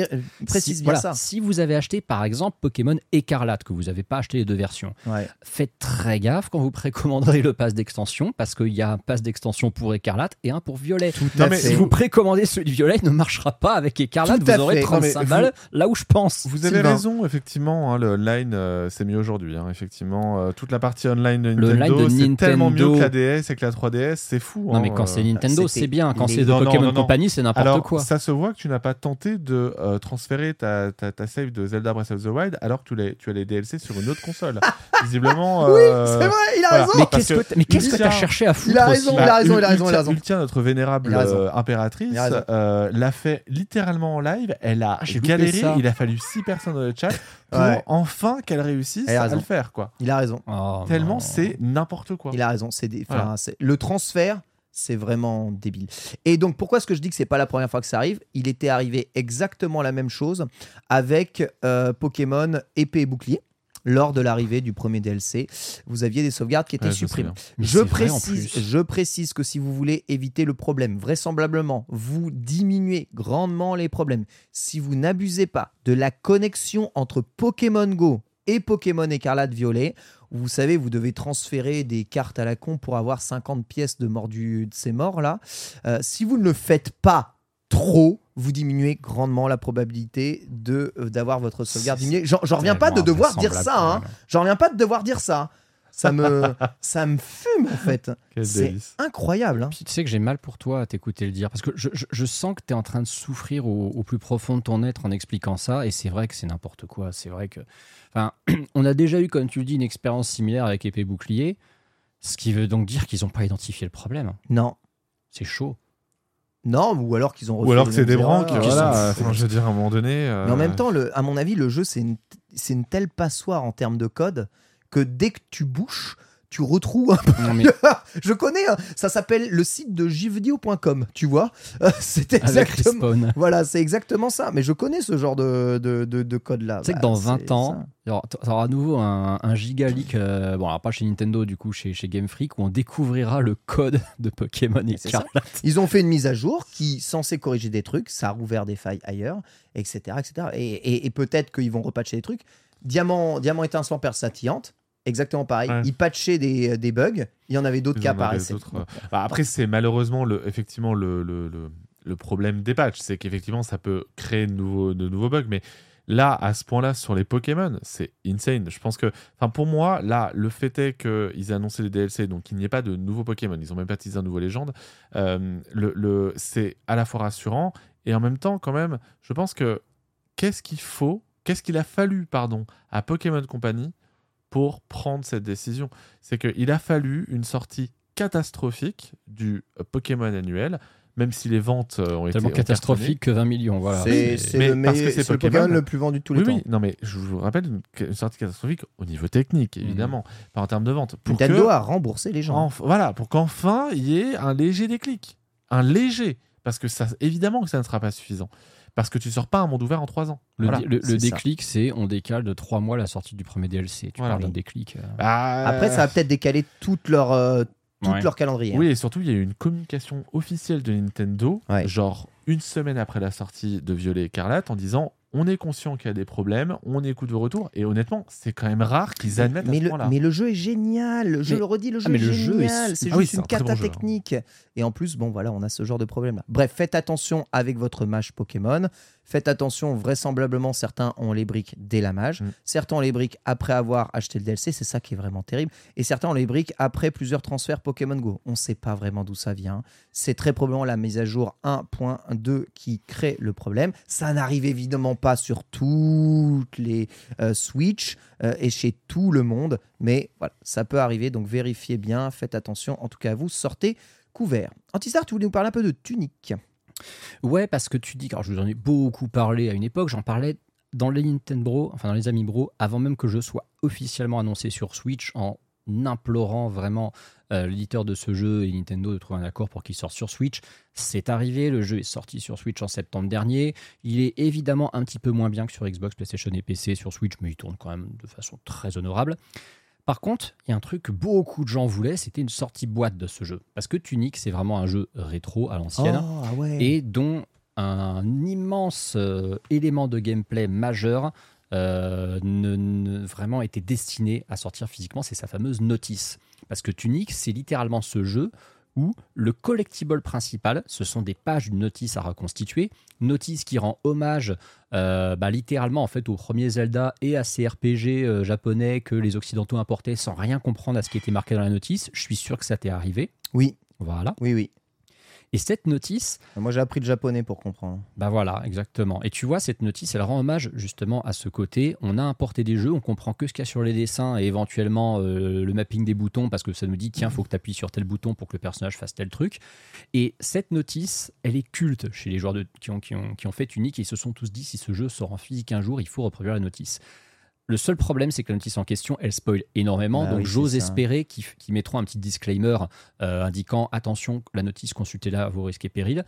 précise si, bien voilà, ça. Si vous avez acheté par exemple Pokémon Écarlate, que vous n'avez pas acheté les deux versions, Ouais. faites très gaffe quand vous précommanderez le pass d'extension, parce qu'il y a un pass d'extension pour Écarlate et un pour Violet. à mais fait. si vous précommandez celui de Violet, il ne marchera pas avec Écarlate, Tout vous aurez fait. 35 Non, mais balles là où je pense. Vous avez Sylvain. raison, effectivement, hein, le online euh, c'est mieux aujourd'hui. hein, effectivement, Euh, toute la partie online de Nintendo, online de c'est tellement mieux que la DS et que la 3DS, c'est fou. Non, hein, mais quand c'est euh. Nintendo, c'est bien. Quand c'est de Pokémon. Company, c'est n'importe quoi. ça se voit que tu n'as pas tenté de euh, transférer ta, ta, ta save de Zelda Breath of the Wild alors que tu, l'as- tu as les DLC sur une autre console. <laughs> Visiblement. Oui, euh, c'est vrai, il a voilà. raison. Mais qu'est-ce que mais qu'est-ce que t'as cherché à foutre Il a raison, Bah, il a raison, Ul- il a raison, il a Ultia- raison. Ultia, notre vénérable raison. euh, impératrice, raison. euh, l'a fait littéralement en live. Elle a Ah, galéré. Il a fallu 6 personnes dans le chat pour Ouais. enfin qu'elle réussisse à le faire. quoi. Il a raison. Oh, Tellement c'est n'importe quoi. Il a raison. C'est des- Voilà. le transfert, c'est vraiment débile. Et donc, pourquoi est-ce que je dis que c'est pas la première fois que ça arrive? Il était arrivé exactement la même chose avec euh, Pokémon épée et bouclier. Lors de l'arrivée du premier DLC, vous aviez des sauvegardes qui étaient Ouais, supprimées. Je précise, plus. je précise que si vous voulez éviter le problème, vraisemblablement, vous diminuez grandement les problèmes. Si vous n'abusez pas de la connexion entre Pokémon Go et Pokémon Écarlate Violet, vous savez, vous devez transférer des cartes à la con pour avoir 50 pièces de mordu de ces morts là. Euh, si vous ne le faites pas trop, vous diminuez grandement la probabilité de euh, d'avoir votre sauvegarde diminuée. J'en reviens pas de devoir dire ça. Hein. J'en reviens pas de devoir dire ça. Ça me, <laughs> ça me fume en fait. C'est incroyable. hein. Puis tu sais que j'ai mal pour toi à t'écouter le dire, parce que je, je- je sens que tu es en train de souffrir au, au plus profond de ton être en expliquant ça, et c'est vrai que c'est n'importe quoi. C'est vrai que. Enfin, <clears throat> on a déjà eu, comme tu le dis, une expérience similaire avec épée bouclier, ce qui veut donc dire qu'ils n'ont pas identifié le problème. Non. C'est chaud. Non, ou alors qu'ils ont Ou alors que c'est des branques. erreurs. Voilà. Enfin, je veux dire, à un moment donné. euh, Mais en même temps, le, à mon avis, le jeu, c'est une, c'est une telle passoire en termes de code que dès que tu bouches, tu retrouves un peu. Mais <laughs> Je connais, hein, ça s'appelle le site de jeuxvideo.com, tu vois. Euh, <laughs> C'est exactement. Voilà, c'est exactement ça. Mais je connais ce genre de, de, de- de code-là. Tu sais que Bah, dans c'est 20 ans, ça. il y aura- à nouveau un, un giga leak, euh, bon alors pas chez Nintendo du coup, chez, chez Game Freak, où on découvrira le code de Pokémon. Ils ont fait une mise à jour qui censée corriger des trucs, ça a rouvert des failles ailleurs, etc. etc. Et, et- et peut-être qu'ils vont repatcher des trucs. Diamant, Diamant étincelant perle scintillante, exactement pareil. Ouais. Ils patchaient des, des bugs, il y en avait d'autres qui apparaissaient. euh. Bah, après, c'est malheureusement le, effectivement le, le, le- le problème des patchs, c'est qu'effectivement ça peut créer de nouveaux, de nouveaux bugs, mais là, à ce point-là, sur les Pokémon, c'est insane. Je pense que, enfin, pour moi, là, le fait est qu'ils aient annoncé les DLC, donc qu'il n'y ait pas de nouveaux Pokémon, ils ont même pas teasé un nouveau légende, euh, le, le- c'est à la fois rassurant et en même temps, quand même, je pense que qu'est-ce qu'il faut, qu'est-ce qu'il a fallu, pardon, à Pokémon Company pour prendre cette décision C'est qu'il a fallu une sortie catastrophique du euh, Pokémon annuel, même si les ventes euh, ont été Tellement ont catastrophique que 20 millions, voilà. C'est le, le Pokémon. Le plus vendu de tous les Oui, temps. oui, non, mais je vous rappelle une, une sortie catastrophique au niveau technique, évidemment, pas en termes de vente. Pour Nintendo que- a remboursé les gens. Voilà, pour qu'enfin il y ait un léger déclic. Un léger. Parce que ça, évidemment que ça ne sera pas suffisant. Parce que tu sors pas un monde ouvert en trois ans. Le, Voilà, déclic, c'est on décale de 3 mois la sortie du premier DLC. Tu Voilà. parles d'un déclic. euh. Bah, Après, ça va peut-être décaler toute leur, euh, tout Ouais. leur calendrier. Oui, et surtout, il y a eu une communication officielle de Nintendo, Ouais. genre une semaine après la sortie de Violet Écarlate, en disant on est conscient qu'il y a des problèmes, on écoute vos retours, et honnêtement, c'est quand même rare qu'ils admettent à mais ce le, point-là. mais le jeu est génial, je Mais- le redis, le jeu Ah, mais est le jeu est génial, c'est Ah juste une un bon cata jeu, hein. technique. Et en plus, bon voilà, on a ce genre de problème là. Bref, faites attention avec votre mage Pokémon, faites attention, vraisemblablement certains ont les briques dès la mage, Mm. certains ont les briques après avoir acheté le DLC, c'est ça qui est vraiment terrible, et certains ont les briques après plusieurs transferts Pokémon Go. On ne sait pas vraiment d'où ça vient, c'est très probablement la mise à jour 1.2 qui crée le problème. Ça n'arrive évidemment pas sur toutes les euh, Switch euh, et chez tout le monde, mais voilà, ça peut arriver, donc vérifiez bien, faites attention, en tout cas vous sortez couvert. Antistar, tu voulais nous parler un peu de Tunic Ouais, parce que tu dis, alors je vous en ai beaucoup parlé à une époque, j'en parlais dans les Nintendo, enfin dans les Amis Bro, avant même que je sois officiellement annoncé sur Switch en implorant vraiment euh, l'éditeur de ce jeu et Nintendo de trouver un accord pour qu'il sorte sur Switch. C'est arrivé, le jeu est sorti sur Switch en septembre dernier. Il est évidemment un petit peu moins bien que sur Xbox, PlayStation et PC sur Switch, mais il tourne quand même de façon très honorable. Par contre, il y a un truc que beaucoup de gens voulaient, c'était une sortie boîte de ce jeu. Parce que Tunic, c'est vraiment un jeu rétro à l'ancienne Oh, ah ouais. et dont un immense euh, élément de gameplay majeur euh, ne, ne- vraiment était destiné à sortir physiquement, c'est sa fameuse notice. Parce que Tunic, c'est littéralement ce jeu où le collectible principal, ce sont des pages d'une notice à reconstituer, notice qui rend hommage euh, bah, littéralement en fait au premier Zelda et à ces RPG euh, japonais que les occidentaux importaient sans rien comprendre à ce qui était marqué dans la notice. Je suis sûr que ça t'est arrivé. Oui. Voilà. Oui, oui. Et cette notice, Moi, j'ai appris le japonais pour comprendre. bah voilà, exactement. Et tu vois, cette notice, elle rend hommage justement à ce côté. On a importé des jeux, on comprend que ce qu'il y a sur les dessins et éventuellement euh, le mapping des boutons parce que ça nous dit, tiens, faut que tu appuies sur tel bouton pour que le personnage fasse tel truc. Et cette notice, elle est culte chez les joueurs de, qui, ont, qui, ont, qui ont fait Unique et ils se sont tous dit, si ce jeu sort en physique un jour, il faut reproduire la notice. Le seul problème, c'est que la notice en question, elle spoil énormément. Bah donc, oui, j'ose espérer qu'ils mettront un petit disclaimer euh, indiquant attention, la notice, consultez-la à vos risques et périls.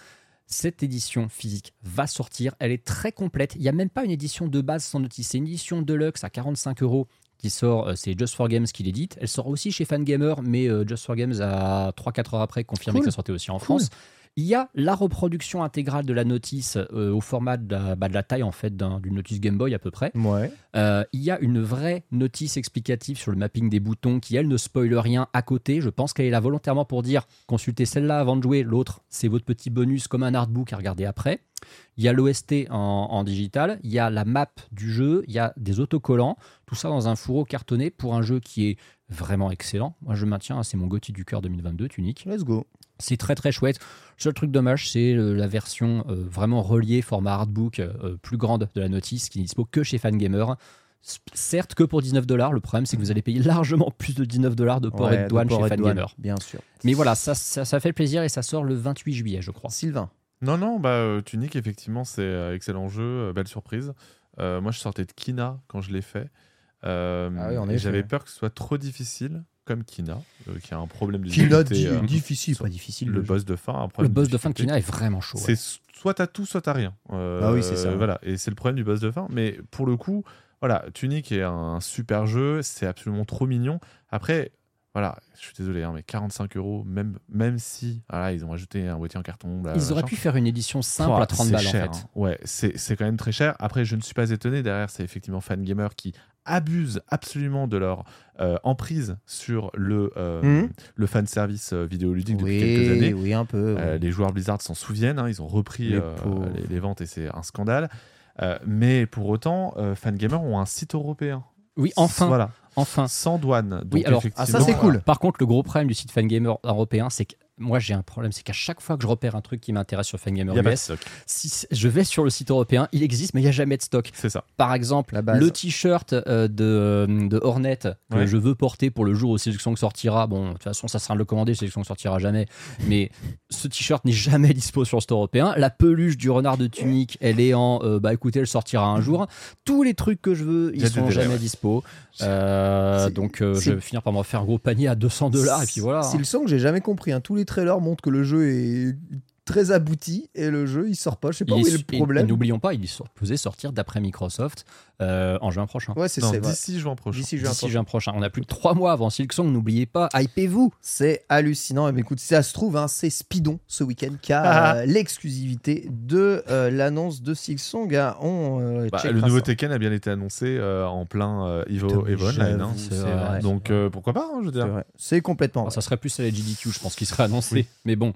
Cette édition physique va sortir. Elle est très complète. Il n'y a même pas une édition de base sans notice. C'est une édition deluxe à 45 euros qui sort. euh, C'est Just for Games qui l'édite. Elle sort aussi chez Fangamer, mais euh, Just for Games a 3-4 heures après confirmé Cool. que ça sortait aussi en Cool. France. Il y a la reproduction intégrale de la notice euh, au format de la, bah, de la taille en fait d'un- d'une notice Game Boy à peu près. Ouais. Euh, il y a une vraie notice explicative sur le mapping des boutons qui, elle, ne spoile rien à côté. Je pense qu'elle est là volontairement pour dire consultez celle-là avant de jouer, l'autre, c'est votre petit bonus comme un artbook à regarder après. Il y a l'OST en, en digital, il y a la map du jeu, il y a des autocollants, tout ça dans un fourreau cartonné pour un jeu qui est vraiment excellent. Moi, je maintiens, hein, c'est mon Gotti du cœur 2022, Tunic. Let's go. C'est très très chouette. Le seul truc dommage, c'est euh, la version euh, vraiment reliée, format artbook euh, plus grande de la notice, qui n'est dispo que chez Fangamer. Certes que pour 19 dollars, le problème c'est que vous allez payer largement <laughs> plus de 19 dollars de port Ouais, et de douane chez Fangamer. Bien sûr. Mais voilà, ça, ça, ça fait plaisir et ça sort le 28 juillet, je crois. Sylvain. Non, non, bah, Tunic, effectivement, c'est excellent jeu, belle surprise. Euh, moi, je sortais de Kina quand je l'ai fait. Euh, Ah oui, en et effet. J'avais peur que ce soit trop difficile, comme Kina, euh, qui a un problème de Kina difficulté, dit euh, difficile, pas difficile. le le boss de fin. Le boss de fin de. Kina est vraiment chaud. ouais. C'est soit t'as tout, soit t'as rien. Euh, Ah oui, c'est ça. Voilà, et c'est le problème du boss de fin. Mais pour le coup, voilà, Tunic est un super jeu, c'est absolument trop mignon. Après, voilà, je suis désolé, hein, mais 45 euros, même, même si voilà, ils ont ajouté un boîtier en carton. bla, Ils auraient machin. pu faire une édition simple Ouah, à 30 c'est balles cher, en fait. hein. Ouais, c'est c'est quand même très cher. Après, je ne suis pas étonné. Derrière, c'est effectivement Fangamer qui abusent absolument de leur euh, emprise sur le, euh, Mhm. le fan service euh, vidéoludique depuis Oui, quelques années. oui, un peu. Euh, ouais. les joueurs Blizzard s'en souviennent, hein, ils ont repris Les euh, pauvres. les, les ventes et c'est un scandale. Euh, mais pour autant, euh, Fangamer ont un site européen. Oui, enfin, Voilà, enfin. sans douane. Donc Oui, alors, ah, ça, c'est cool. Par contre, le gros problème du site Fangamer européen, c'est que moi j'ai un problème, c'est qu'à chaque fois que je repère un truc qui m'intéresse sur Fangamer US, si je vais sur le site européen, il existe, mais il n'y a jamais de stock. C'est ça. Par exemple, le t-shirt euh, de, de Hornet que Ouais. je veux porter pour le jour où Sélection sortira. Bon, de toute façon, ça sera le commandé, Sélection sortira jamais. Mais ce t-shirt n'est jamais <laughs> dispo sur le store européen. La peluche du renard de Tunique, elle est en euh, bah écoutez, elle sortira un jour. Tous les trucs que je veux, ils des sont jamais ouais. dispo. Euh, donc, euh, je vais finir par me refaire un gros panier à 200 dollars et puis voilà. C'est le son que j'ai jamais compris. hein. Tous les trailers montrent que le jeu est très abouti et le jeu il sort pas. Je sais pas Il où est- est le problème. N'oublions pas, il est supposé sortir d'après Microsoft euh, en juin prochain. Ouais, c'est vrai. d'ici juin prochain. D'ici juin prochain. juin prochain. On a plus que trois mois avant Silksong, n'oubliez pas, hypez-vous. C'est hallucinant. Et bien, écoute, si ça se trouve, hein, c'est Speedon ce week-end qui a Ah. euh, l'exclusivité de euh, l'annonce de Silksong. hein. On euh, Bah, le nouveau ça. Tekken a bien été annoncé euh, en plein euh, Evo, Putain, mais Evo Online. hein. Donc euh, pourquoi pas, hein, je veux C'est dire. vrai. C'est complètement. Vrai. ça serait plus à la GDQ, je pense, qu'il serait annoncé. Oui. Mais bon,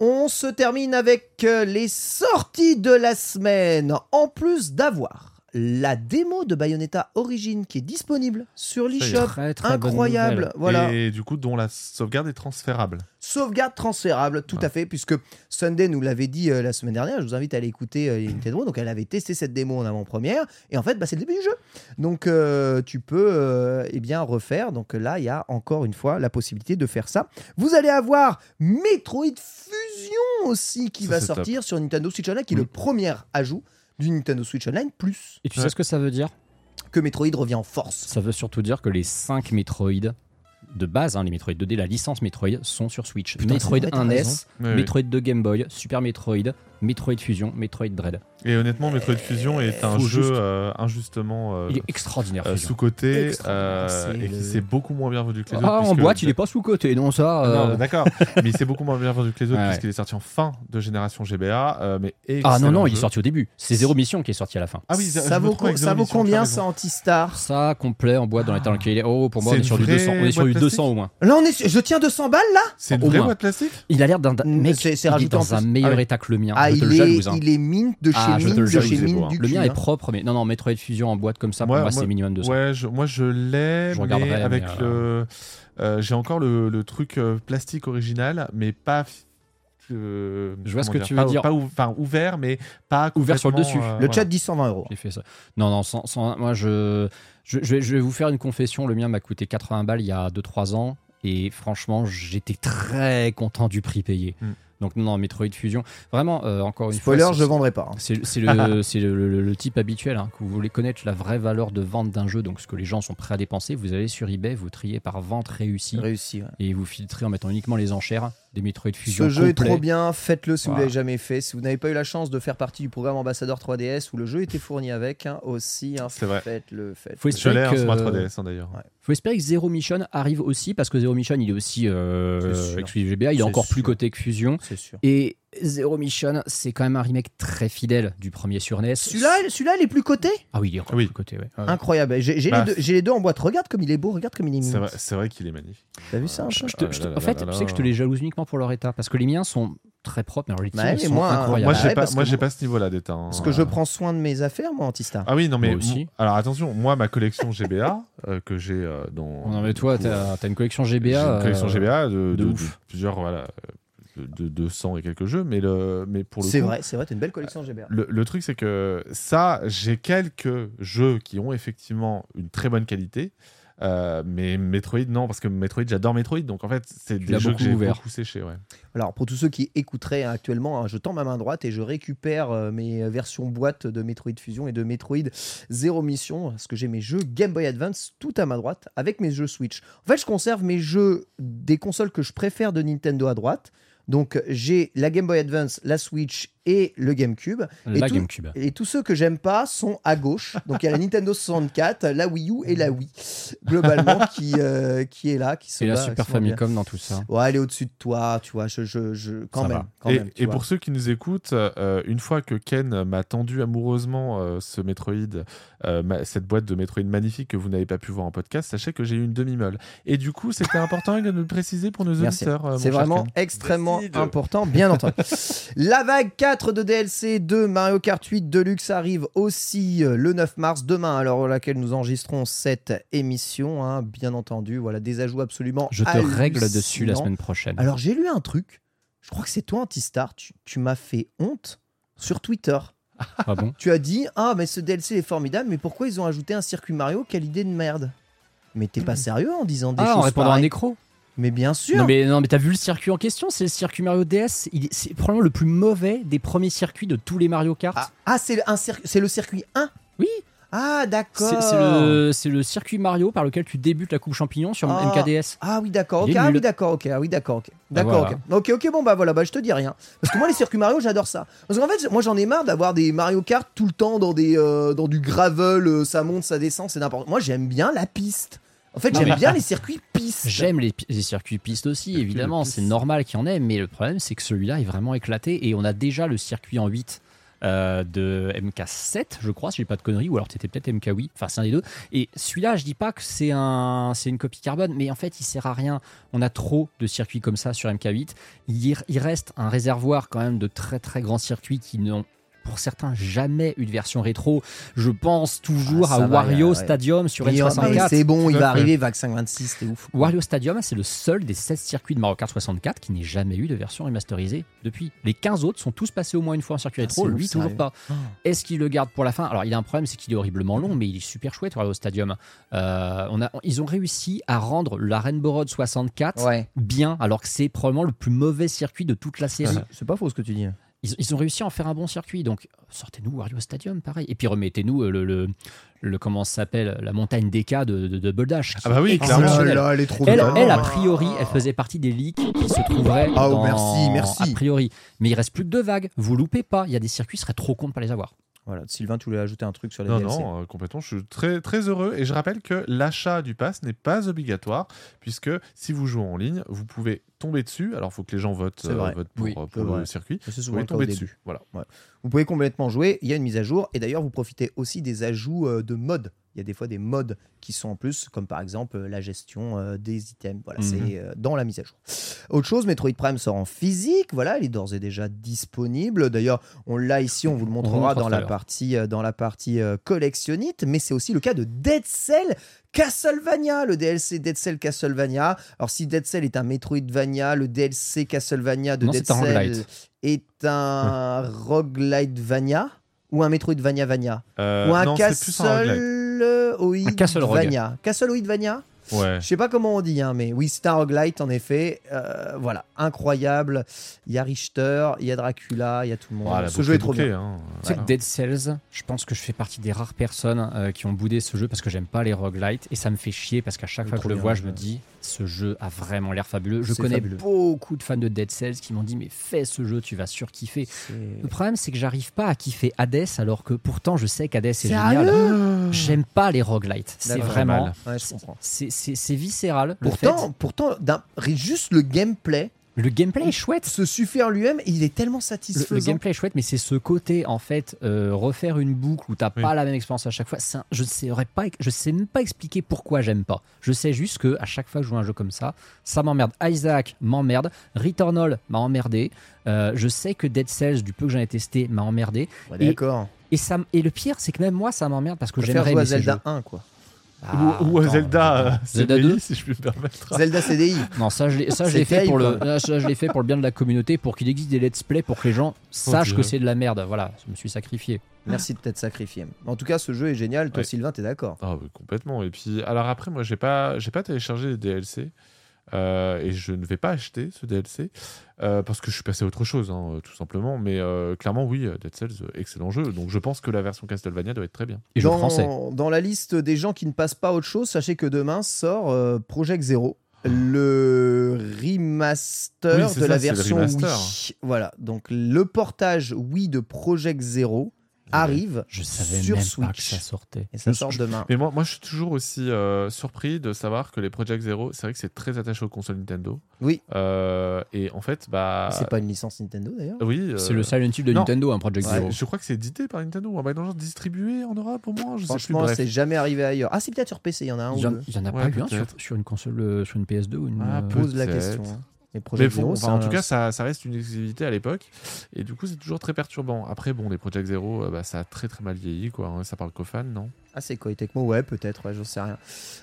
On se termine avec euh, les sorties de la semaine. En plus d'avoir la démo de Bayonetta Origin qui est disponible sur l'eShop. très très bonne Incroyable. Voilà. Et du coup, dont la sauvegarde est transférable. Sauvegarde transférable, tout Ouais. à fait, puisque Sunday nous l'avait dit euh, la semaine dernière. Je vous invite à aller écouter euh, Nintendo. Donc, elle avait testé cette démo en avant-première. Et en fait, bah, c'est le début du jeu. Donc, euh, tu peux euh, eh bien refaire. Donc, là, il y a encore une fois la possibilité de faire ça. Vous allez avoir Metroid Fusion aussi qui Ça, va top. sortir sur Nintendo Switch Online, qui est le premier ajout du Nintendo Switch Online, plus Et tu Ouais. sais ce que ça veut dire? Que Metroid revient en force. Ça veut surtout dire que les 5 Metroid de base, hein, les Metroid 2D, la licence Metroid, sont sur Switch. Putain, Metroid c'est vrai, t'as 1NES, raison. Oui, oui. Metroid 2 Game Boy, Super Metroid, Metroid Fusion, Metroid Dread. Et honnêtement, Metroid Fusion est un jeu juste- euh, injustement euh, Il est extraordinaire. euh, sous-côté euh, c'est et qui le- s'est beaucoup moins bien vendu que les Ah, autres. en puisque- boîte, il est pas sous-côté, non, ça. Non, euh, d'accord, <laughs> mais il s'est beaucoup moins bien vendu que les autres Ouais, puisqu'il est sorti en fin de génération GBA. euh, mais Ah non, non, il est sorti au début. C'est Zéro Mission qui est sorti à la fin. Ah oui, Ça vaut, avec ça vaut combien ça anti-star Ça, complet, en boîte, dans l'état dans lequel il est. Oh, pour moi, on est sur du 200. On est sur du boîte 200 plastique au moins. Là, on est, sur- je tiens 200 balles là? C'est une vraie boîte plastique Il a l'air d'un. Mm, Mec, c'est- rajouté en dans un meilleur Ah état que le mien. Ah, te il le est, jalouse. hein. il est mine de chez Ah, te mine le de chez beau, hein. du Le mien est propre, mais non, non, Metroid Fusion en boîte comme ça, pour Ouais, moi, moi- c'est minimum 200. Ouais, je- moi je l'ai, Je mais regarderai, avec mais, le. euh, J'ai encore le, le truc euh, plastique original, mais pas. euh, Je vois ce que dire, tu veux pas- dire. pas ou- Enfin, ouvert, mais pas Ouvert sur le dessus. euh, Le voilà. chat dit 120 euros. J'ai fait ça. Non, non, sans, sans- moi, je, je, je vais, je vais vous faire une confession. Le mien m'a coûté 80 balles il y a 2-3 ans. Et franchement, j'étais très content du prix payé. Mm. Donc, non, non, Metroid Fusion. Vraiment, euh, encore une Spoiler, fois. c'est- je vendrai pas. hein. C'est c'est le, <laughs> c'est le, le- le type habituel, hein, que vous voulez connaître la vraie valeur de vente d'un jeu, donc ce que les gens sont prêts à dépenser. Vous allez sur eBay, vous triez par vente réussie Réussi. ouais. et vous filtrez en mettant uniquement les enchères des Metroid Fusion. Ce jeu est trop bien, faites-le si vous Voilà. l'avez jamais fait. Si vous n'avez pas eu la chance de faire partie du programme Ambassadeur 3DS où le jeu était fourni avec hein, aussi, hein, C'est vrai. faites-le, faites Faut Je espérer l'ai que- sur ma 3DS hein, d'ailleurs. Faut espérer que Zero Mission arrive aussi, parce que Zero Mission, il est aussi euh, exclusif GBA, il est C'est encore plus coté que Fusion. C'est sûr. Et Zero Mission, c'est quand même un remake très fidèle du premier sur NES. Celui-là, celui-là, il est plus coté? Ah oui, il est encore Oui. plus coté, ouais. Ouais. Incroyable. J'ai j'ai Bah, les, deux- j'ai les deux en boîte. Regarde comme il est beau, regarde comme il est C'est mignon. vrai, c'est vrai qu'il est magnifique. T'as vu ça un Je- peu je te- je te- Ah là en fait, là là tu sais que je te les jalouse uniquement pour leur état, parce que les miens sont très propres, mais alors les tiens Ouais, mais sont moi, incroyables. Moi, j'ai ouais, pas, parce moi, que j'ai moi- pas ce niveau-là d'état. hein. Parce que je prends soin de mes affaires, moi, Antistar. Ah oui, non, mais Moi aussi. m- alors attention, moi, ma collection GBA euh, que j'ai euh, dans. Non, mais toi, t'as as une collection J'ai GBA. une collection euh, GBA de, de de- de ouf. plusieurs, voilà, de, de 200 et quelques jeux, mais, le, mais pour le C'est vrai, c'est vrai, t'as une belle collection GBA. Le, le truc, c'est que ça, j'ai quelques jeux qui ont effectivement une très bonne qualité. euh, mais Metroid, non, parce que Metroid, j'adore Metroid, donc en fait, c'est des jeux que j'ai ouvert. beaucoup séché. Ouais. Alors, pour tous ceux qui écouteraient actuellement, hein, je tends ma main droite et je récupère euh, mes versions boîte de Metroid Fusion et de Metroid Zero Mission, parce que j'ai mes jeux Game Boy Advance tout à ma droite avec mes jeux Switch. En fait, je conserve mes jeux des consoles que je préfère de Nintendo à droite. Donc, j'ai la Game Boy Advance, la Switch et le GameCube. et tout- GameCube. Et tous ceux que j'aime pas sont à gauche. Donc il y a la Nintendo 64, la Wii U et la Wii, globalement, <laughs> qui, euh, qui est là. Qui se Et la Super bien. Famicom dans tout ça. Ouais, elle est au-dessus de toi, tu vois. Je, je, je- quand Ça même. Quand et même, pour ceux qui nous écoutent, euh, une fois que Ken m'a tendu amoureusement euh, ce Metroid, euh, ma- cette boîte de Metroid magnifique que vous n'avez pas pu voir en podcast, sachez que j'ai eu une demi-meule. Et du coup, c'était important de le préciser pour nos auditeurs. euh, C'est vraiment Ken. extrêmement Décide. important, bien entendu. <laughs> La vague 4 de DLC de Mario Kart 8 Deluxe arrive aussi euh, le 9 mars, demain, à l'heure à laquelle nous enregistrons cette émission. hein, bien entendu, voilà, des ajouts absolument Je te règle dessus la semaine prochaine. Alors j'ai lu un truc, je crois que c'est toi Antistar, tu, tu m'as fait honte sur Twitter. Ah bon? Tu as dit Ah, mais ce DLC est formidable, mais pourquoi ils ont ajouté un circuit Mario? Quelle idée de merde. Mais t'es pas sérieux en disant des Ah, en choses répondant à un écro Mais bien sûr Non mais, non, mais t'as vu le circuit en question? C'est le circuit Mario DS. Il est- C'est probablement le plus mauvais des premiers circuits de tous les Mario Kart. Ah, ah, c'est le, un cir- c'est le circuit 1 Oui. Ah, d'accord C'est le, c'est le circuit Mario par lequel tu débutes la coupe champignon sur Ah. MKDS. Ah oui, d'accord, Il ok. est Ah oui, d'accord, ok. Ah oui, d'accord, ok. D'accord, voilà. ok. Ok, ok, bon, bah voilà, bah je te dis rien. Parce que moi, les circuits Mario, j'adore ça. Parce qu'en fait, moi, j'en ai marre d'avoir des Mario Kart tout le temps dans, des, euh, dans du gravel, euh, ça monte, ça descend, c'est n'importe Moi, j'aime bien la piste. En fait, j'aime mais- bien les circuits pistes. J'aime les, circuits pistes aussi, évidemment, c'est normal qu'il y en ait, mais le problème c'est que celui-là est vraiment éclaté et on a déjà le circuit en 8 euh, de MK7, je crois, si j'ai pas de conneries, ou alors c'était peut-être MK8, enfin c'est un des deux. Et celui-là, je dis pas que c'est un, c'est une copie carbone, mais en fait il sert à rien. On a trop de circuits comme ça sur MK8. Il, il reste un réservoir quand même de très très grands circuits qui n'ont pour certains jamais eu de version rétro. Je pense toujours Ah, à va, Wario ouais. Stadium sur Mais, N64. mais c'est bon, il va arriver, Vague 526, c'est ouf. Wario Stadium, c'est le seul des 16 circuits de Mario Kart 64 qui n'ait jamais eu de version remasterisée depuis. Les 15 autres sont tous passés au moins une fois en circuit Ah, rétro, lui toujours pas. Est-ce qu'il le garde pour la fin? Alors il a un problème, c'est qu'il est horriblement long, mais il est super chouette Wario Stadium. Euh, on a, ils ont réussi à rendre la Rainbow Road 64 Ouais. bien, alors que c'est probablement le plus mauvais circuit de toute la série. <laughs> C'est pas faux ce que tu dis. Ils, ils ont réussi à en faire un bon circuit. Donc, sortez-nous Wario Stadium, pareil. Et puis, remettez-nous euh, le, le, le- comment ça s'appelle, la montagne DK de, de, de Bouldash, qui Ah bah oui, clairement. exceptionnelle. Oh là, elle est trop Elle, bien. elle, a priori, elle faisait partie des leaks qui se trouveraient Ah, oh, dans... merci, merci. A priori. Mais il reste plus que deux vagues. Vous loupez pas. Il y a des circuits, ce serait trop con de pas les avoir. Voilà, Sylvain, tu voulais ajouter un truc sur les Non, DLC non, euh, complètement. Je suis très, très heureux. Et je rappelle que l'achat du pass n'est pas obligatoire, puisque si vous jouez en ligne, vous pouvez tomber dessus. Alors, il faut que les gens votent, euh, votent pour, Oui, euh, pour le vrai. circuit. Vous pouvez tomber dessus. Voilà. Vous pouvez complètement jouer, il y a une mise à jour, et d'ailleurs vous profitez aussi des ajouts de modes. Il y a des fois des modes qui sont en plus, comme par exemple euh, la gestion euh, des items. Voilà, Mhm. c'est euh, dans la mise à jour. Autre chose, Metroid Prime sort en physique, voilà, il est d'ores et déjà disponible. D'ailleurs, on l'a ici, on vous le montrera montre dans la partie, euh, dans la partie euh, collectionnite, mais c'est aussi le cas de Dead Cell Castlevania, le DLC Dead Cell Castlevania. Alors si Dead Cell est un Metroidvania, le DLC Castlevania de Non, Dead c'est un Cell roguelite. est un roguelite-vania ou un Metroidvania-vania? Euh, ou un non, c'est Castle. Castle-Vania. Castle-Vania Ouais. Je sais pas comment on dit, hein, mais oui, c'est un roguelite en effet. Euh, voilà, incroyable. Il y a Richter, il y a Dracula, il y a tout le monde. Voilà, Ce jeu est trop bouclé, bien. hein. Tu sais, Voilà. Dead Cells, je pense que je fais partie des rares personnes euh, qui ont boudé ce jeu parce que j'aime pas les roguelites et ça me fait chier parce qu'à chaque fois que je le vois, je me dis ce jeu a vraiment l'air fabuleux. Je connais fabuleux. beaucoup de fans de Dead Cells qui m'ont dit mais fais ce jeu, tu vas surkiffer. Le problème c'est que j'arrive pas à kiffer Hades alors que pourtant je sais qu'Hades est génial. J'aime pas les roguelites. C'est vraiment Ouais, c'est c'est- c'est viscéral. Le Pourtant, fait- pourtant d'un- juste le gameplay le gameplay est chouette. se suffit en lui-même et il est tellement Le, satisfaisant. le gameplay est chouette, mais c'est ce côté en fait euh, refaire une boucle où t'as Oui. pas la même expérience à chaque fois. un- je saurais pas, je sais même pas expliquer pourquoi j'aime pas. Je sais juste que à chaque fois que je joue à un jeu comme ça, ça m'emmerde. Isaac m'emmerde, Returnal m'a emmerdé. Euh, je sais que Dead Cells, du peu que j'en ai testé, m'a emmerdé. Ouais, D'accord. Et ça, m- et le pire, c'est que même moi, ça m'emmerde parce que j'aimerais Zelda jeux. 1, quoi. Ah, ou, attends, Zelda, euh, Zelda <laughs> CDI, 2 si je puis me permettre. Zelda CDI. Non, ça je l'ai, ça, je C'est l'ai fait pour le, terrible, ah, ça, je l'ai fait pour le bien de la communauté, pour qu'il existe des let's play, pour que les gens sachent Dieu. que c'est de la merde. Voilà, je me suis sacrifié. Merci de t'être sacrifié. En tout cas, ce jeu est génial. Toi, Ouais. Sylvain, t'es d'accord Ah, oui, complètement. Et puis, alors après, moi, j'ai pas, j'ai pas téléchargé les DLC. Euh, et je ne vais pas acheter ce DLC euh, parce que je suis passé à autre chose, hein, tout simplement. Mais euh, clairement, oui, Dead Cells, excellent jeu. Donc je pense que la version Castlevania doit être très bien. Et dans, français. dans la liste des gens qui ne passent pas à autre chose, sachez que demain sort euh, Project Zero, le remaster Oui, de ça, la c'est le version remaster. Wii. Voilà, donc le portage Wii de Project Zero arrive Je savais sur même Switch. pas que ça sortait. Et ça Je- sort je- demain. Mais moi, moi, je suis toujours aussi euh, surpris de savoir que les Project Zero, c'est vrai que c'est très attaché aux consoles Nintendo. Oui. Euh, et en fait, bah. C'est pas une licence Nintendo d'ailleurs? Oui. euh, C'est le Silent Hill de non. Nintendo, un Project ouais, Zero. je crois que c'est édité par Nintendo ou un genre distribué en Europe au moins. Je. Franchement, c'est jamais arrivé ailleurs. Ah, c'est peut-être sur PC, il y en a un Il y ou en, deux. il y en a Ouais, pas eu un sur, une console, euh, sur une PS2 ou une. Ah, euh, Pose la question. hein. Mais Mais Project bon, Zero, enfin, c'est en un- tout cas, ça, ça reste une exclusivité à l'époque. Et du coup, c'est toujours très perturbant. Après, bon, les Project Zero, euh, bah, ça a très très mal vieilli. Quoi. hein. Ça parle qu'aux fans, non? Ah, c'est Koei Tecmo, ouais, peut-être, ouais, j'en sais rien.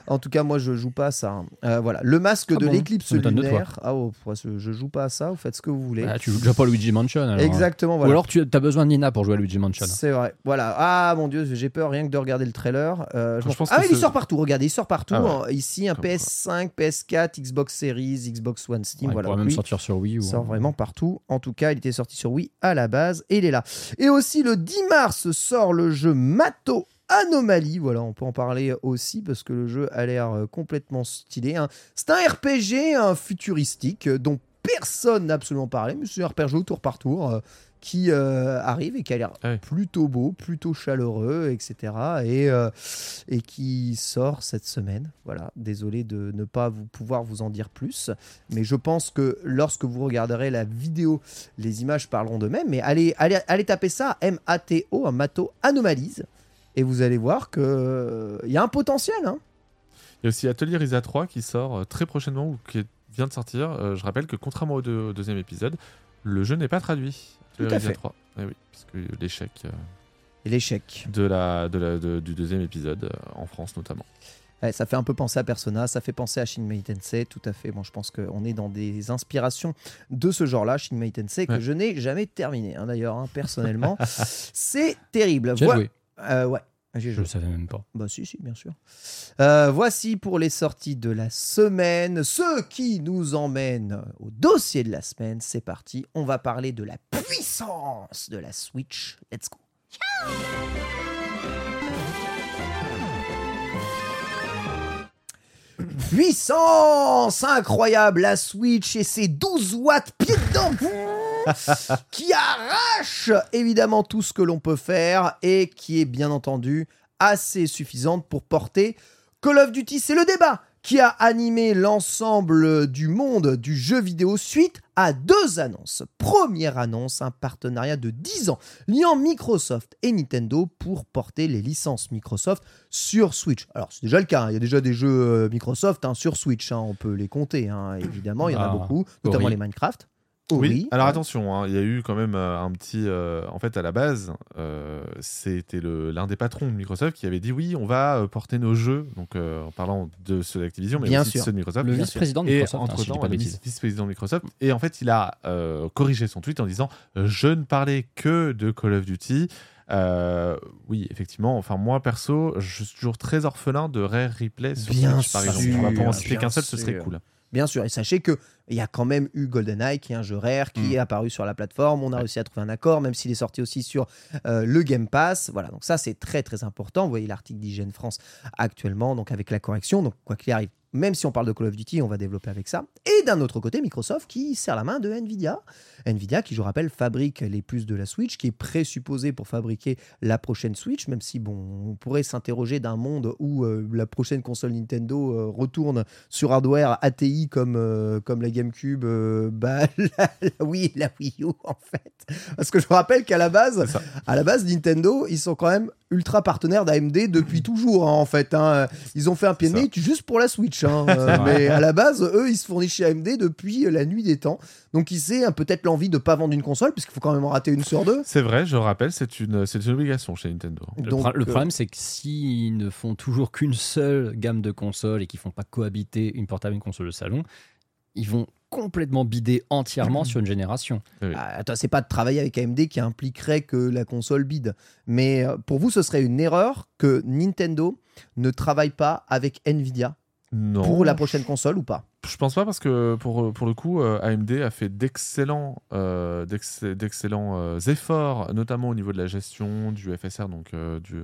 En tout cas, moi, je joue pas à ça. hein. Euh, voilà, le masque Ah de bon? l'éclipse Ça m'étonne de toi. lunaire. Ah, oh, ouais, je je joue pas à ça, vous faites ce que vous voulez. bah, tu joues déjà pas à Luigi Mansion. alors. Exactement, Ou voilà. alors tu as besoin de Nina pour jouer à Luigi Mansion. C'est vrai. Voilà. Ah mon dieu, j'ai peur rien que de regarder le trailer. Euh, je Je m'en pense fous. ah, que il ce- sort partout. Regardez, il sort partout. Ah ouais. hein. Ici, un Comme quoi. PS5, PS4, Xbox Series, Xbox One, Steam. Ouais, il voilà. pourrait même Lui, sortir sur Wii. il Ou... sort vraiment partout. En tout cas, il était sorti sur Wii à la base et il est là. Et aussi le 10 mars sort le jeu Mato Anomaly. Voilà, on peut en parler aussi parce que le jeu a l'air euh, complètement stylé. hein. C'est un RPG un futuristique euh, dont personne n'a absolument parlé, mais c'est un RPG au tour par tour euh, qui euh, arrive et qui a l'air Ah plutôt beau, plutôt chaleureux, etc. Et, euh, et qui sort cette semaine. Voilà, désolé de ne pas vous pouvoir vous en dire plus, mais je pense que lorsque vous regarderez la vidéo, les images parleront d'eux-mêmes. Mais allez, allez, allez taper ça, M-A-T-O, un Mato Anomalise, et vous allez voir que euh, il y a un potentiel. Hein. Il y a aussi Atelier Risa 3 qui sort euh, très prochainement ou qui vient de sortir. Euh, je rappelle que contrairement au, deux- au deuxième épisode, le jeu n'est pas traduit. Atelier Tout à fait. 3. Eh oui, parce que l'échec euh, Et l'échec. de la, de la- de- du deuxième épisode, euh, en France notamment. Ouais, ça fait un peu penser à Persona, ça fait penser à Shin Megami Tensei, tout à fait. Bon, je pense qu'on est dans des inspirations de ce genre-là, Shin Megami Tensei, que Ouais. je n'ai jamais terminé, hein, d'ailleurs, hein, personnellement. <laughs> C'est terrible. Tu as Voi- joué Euh, ouais. J'ai Je le savais même pas. Bah si, si, bien sûr. Euh, voici pour les sorties de la semaine, ce qui nous emmène au dossier de la semaine. C'est parti, on va parler de la puissance de la Switch. Let's go. Puissance incroyable, la Switch et ses 12 watts pied dedans <laughs> qui arrache évidemment tout ce que l'on peut faire et qui est bien entendu assez suffisante pour porter Call of Duty. C'est le débat qui a animé l'ensemble du monde du jeu vidéo suite à deux annonces. Première annonce, un partenariat de 10 ans liant Microsoft et Nintendo pour porter les licences Microsoft sur Switch. Alors c'est déjà le cas, hein. il y a déjà des jeux euh, Microsoft hein, sur Switch, hein. on peut les compter, évidemment, il y en a Ah, beaucoup, notamment les Minecraft. Oui. Alors hein. attention, hein, il y a eu quand même euh, un petit. euh, en fait, à la base, euh, c'était l'un des patrons de Microsoft qui avait dit oui, on va porter nos jeux. Donc euh, en parlant de ceux d'Activision, mais Bien aussi sûr. de ceux de Microsoft. Le vice-président de Et Microsoft, hein, dis entre-temps, pas de le vice-président de Microsoft. Et en fait, il a corrigé son tweet en disant Je ne parlais que de Call of Duty. Euh, oui, effectivement. Enfin, moi, perso, je suis toujours très orphelin de Rare Replay sur Bien Switch, par exemple. On va pas en citer qu'un seul, ce serait cool. Bien sûr, et sachez que il y a quand même eu GoldenEye, qui est un jeu rare, qui Mm. est apparu sur la plateforme. On a réussi à trouver un accord, même s'il est sorti aussi sur euh, le Game Pass. Voilà, donc ça c'est très très important. Vous voyez l'article d'Hygiène France actuellement, donc avec la correction. Donc quoi qu'il arrive, même si on parle de Call of Duty, on va développer avec ça. Et d'un autre côté, Microsoft qui serre la main de Nvidia. Nvidia qui, je rappelle, fabrique les puces de la Switch, qui est présupposé pour fabriquer la prochaine Switch, même si bon, on pourrait s'interroger d'un monde où euh, la prochaine console Nintendo euh, retourne sur hardware ATI comme, euh, comme la GameCube, euh, bah, <laughs> la, la Wii, la Wii U en fait. Parce que je vous rappelle qu'à la base, à la base Nintendo, ils sont quand même ultra partenaires d'AMD depuis toujours hein, en fait. hein. Ils ont fait un pied de nez juste pour la Switch, hein. <laughs> Euh, mais à la base, eux, ils se fournissent chez AMD depuis la nuit des temps. Donc, qui sait, hein, peut-être l'envie de pas vendre une console, puisqu'il faut quand même en rater une sur deux. C'est vrai, je le rappelle, c'est une, c'est une obligation chez Nintendo. Le, Donc, pro- le euh, problème, c'est que s'ils ne font toujours qu'une seule gamme de consoles et qu'ils font pas cohabiter une portable et une console de salon, ils vont complètement bider entièrement sur une génération. Ah, Attends, c'est pas de travailler avec AMD qui impliquerait que la console bide. Mais euh, pour vous, ce serait une erreur que Nintendo ne travaille pas avec Nvidia Non. pour la prochaine console ou pas Je pense pas parce que pour, pour le coup, euh, AMD a fait d'excellents euh, d'ex- d'excellents euh, efforts, notamment au niveau de la gestion du FSR, donc euh, du,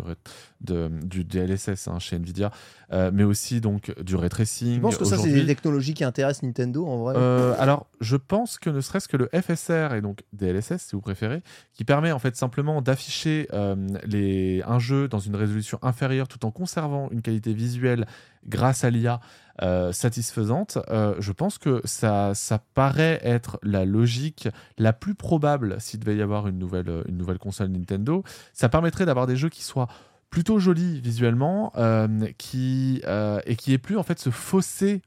de- du DLSS hein, chez Nvidia, euh, mais aussi donc du ray tracing. Je pense que ça, c'est des technologies qui intéressent Nintendo en vrai. alors, je pense que ne serait-ce que le FSR et donc DLSS, si vous préférez, qui permet en fait simplement d'afficher les, un jeu dans une résolution inférieure tout en conservant une qualité visuelle grâce à l'IA euh, satisfaisante, euh, je pense que ça, paraît être la logique la plus probable s'il devait y avoir une nouvelle, euh, console Nintendo. Ça permettrait d'avoir des jeux qui soient plutôt jolis visuellement qui, et qui ait plus en fait ce fossé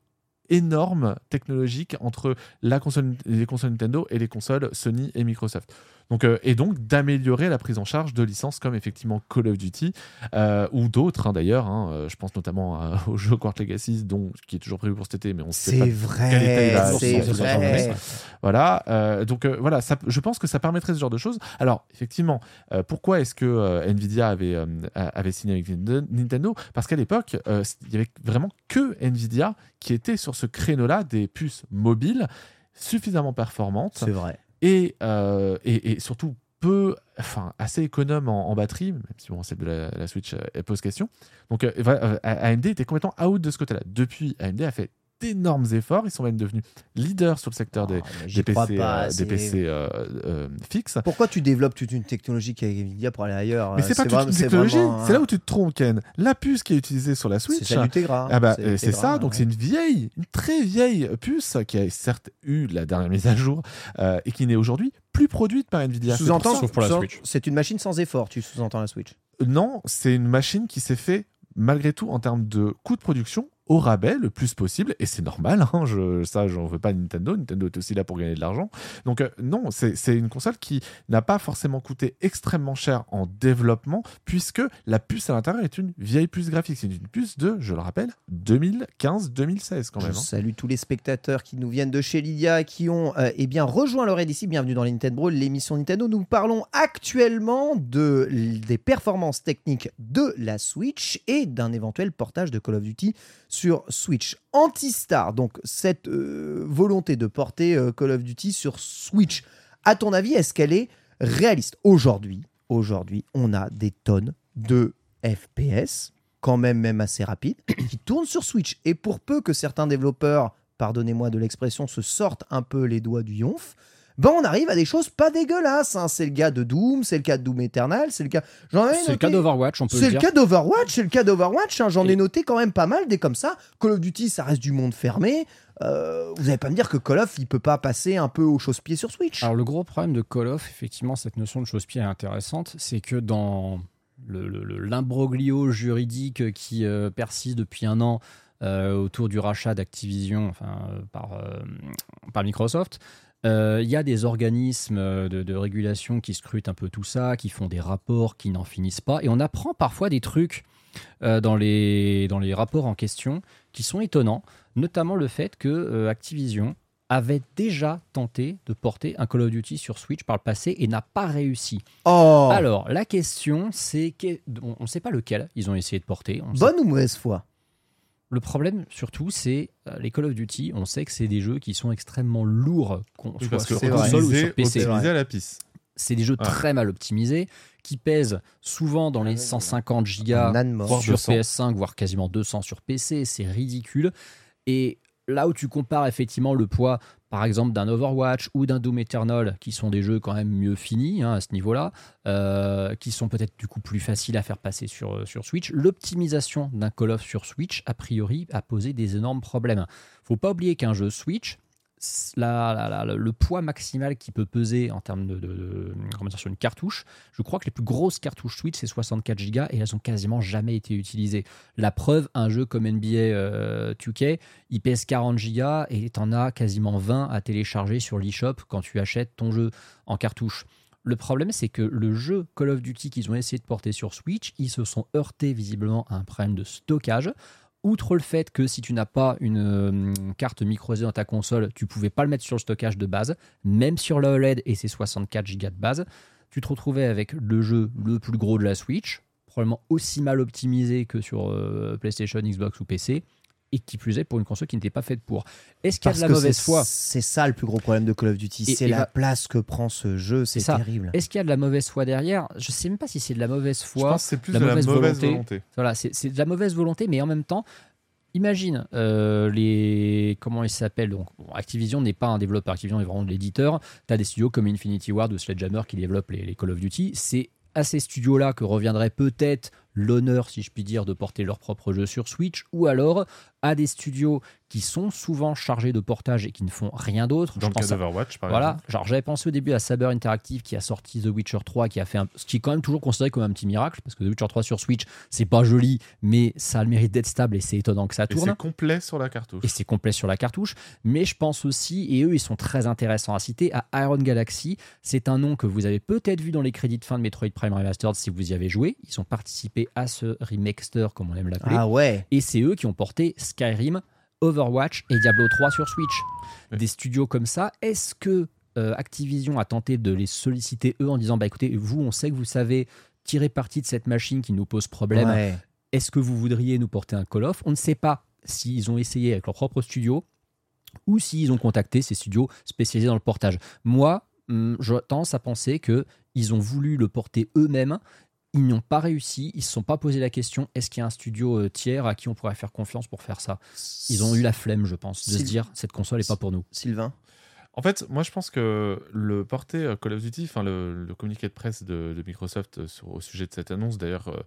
énorme technologique entre la console, les consoles Nintendo et les consoles Sony et Microsoft. Donc, euh, et donc d'améliorer la prise en charge de licences comme effectivement Call of Duty euh, ou d'autres hein, d'ailleurs. hein. Euh, je pense notamment <laughs> au jeu Quart Legacy, dont, qui est toujours prévu pour cet été, mais on sait pas vrai, c'est vrai. Voilà. donc voilà, ça, je pense que ça permettrait ce genre de choses. Alors effectivement, pourquoi est-ce que Nvidia avait, avait signé avec Nintendo? Parce qu'à l'époque, il y avait vraiment que Nvidia qui était sur ce créneau-là des puces mobiles suffisamment performantes C'est vrai. Et, euh, et, et surtout peu, enfin assez économe en, batterie, même si bon, celle de la, Switch euh, pose question. Donc euh, euh, AMD était complètement out de ce côté-là. Depuis, AMD a fait d'énormes efforts. Ils sont même devenus leaders sur le secteur des, crois PC, pas, euh, c'est- des PC euh, euh, fixes. Pourquoi tu développes toute une technologie qui est avec Nvidia pour aller ailleurs Mais c'est pas toute vraiment- une c'est technologie, vraiment, c'est là où tu te trompes, Ken. La puce qui est utilisée sur la Switch, celle du Tegra, ah bah, c'est c'est ça. Donc ouais. c'est une vieille, une très vieille puce qui a certes eu la dernière mise à jour euh, et qui n'est aujourd'hui plus produite par Nvidia. C'est pour Sous-entends, ça- sous- C'est une machine sans effort, tu sous-entends la Switch. Non, c'est une machine qui s'est fait malgré tout en termes de coût de production au rabais le plus possible, et c'est normal, hein, je, ça j'en veux pas Nintendo, Nintendo est aussi là pour gagner de l'argent. Donc euh, non, c'est une console qui n'a pas forcément coûté extrêmement cher en développement, puisque la puce à l'intérieur est une vieille puce graphique, c'est une puce de, je le rappelle, 2015-2016 quand même. Je hein. salue tous les spectateurs qui nous viennent de chez Lydia, qui ont euh, eh bien rejoint leur ici. Bienvenue dans les Nintendo, l'émission Nintendo. Nous parlons actuellement de, des performances techniques de la Switch et d'un éventuel portage de Call of Duty sur Switch. Antistar, donc cette euh, volonté de porter euh, Call of Duty sur Switch, à ton avis, est-ce qu'elle est réaliste? Aujourd'hui, aujourd'hui, on a des tonnes de FPS, quand même même assez rapides, <coughs> qui tournent sur Switch. Et pour peu que certains développeurs, pardonnez-moi de l'expression, se sortent un peu les doigts du yonf, ben on arrive à des choses pas dégueulasses. hein. C'est le cas de Doom, c'est le cas de Doom Eternal, c'est le cas. J'en ai C'est le cas d'Overwatch, on peut le C'est le cas d'Overwatch, c'est le cas d'Overwatch. hein. J'en ai noté quand même pas mal des comme ça. Call of Duty, ça reste du monde fermé. Euh, vous allez pas me dire que Call of, il peut pas passer un peu au chausse-pied sur Switch. Alors le gros problème de Call of, effectivement, cette notion de chausse-pied est intéressante, c'est que dans le- le- le- l'imbroglio juridique qui euh, persiste depuis un an euh, autour du rachat d'Activision enfin, par, par Microsoft, euh, il y a des organismes euh, de, de régulation qui scrutent un peu tout ça, qui font des rapports qui n'en finissent pas, et on apprend parfois des trucs euh, dans, les, dans les rapports en question qui sont étonnants, notamment le fait que euh, Activision avait déjà tenté de porter un Call of Duty sur Switch par le passé et n'a pas réussi. Oh Alors, la question, c'est que on ne sait pas lequel ils ont essayé de porter. on sait Bonne ou mauvaise foi? Le problème, surtout, c'est euh, les Call of Duty. On sait que c'est des jeux qui sont extrêmement lourds, qu'on Oui, soit parce que sur console ou sur PC. optimisé à la pisse. C'est des jeux Ouais. très mal optimisés, qui pèsent souvent dans les 150 gigas Un âne mort. Voire sur 200. PS5, voire quasiment 200 sur PC. C'est ridicule. Et là où tu compares effectivement le poids, par exemple, d'un Overwatch ou d'un Doom Eternal, qui sont des jeux quand même mieux finis hein, à ce niveau-là, euh, qui sont peut-être du coup plus faciles à faire passer sur, euh, sur Switch, l'optimisation d'un Call of sur Switch, a priori, a posé des énormes problèmes. faut pas oublier qu'un jeu Switch, le poids maximal qui peut peser en termes de, de- de- comment sur une cartouche, je crois que les plus grosses cartouches Switch, c'est 64 Go et elles ont quasiment jamais été utilisées. La preuve, un jeu comme NBA euh, 2K, il pèse 40 Go et t'en as quasiment 20 à télécharger sur l'eShop quand tu achètes ton jeu en cartouche. Le problème, c'est que le jeu Call of Duty qu'ils ont essayé de porter sur Switch, ils se sont heurtés visiblement à un problème de stockage. Outre le fait que si tu n'as pas une euh, carte micro SD dans ta console, tu pouvais pas le mettre sur le stockage de base, même sur l'OLED et ses 64 Go de base, tu te retrouvais avec le jeu le plus gros de la Switch, probablement aussi mal optimisé que sur euh, PlayStation, Xbox ou PC, et qui plus est pour une console qui n'était pas faite pour. Est-ce qu'il y a de la mauvaise foi? C'est ça le plus gros problème de Call of Duty. C'est la va- place que prend ce jeu. C'est ça. terrible. Est-ce qu'il y a de la mauvaise foi derrière? Je sais même pas si c'est de la mauvaise Je foi. pense que c'est plus de la mauvaise volonté. Voilà, c'est de la mauvaise volonté, mais en même temps, imagine euh, les comment ils s'appellent? Donc, bon, Activision n'est pas un développeur, Activision est vraiment de l'éditeur. Tu as des studios comme Infinity Ward ou Sledgehammer qui développent les, les Call of Duty. C'est à ces studios-là que reviendrait peut-être l'honneur, si je puis dire, de porter leur propre jeu sur Switch, ou alors à des studios qui sont souvent chargés de portage et qui ne font rien d'autre. Dans Je le cas pense à- par voilà, exemple. genre j'avais pensé au début à Saber Interactive qui a sorti The Witcher 3, qui a fait un, ce qui est quand même toujours considéré comme un petit miracle, parce que The Witcher 3 sur Switch, c'est pas joli, mais ça a le mérite d'être stable et c'est étonnant que ça Et tourne. c'est complet sur la cartouche. Et c'est complet sur la cartouche. Mais je pense aussi, et eux, ils sont très intéressants à citer, à Iron Galaxy. C'est un nom que vous avez peut-être vu dans les crédits de fin de Metroid Prime Remastered si vous y avez joué. Ils ont participé à ce remixter, comme on aime l'appeler. Ah ouais. Et c'est eux qui ont porté Skyrim, Overwatch et Diablo 3 sur Switch. Des studios comme ça, est-ce que euh, Activision a tenté de les solliciter eux en disant bah écoutez, vous, on sait que vous savez tirer parti de cette machine qui nous pose problème. Ouais. Est-ce que vous voudriez nous porter un Call of? On ne sait pas s'ils ont essayé avec leur propre studio ou s'ils ont contacté ces studios spécialisés dans le portage. Moi, hum, j'ai tendance à penser que ils ont voulu le porter eux-mêmes. Ils n'ont pas réussi, ils ne se sont pas posé la question est-ce qu'il y a un studio euh, tiers à qui on pourrait faire confiance pour faire ça? Ils ont eu la flemme, je pense, de se dire cette console n'est pas pour nous. Sylvain? En fait, moi je pense que le porté euh, Call of Duty, enfin le, le communiqué de presse de, de Microsoft euh, sur- au sujet de cette annonce, d'ailleurs, euh,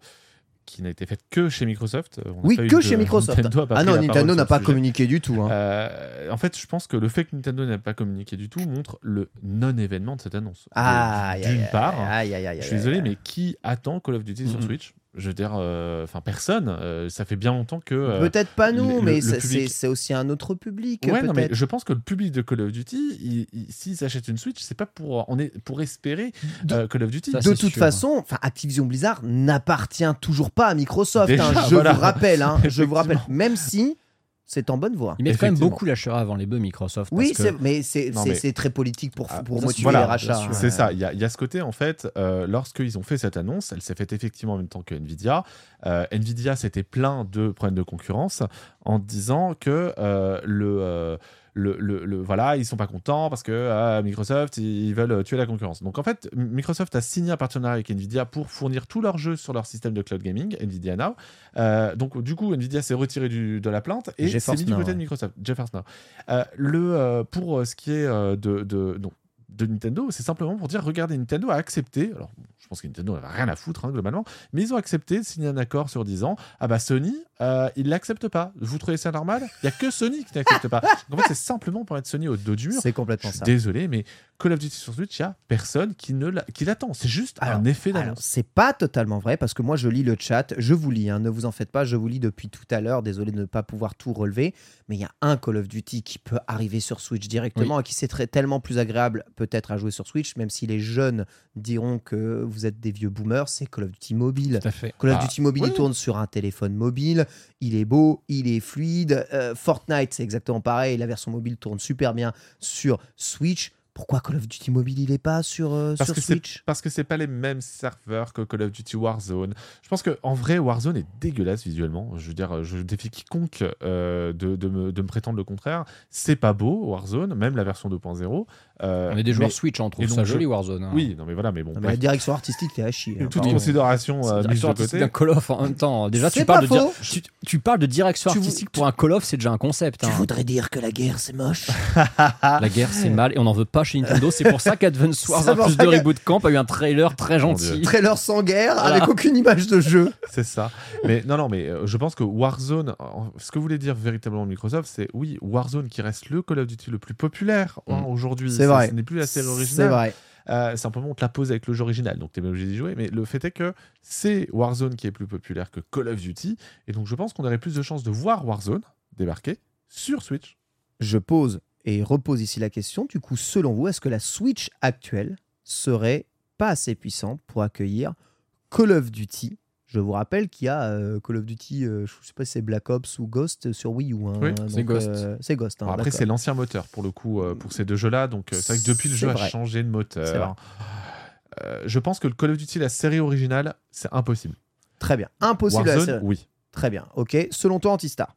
qui n'a été faite que chez Microsoft. euh, on n'a Oui, que de- chez Microsoft. Nintendo Ah non, Nintendo n'a pas communiqué du tout. hein. Euh, en fait, je pense que le fait que Nintendo n'ait pas communiqué du tout montre le non-événement de cette annonce. Aïe, D'une part, aïe, aïe, aïe, je suis désolé, mais qui attend Call of Duty sur. Switch? Je veux dire, euh, enfin personne. euh, ça fait bien longtemps que. euh, Peut-être pas nous, le- mais c'est- public- c'est c'est aussi un autre public. Ouais, non, mais je pense que le public de Call of Duty, il- il- s'ils s'achètent une Switch, c'est pas pour, on est pour espérer euh, Call of Duty. de toute façon, enfin, Activision Blizzard n'appartient toujours pas à Microsoft. Déjà, hein, je voilà. vous rappelle, hein, <laughs> je vous rappelle, même si c'est en bonne voie. Ils mettent quand même beaucoup la avant les bœufs Microsoft. Oui, parce que- c'est- mais c'est mais- très politique pour, pour bien motiver sûr. les Voilà, rachats. C'est ça. Il y, a, il y a ce côté, en fait, euh, lorsqu'ils ont fait cette annonce, elle s'est faite effectivement en même temps que Nvidia. Euh, Nvidia s'était plein de problèmes de concurrence en disant que euh, le, euh, le, le- le- voilà, ils sont pas contents parce que euh, Microsoft, ils veulent tuer la concurrence. Donc en fait, Microsoft a signé un partenariat avec Nvidia pour fournir tous leurs jeux sur leur système de cloud gaming, Nvidia Now. Euh, donc du coup, Nvidia s'est retiré du- de la plainte et s'est mis du côté de. Microsoft, Now. Euh, le, euh, pour ce qui est de, de, donc, de Nintendo, c'est simplement pour dire regardez, Nintendo a accepté, alors je pense que Nintendo n'avait rien à foutre hein, globalement, mais ils ont accepté de signer un accord sur 10 ans. Ah bah Sony, euh, il l'accepte pas. Vous trouvez ça normal? Il y a que Sony qui n'accepte pas. Donc, <laughs> en fait, c'est simplement pour être Sony au dos du mur. C'est complètement Je suis ça. Désolé, mais Call of Duty sur Switch, il y a personne qui ne l'attend. C'est juste un effet d'annonce. c'est pas totalement vrai parce que moi je lis le chat, je vous lis, hein, ne vous en faites pas, je vous lis depuis tout à l'heure, désolé de ne pas pouvoir tout relever, mais il y a un Call of Duty qui peut arriver sur Switch directement et qui c'est tellement plus agréable peut-être à jouer sur Switch, même si les jeunes diront que vous êtes des vieux boomers, c'est Call of Duty mobile. Tout à fait. Call of Ah, Duty mobile, il tourne sur un téléphone mobile, il est beau, il est fluide. Euh, Fortnite, c'est exactement pareil, la version mobile tourne super bien sur Switch. Pourquoi Call of Duty mobile, il est pas sur, euh, Parce sur que Switch? parce que c'est pas les mêmes serveurs que Call of Duty Warzone. Je pense que en vrai Warzone est dégueulasse visuellement. Je veux dire, je défie quiconque euh, de, de me, de me prétendre le contraire. C'est pas beau Warzone, même la version 2.0. Euh, On est des joueurs Switch, on trouve ça je- joli Warzone. hein. Oui, non mais voilà, mais bon. Non, mais bref. la direction artistique, t'es à chier. hein. Toute considération euh, mise de côté. d'un Call of en même temps. Déjà, tu parles, de pas dire- faux. tu, tu parles de direction Tu- artistique pour un Call of, c'est déjà un concept. Tu hein. voudrais dire que la guerre, c'est moche <laughs> La guerre, c'est mal et on n'en veut pas chez Nintendo. C'est pour ça qu'Advance <laughs> Wars, Ça en plus de que- Reboot Camp, a eu un trailer très gentil. Trailer sans guerre, Voilà. avec aucune image de jeu. <laughs> C'est ça. Mais non, non, mais euh, je pense que Warzone, ce que voulait dire véritablement Microsoft, c'est oui, Warzone qui reste le Call of Duty le plus populaire hein, Mm. aujourd'hui. C'est vrai. Ce n'est plus la série C'est originale. vrai. Euh, simplement, on te la pose avec le jeu original, donc t'es pas obligé d'y jouer. Mais le fait est que c'est Warzone qui est plus populaire que Call of Duty. Et donc, je pense qu'on aurait plus de chances de voir Warzone débarquer sur Switch. Je pose et repose ici la question. Du coup, selon vous, est-ce que la Switch actuelle serait pas assez puissante pour accueillir Call of Duty? Je vous rappelle qu'il y a euh, Call of Duty, euh, je sais pas si c'est Black Ops ou Ghost sur Wii U. hein. Oui, c'est Ghost. euh, c'est Ghost. hein, après, c'est l'ancien moteur pour le coup, pour ces deux jeux-là. Donc, c'est vrai que depuis le jeu a vrai. changé de moteur. Je pense que le Call of Duty, la série originale, c'est impossible. Très bien. Impossible à la série. oui. Très bien. Ok. Selon toi, Antistar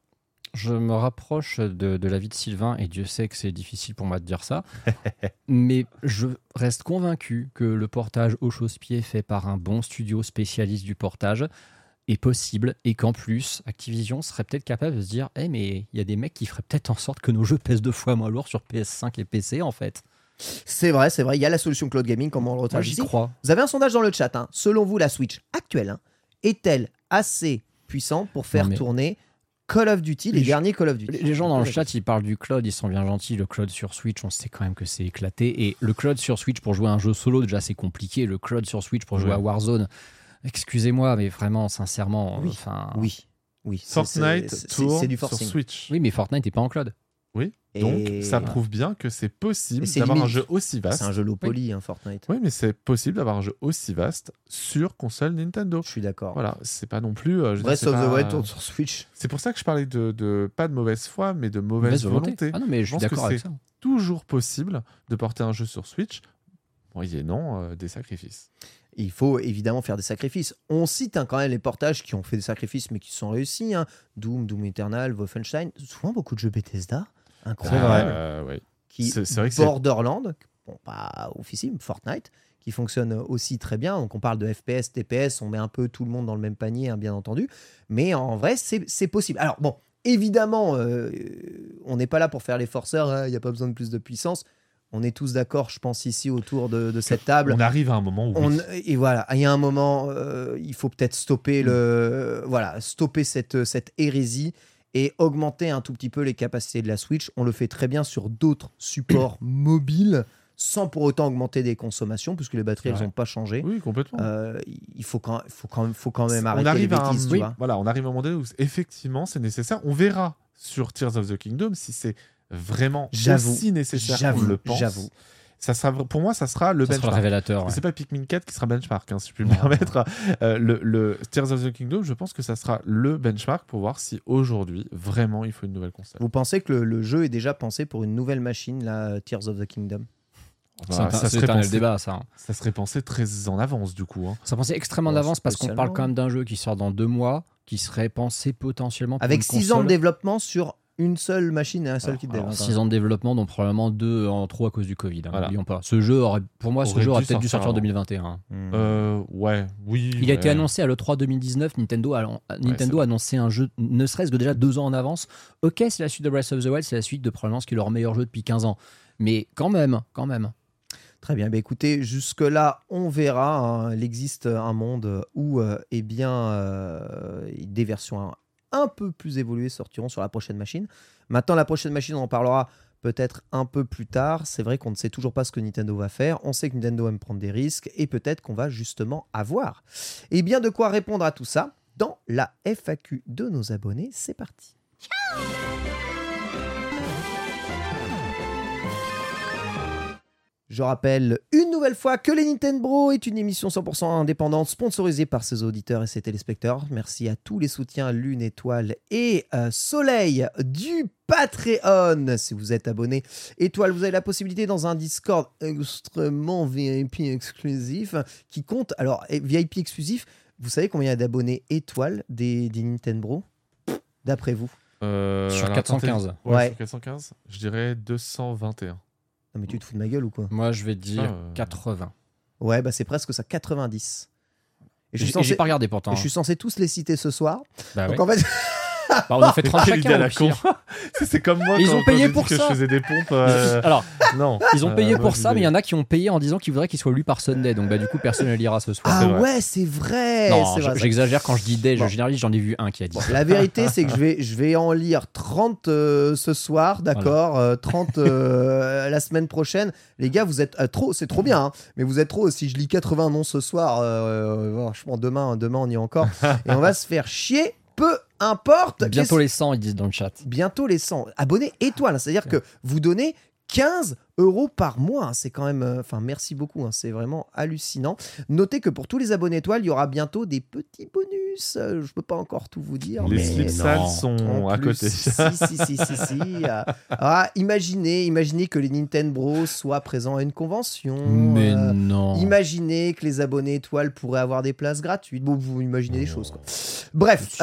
Je me rapproche de, de l'avis de Sylvain et Dieu sait que c'est difficile pour moi de dire ça. <laughs> mais je reste convaincu que le portage au chausse-pied fait par un bon studio spécialiste du portage est possible et qu'en plus Activision serait peut-être capable de se dire Eh mais il y a des mecs qui feraient peut-être en sorte que nos jeux pèsent deux fois moins lourd sur PS5 et PC en fait. C'est vrai, c'est vrai. Il y a la solution cloud gaming, comme on le j'y ici. crois. Vous avez un sondage dans le chat. hein. Selon vous, la Switch actuelle hein, est-elle assez puissante pour faire mais- tourner Call of Duty, les Les- derniers Call of Duty Les gens dans le chat, ils parlent du cloud, ils sont bien gentils. Le cloud sur Switch, on sait quand même que c'est éclaté. Et le cloud sur Switch pour jouer à un jeu solo, déjà c'est compliqué. Le cloud sur Switch pour jouer Ouais. à Warzone, excusez-moi, mais vraiment, sincèrement, Oui. enfin. Oui, oui. Fortnite c'est- du sur forcing. Switch. Oui, mais Fortnite n'est pas en cloud. Oui. Donc, ça prouve bien que c'est possible d'avoir un jeu aussi vaste. C'est un jeu low poly, hein, Fortnite. Oui, mais c'est possible d'avoir un jeu aussi vaste sur console Nintendo. Je suis d'accord. Voilà, c'est pas non plus. euh, je Breath of the Wild tourne sur Switch. C'est pour ça que je parlais de, de- pas de mauvaise foi, mais de mauvaise, volonté. Ah non, mais je suis pense que d'accord avec c'est ça. toujours possible de porter un jeu sur Switch, moyennant euh, des sacrifices. Il faut évidemment faire des sacrifices. On cite hein, quand même les portages qui ont fait des sacrifices mais qui sont réussis. hein. Doom, Doom Eternal, Wolfenstein. Souvent beaucoup de jeux Bethesda. Incroyable. Euh, ouais. qui C'est- c'est vrai que c'est- Borderland, bon, pas officiel, Fortnite, qui fonctionne aussi très bien. Donc on parle de FPS, TPS, on met un peu tout le monde dans le même panier, hein, bien entendu. Mais en vrai, c'est c'est possible. Alors bon, évidemment, euh, on n'est pas là pour faire les forceurs, hein, il n'y a pas besoin de plus de puissance. On est tous d'accord, je pense, ici autour de, de cette table. On arrive à un moment où. On- et voilà, il y a un moment, euh, il faut peut-être stopper le, voilà, stopper cette, cette hérésie et augmenter un tout petit peu les capacités de la Switch. On le fait très bien sur d'autres supports <coughs> mobiles. sans pour autant augmenter des consommations, puisque les batteries, elles n'ont pas changé. Oui, complètement. Euh, il faut quand, faut quand, même, faut quand même on arrêter arrive les à un, tu oui, vois. voilà, on arrive à un moment donné où effectivement c'est nécessaire. On verra sur Tears of the Kingdom si c'est vraiment aussi nécessaire qu'on le pense. j'avoue. Ça sera, pour moi, ça sera le Ça sera benchmark. révélateur, ouais. C'est pas Pikmin 4 qui sera benchmark, hein, si je puis me permettre. Euh, le, le Tears of the Kingdom, je pense que ça sera le benchmark pour voir si aujourd'hui, vraiment, il faut une nouvelle console. Vous pensez que le, le jeu est déjà pensé pour une nouvelle machine, là, Tears of the Kingdom? C'est un- c'est serait pensé- débat, ça. hein. Ça serait pensé très en avance, du coup. hein. Ça pensait extrêmement Oh, d'avance parce qu'on parle quand même d'un jeu qui sort dans deux mois, qui serait pensé potentiellement pour Avec une 6 ans de développement sur une seule machine et un seul kit dev. Alors, hein, quand 6 même. ans de développement, dont probablement 2 en trop à cause du Covid. hein, Voilà. N'oublions pas. Ce jeu aurait, pour moi, ce jeu aurait dû peut-être dû sortir en avant. 2021. Hmm. Euh, ouais, oui. Il a été ouais. annoncé à l'E3 2019. Nintendo a, Nintendo a annoncé un jeu, ne serait-ce que déjà deux ans en avance. Ok, c'est la suite de Breath of the Wild, c'est la suite de probablement ce qui est leur meilleur jeu depuis 15 ans. Mais quand même, quand même. Très bien, bah écoutez, jusque-là, on verra. hein. Il existe un monde où euh, eh bien, euh, des versions un, peu plus évoluées sortiront sur la prochaine machine. Maintenant, la prochaine machine, on en parlera peut-être un peu plus tard. C'est vrai qu'on ne sait toujours pas ce que Nintendo va faire. On sait que Nintendo aime prendre des risques et peut-être qu'on va justement avoir. Et bien, de quoi répondre à tout ça dans la FAQ de nos abonnés. C'est parti. Je rappelle une nouvelle fois que les Nintendo est une émission 100% indépendante sponsorisée par ses auditeurs et ses téléspectateurs. Merci à tous les soutiens Lune, Étoile et euh, Soleil du Patreon. Si vous êtes abonné Étoile, vous avez la possibilité dans un Discord extrêmement VIP exclusif qui compte. Alors, VIP exclusif, vous savez combien il y a d'abonnés Étoile des, des Nintendo? D'après vous? Euh, Sur alors, 415. attendez. Ouais, Ouais. sur 415. Je dirais 221. Non, mais tu te fous de ma gueule ou quoi? Moi, je vais dire Ça, euh, 80. Ouais, bah c'est presque ça, 90. Et je J'ai suis censé, pas regardé pourtant. et je suis censé tous les citer ce soir. Bah Donc ouais. en fait, <laughs> Bah, on en fait <laughs> 30 Quelle idée à chacun. la au con. pire. C'est- comme moi ils quand, ont payé pour que ça. je faisais des pompes. euh, <laughs> Alors, non. ils ont Euh, payé pour ça, mais il y en a qui ont payé en disant qu'ils voudraient qu'il soit lu par Sunday. Donc, bah, du coup, personne ne lira ce soir. ah ouais, c'est vrai. non, j'exagère quand je dis day. Bon. Je généralise, j'en ai vu un qui a dit. ça. La vérité, <laughs> c'est que je vais, je vais en lire 30 euh, ce soir, d'accord euh, 30 euh, la semaine prochaine. Les gars, vous êtes trop, c'est trop bien, hein, mais vous êtes trop. Si je lis 80 noms ce soir, franchement, demain, demain, on y est encore. Et on va se faire chier, peu importe. Bientôt les 100, ils disent dans le chat. bientôt les 100 abonnés étoiles. C'est-à-dire que vous donnez 15 euros par mois. hein. C'est quand même. euh, Enfin, merci beaucoup. hein. C'est vraiment hallucinant. Notez que pour tous les abonnés étoiles, il y aura bientôt des petits bonus. Euh, Je peux pas encore tout vous dire. Les mais slips sales sont En à plus, côté. Si, si, si, si, si. Euh, ah, imaginez, imaginez que les Nintendo Bros soient présents à une convention. Mais euh, non. Imaginez que les abonnés étoiles pourraient avoir des places gratuites. Bon, vous imaginez des choses. Quoi. Bref,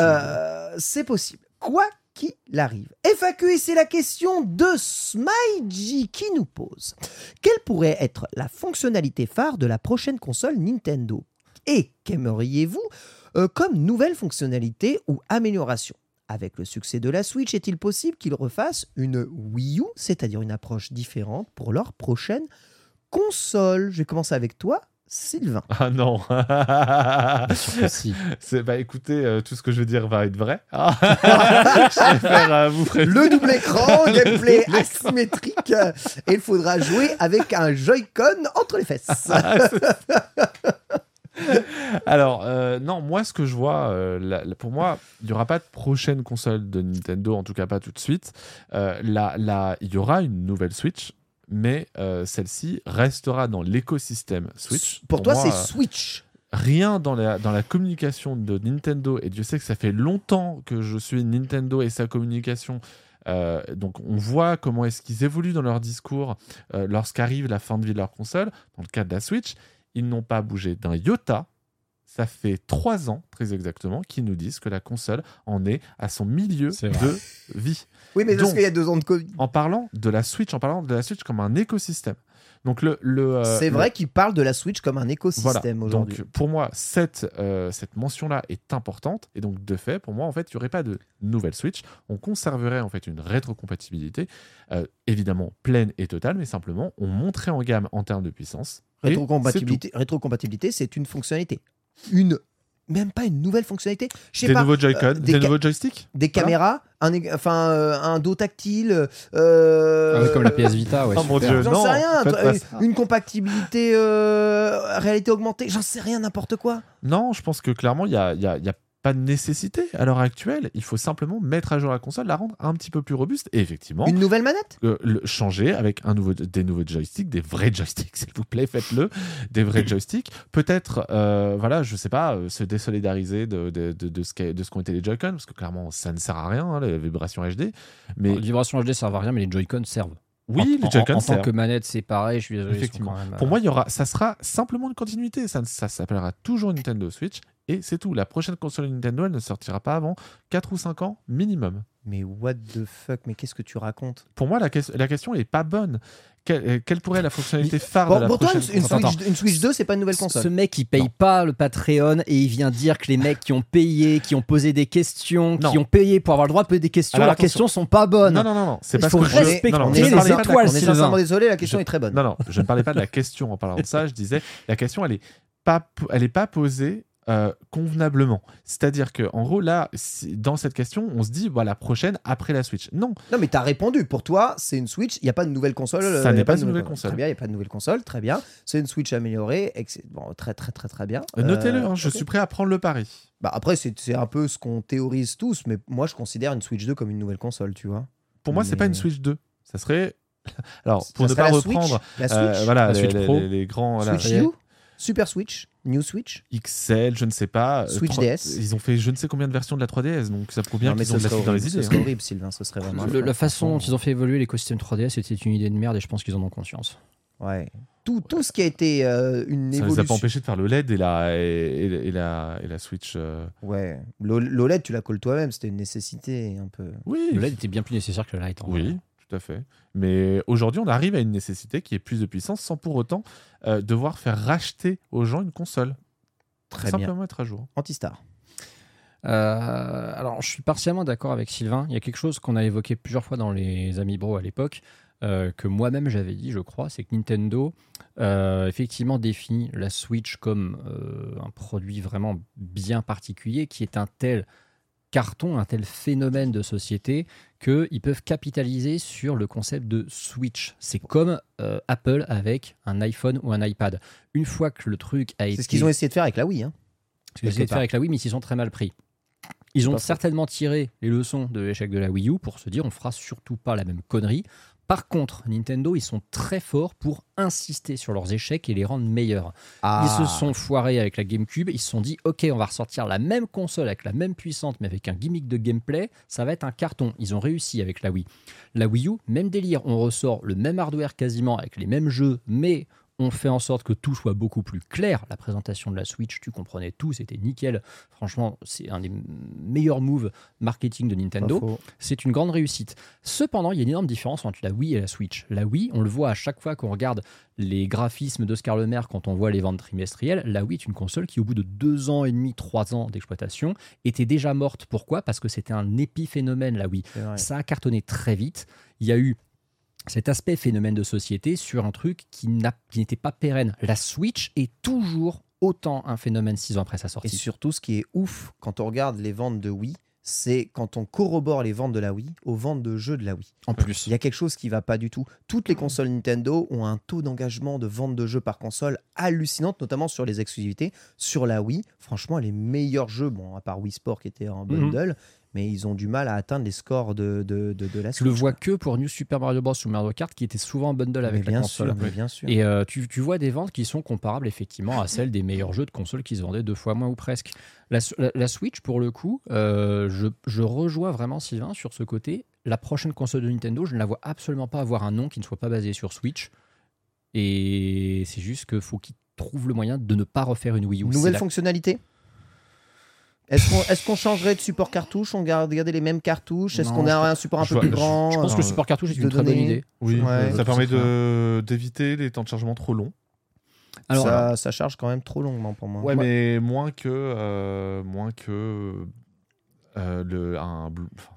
c'est possible. Quoi qu'il arrive. FAQ, et c'est la question de Smiley qui nous pose. Quelle pourrait être la fonctionnalité phare de la prochaine console Nintendo? Et qu'aimeriez-vous euh, comme nouvelle fonctionnalité ou amélioration? Avec le succès de la Switch, est-il possible qu'ils refassent une Wii U, c'est-à-dire une approche différente pour leur prochaine console? Je vais commencer avec toi, Sylvain. Ah non. sûr que si. <laughs> C'est bah écoutez, euh, tout ce que je veux dire va être vrai. Ah. <laughs> je euh, vous. Le double écran, <laughs> gameplay asymétrique, et il faudra jouer avec un Joy-Con entre les fesses. Alors, euh, non, moi, ce que je vois, euh, la- la- pour moi, il n'y aura pas de prochaine console de Nintendo, en tout cas pas tout de suite. Euh, là, là, il y aura une nouvelle Switch, mais euh, celle-ci restera dans l'écosystème Switch. Pour toi, c'est Switch. rien dans la, dans la communication de Nintendo, et Dieu sait que ça fait longtemps que je suis Nintendo et sa communication. euh, donc on voit comment est-ce qu'ils évoluent dans leur discours euh, lorsqu'arrive la fin de vie de leur console. Dans le cas de la Switch, ils n'ont pas bougé d'un iota. Ça fait trois ans, très exactement, qu'ils nous disent que la console en est à son milieu de vie. Oui, mais parce qu'il y a deux ans de Covid. En parlant de la Switch, en parlant de la Switch comme un écosystème. Donc le, le euh, c'est le- vrai qu'il parle de la Switch comme un voilà. écosystème aujourd'hui. Donc pour moi, cette, euh, cette mention-là est importante. Et donc de fait, pour moi, en fait, il n'y aurait pas de nouvelle Switch. On conserverait en fait une rétrocompatibilité, euh, évidemment pleine et totale, mais simplement on monterait en gamme en termes de puissance. Rétrocompatibilité, rétrocompatibilité, c'est une fonctionnalité. Une, même pas une nouvelle fonctionnalité. Des pas. nouveaux Joy-Con, euh, des, ca- nouveaux joysticks Des Voilà. caméras, un, enfin, euh, un dos tactile. euh, Ah comme la PS Vita, ouais. <laughs> Oh mon super. Dieu. J'en non, sais rien. toi, pas une- compatibilité euh, réalité augmentée. J'en sais rien, n'importe quoi. Non, je pense que clairement, il n'y a, il y a- il y a pas de nécessité à l'heure actuelle. Il faut simplement mettre à jour la console, la rendre un petit peu plus robuste et effectivement Une nouvelle manette? euh, le changer avec un nouveau, des nouveaux joysticks, des vrais <laughs> joysticks, s'il vous plaît, faites-le, des vrais joysticks. Peut-être, euh, voilà, je sais pas, euh, se désolidariser de, de, de, de ce qu'est- de ce qu'ont été les Joy-Con, parce que clairement, ça ne sert à rien, hein, les vibrations HD. Mais Les vibrations HD servent à rien, mais les Joy-Con servent. oui, en, les Joy-Con en, en tant que manette, c'est pareil. Je suis désolé. Effectivement. quand même, euh, Pour moi, il y aura, ça sera simplement une continuité. Ça, ne- ça s'appellera toujours Nintendo Switch et c'est tout. La prochaine console Nintendo, elle ne sortira pas avant 4 ou 5 ans minimum. Mais what the fuck Mais qu'est-ce que tu racontes? Pour moi, la, que- la question est pas bonne. Quelle, euh, quelle pourrait être la fonctionnalité phare Bon, de la Pour toi, prochaine une, une console? Switch, une Switch 2, c'est pas une nouvelle Ce console. mec, il paye pas le Patreon et il vient dire que les mecs qui ont payé, qui ont posé des questions, qui ont payé pour avoir le droit de poser des questions, Alors, leurs attention. questions sont pas bonnes. Non, non, non, non. C'est Il parce faut que je- respecter non, je les pas étoiles, on est sincèrement désolé, la question Je- est très bonne. Non, non, je ne parlais pas de la question en parlant de ça. Je disais, la question, elle est pas, elle est pas posée euh, convenablement. C'est-à-dire que, en gros, là, dans cette question, on se dit, voilà, la prochaine après la Switch. Non, Non, mais t'as répondu. Pour toi, c'est une Switch. Il n'y a pas de nouvelle console. Ça euh, n'est pas une nouvelle console. Très bien, il n'y a pas de nouvelle console. Très bien. C'est une Switch améliorée. Bon, très, très, très, très bien. Euh, notez-le, Euh, hein, je suis prêt à prendre le pari. Bah, après, c'est c'est un peu ce qu'on théorise tous. Mais moi, je considère une Switch 2 comme une nouvelle console, tu vois. Pour moi, c'est pas Mais- une Switch 2. Ça serait. <laughs> Alors, Ça pour ne pas la reprendre. Switch, la euh, Switch, voilà, La les, Switch les- Pro. les- les grands. voilà, Switch U, Super Switch, New Switch. XL, je ne sais pas. euh, Switch DS. Ils ont fait je ne sais combien de versions de la 3DS, donc ça prouve bien qu'ils ce se la serait suite dans les horrible, idées. ce serait hein. horrible, Sylvain. Ce serait vraiment. Le- la façon dont ils ont fait évoluer l'écosystème 3DS, c'était une idée de merde et je pense qu'ils en ont conscience. Ouais. Tout, tout ce qui a été euh, une Ça les a évolution. pas empêchés de faire le LED et la, et, et- et la, et la Switch. euh, Ouais. L'O- L'OLED, tu la colles toi-même. C'était une nécessité un peu. Oui, Le LED était bien plus nécessaire que le Lite. en vrai. Tout à fait. Mais aujourd'hui, on arrive à une nécessité qui est plus de puissance sans pour autant euh, devoir faire racheter aux gens une console. Très bien. Simplement être à jour. Antistar. Euh, alors, je suis partiellement d'accord avec Sylvain. Il y a quelque chose qu'on a évoqué plusieurs fois dans les Amis Bro à l'époque, euh, que moi-même j'avais dit, je crois, c'est que Nintendo, euh, effectivement, définit la Switch comme euh, un produit vraiment bien particulier, qui est un tel carton, un tel phénomène de société qu'ils peuvent capitaliser sur le concept de Switch. C'est comme euh, Apple avec un iPhone ou un iPad. Une fois que le truc a été... C'est ce qu'ils ont essayé de faire avec la Wii. Hein. Ce qu'ils essaient de faire avec la Wii, mais ils s'y sont très mal pris. Ils ont certainement tiré les leçons de l'échec de la Wii U pour se dire on fera surtout pas la même connerie. Par contre, Nintendo, ils sont très forts pour insister sur leurs échecs et les rendre meilleurs. Ah. Ils se sont foirés avec la GameCube, ils se sont dit ok, on va ressortir la même console avec la même puissance, mais avec un gimmick de gameplay, ça va être un carton. Ils ont réussi avec la Wii. La Wii U, même délire, on ressort le même hardware quasiment avec les mêmes jeux, mais on fait en sorte que tout soit beaucoup plus clair. La présentation de la Switch, tu comprenais tout, c'était nickel. Franchement, c'est un des meilleurs moves marketing de Nintendo. C'est une grande réussite. Cependant, il y a une énorme différence entre la Wii et la Switch. La Wii, on le voit à chaque fois qu'on regarde les graphismes d'Oscar Le Maire quand on voit les ventes trimestrielles. La Wii est une console qui, au bout de deux ans et demi, trois ans d'exploitation, était déjà morte. Pourquoi? Parce que c'était un épiphénomène, la Wii. Ça a cartonné très vite. Il y a eu cet aspect phénomène de société sur un truc qui n'était pas pérenne. La Switch est toujours autant un phénomène six ans après sa Et sortie. surtout, ce qui est ouf quand on regarde les ventes de Wii, c'est quand on corrobore les ventes de la Wii aux ventes de jeux de la Wii. En plus. Il y a quelque chose qui va pas du tout. Toutes les consoles Nintendo ont un taux d'engagement de vente de jeux par console hallucinante, notamment sur les exclusivités. Sur la Wii, franchement, les meilleurs jeux, bon, à part Wii Sport qui était en Mhm. bundle, mais ils ont du mal à atteindre les scores de, de, de, de la Tu le Switch, vois que pour New Super Mario Bros. ou Mario Kart qui étaient souvent en bundle avec la console. sûr, mais bien sûr. Et euh, tu, tu vois des ventes qui sont comparables effectivement à celles des meilleurs jeux de console qui se vendaient deux fois moins ou presque. La, la- la Switch, pour le coup, euh, je, je rejoins vraiment Sylvain sur ce côté. La prochaine console de Nintendo, je ne la vois absolument pas avoir un nom qui ne soit pas basé sur Switch. Et c'est juste qu'il faut qu'ils trouvent le moyen de ne pas refaire une Wii U. Nouvelle la- fonctionnalité? Est-ce qu'on changerait de support cartouche? On garde- garder les mêmes cartouches? Est-ce qu'on a un support un peu vois- plus grand? Je pense que le support cartouche est une très bonne idée. Oui, Ouais. ça permet de- d'éviter les temps de chargement trop longs. Alors, ça, ça charge quand même trop longuement pour moi. Ouais, mais moins que. euh, moins que. euh, le, un blue- enfin,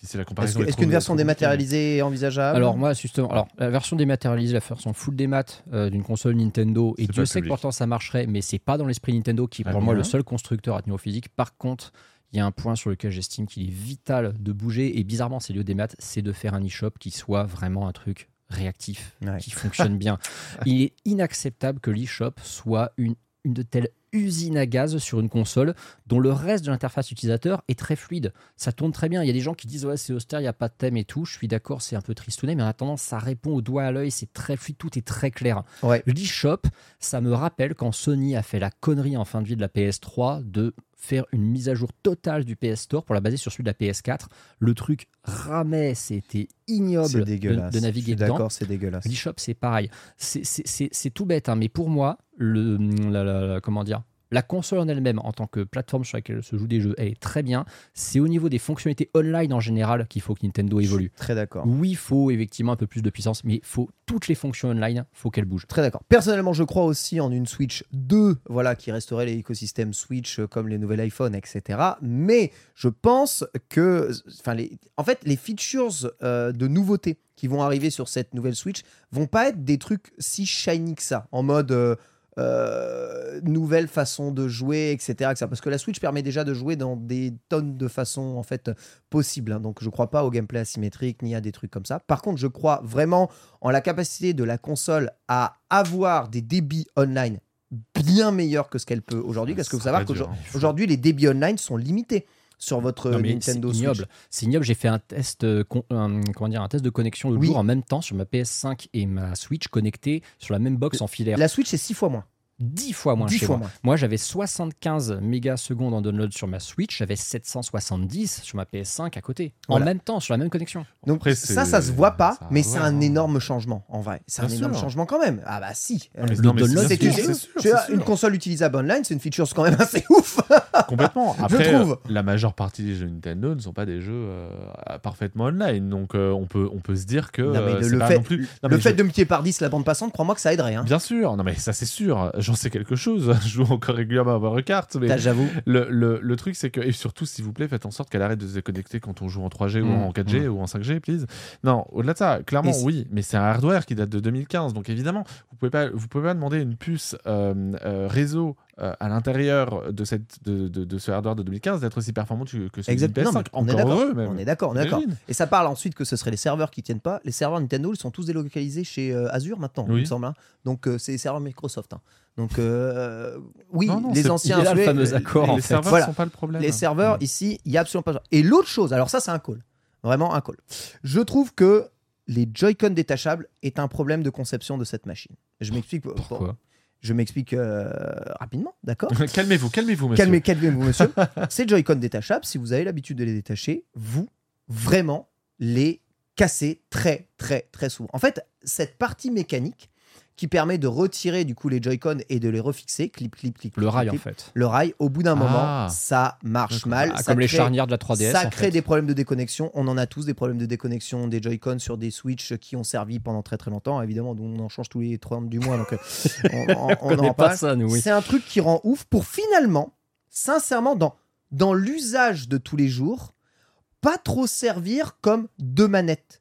c'est difficile à comparer. Est-ce qu'une version dématérialisée est envisageable Alors moi justement, alors la version dématérialisée, la version full démat euh, d'une console Nintendo, et Dieu sait que pourtant ça marcherait, mais c'est pas dans l'esprit Nintendo qui est Ah pour moi bien. le seul constructeur à niveau physique. Par contre, il y a un point sur lequel j'estime qu'il est vital de bouger, et bizarrement, c'est lieu des maths, c'est de faire un e-shop qui soit vraiment un truc réactif, Ouais. qui fonctionne bien. Il est <laughs> inacceptable que l'e-shop soit une, une de telles usines à gaz sur une console dont le reste de l'interface utilisateur est très fluide. Ça tourne très bien. Il y a des gens qui disent ouais c'est austère, il n'y a pas de thème et tout. Je suis d'accord, c'est un peu tristounet, mais en attendant, ça répond au doigt à l'œil, c'est très fluide, tout est très clair. Ouais. L'eShop, ça me rappelle quand Sony a fait la connerie en fin de vie de la PS3 de faire une mise à jour totale du PS Store pour la baser sur celui de la PS4. Le truc ramait, c'était ignoble de, de naviguer dedans. d'accord, c'est dégueulasse. l'eShop, c'est pareil. C'est- tout bête, hein, mais pour moi, le, la, la- la- comment dire, la console en elle-même, en tant que plateforme sur laquelle se jouent des jeux, elle est très bien. C'est au niveau des fonctionnalités online en général qu'il faut que Nintendo évolue. Très d'accord. Oui, il faut effectivement un peu plus de puissance, mais il faut toutes les fonctions online, faut qu'elles bougent. Très d'accord. Personnellement, je crois aussi en une Switch 2, voilà, qui resterait l'écosystème Switch euh, comme les nouvelles iPhone, etc. Mais je pense que, enfin, les, en fait, les features euh, de nouveautés qui vont arriver sur cette nouvelle Switch vont pas être des trucs si shiny que ça, en mode euh, euh, nouvelle façon de jouer, etc., etc. Parce que la Switch permet déjà de jouer dans des tonnes de façons en fait possibles. hein. Donc je crois pas au gameplay asymétrique ni à des trucs comme ça. Par contre, je crois vraiment en la capacité de la console à avoir des débits online bien meilleurs que ce qu'elle peut aujourd'hui. Parce que vous savez qu'aujourd'hui, hein. aujourd'hui, les débits online sont limités sur votre Non, Nintendo c'est Switch. ignoble. C'est ignoble. J'ai fait un test, euh, con- un- comment dire, un test de connexion Oui. jour en même temps sur ma PS5 et ma Switch connectées sur la même box en filaire. La Switch, c'est 6 fois moins. 10 fois moins 10 chez fois moi. moins. Moi, j'avais 75 mégasecondes en download sur ma Switch, j'avais 770 sur ma PS5 à côté, Voilà. en même temps, sur la même connexion. Donc Après, ça, ça se voit pas, ça mais c'est un hein. énorme changement en vrai. C'est un énorme changement quand même. Ah bah si. Non, mais- Euh, non, mais download, c'est- une, une console utilisable online, c'est une feature quand même assez ouf. <laughs> Complètement. Après, trouve. euh, la majeure partie des jeux Nintendo ne sont pas des jeux euh, parfaitement online, donc euh, on peut on peut se dire que Non, mais euh, le, le pas fait, non plus. Non, le mais fait je- de multiplier par 10 la bande passante, crois-moi que ça aiderait. Hein. Bien sûr, non mais ça c'est sûr, j'en sais quelque chose, <laughs> je joue encore régulièrement à Mario Kart, mais J'avoue. le, le, le truc c'est que, et surtout s'il vous plaît, faites en sorte qu'elle arrête de se déconnecter quand on joue en 3G ou Mmh, en 4G ou en 5G, please. Non, au-delà de ça, clairement oui, mais c'est un hardware qui date de 2015, donc évidemment, vous pouvez pas, vous pouvez pas demander une puce euh, euh, réseau euh, à l'intérieur de, cette, de, de, de ce hardware de 2015 d'être aussi performant que celui Exactement. PS5. mais on est d'accord. On est d'accord. On est d'accord. Imagine. Et ça parle ensuite que ce seraient les serveurs qui tiennent pas. Les serveurs Nintendo, ils sont tous délocalisés chez euh, Azure maintenant, il me semble. hein. Donc euh, c'est les serveurs Microsoft. hein. Donc oui, Non, non, les anciens. il est là, le souhaits, fameux accord, les en fait. serveurs Voilà. sont pas le problème. Les serveurs, ici, il y a absolument pas. Et l'autre chose, alors ça, c'est un call. Vraiment un call. Je trouve que les Joy-Con détachables est un problème de conception de cette machine. Je m'explique. Pourquoi? Je m'explique euh, rapidement, d'accord <laughs> calmez-vous, calmez-vous, monsieur. Calmez- Calmez-vous, monsieur. <laughs> Ces Joy-Con détachables, si vous avez l'habitude de les détacher, vous, vraiment, les cassez très, très, très souvent. En fait, cette partie mécanique qui permet de retirer du coup les Joy-Con et de les refixer, clip, clip, clip. Le clip, rail, en fait. Le rail, au bout d'un Ah. moment, ça marche mal. Ah, ça comme les charnières de la 3DS. ça crée fait. des problèmes de déconnexion. On en a tous des problèmes de déconnexion des Joy-Con sur des Switch qui ont servi pendant très très longtemps. Évidemment, on en change tous les 30 du mois. Donc, euh, on, on- <laughs> on connaît en pas ça, nous, oui. C'est un truc qui rend ouf pour finalement, sincèrement, dans, dans l'usage de tous les jours, pas trop servir comme deux manettes.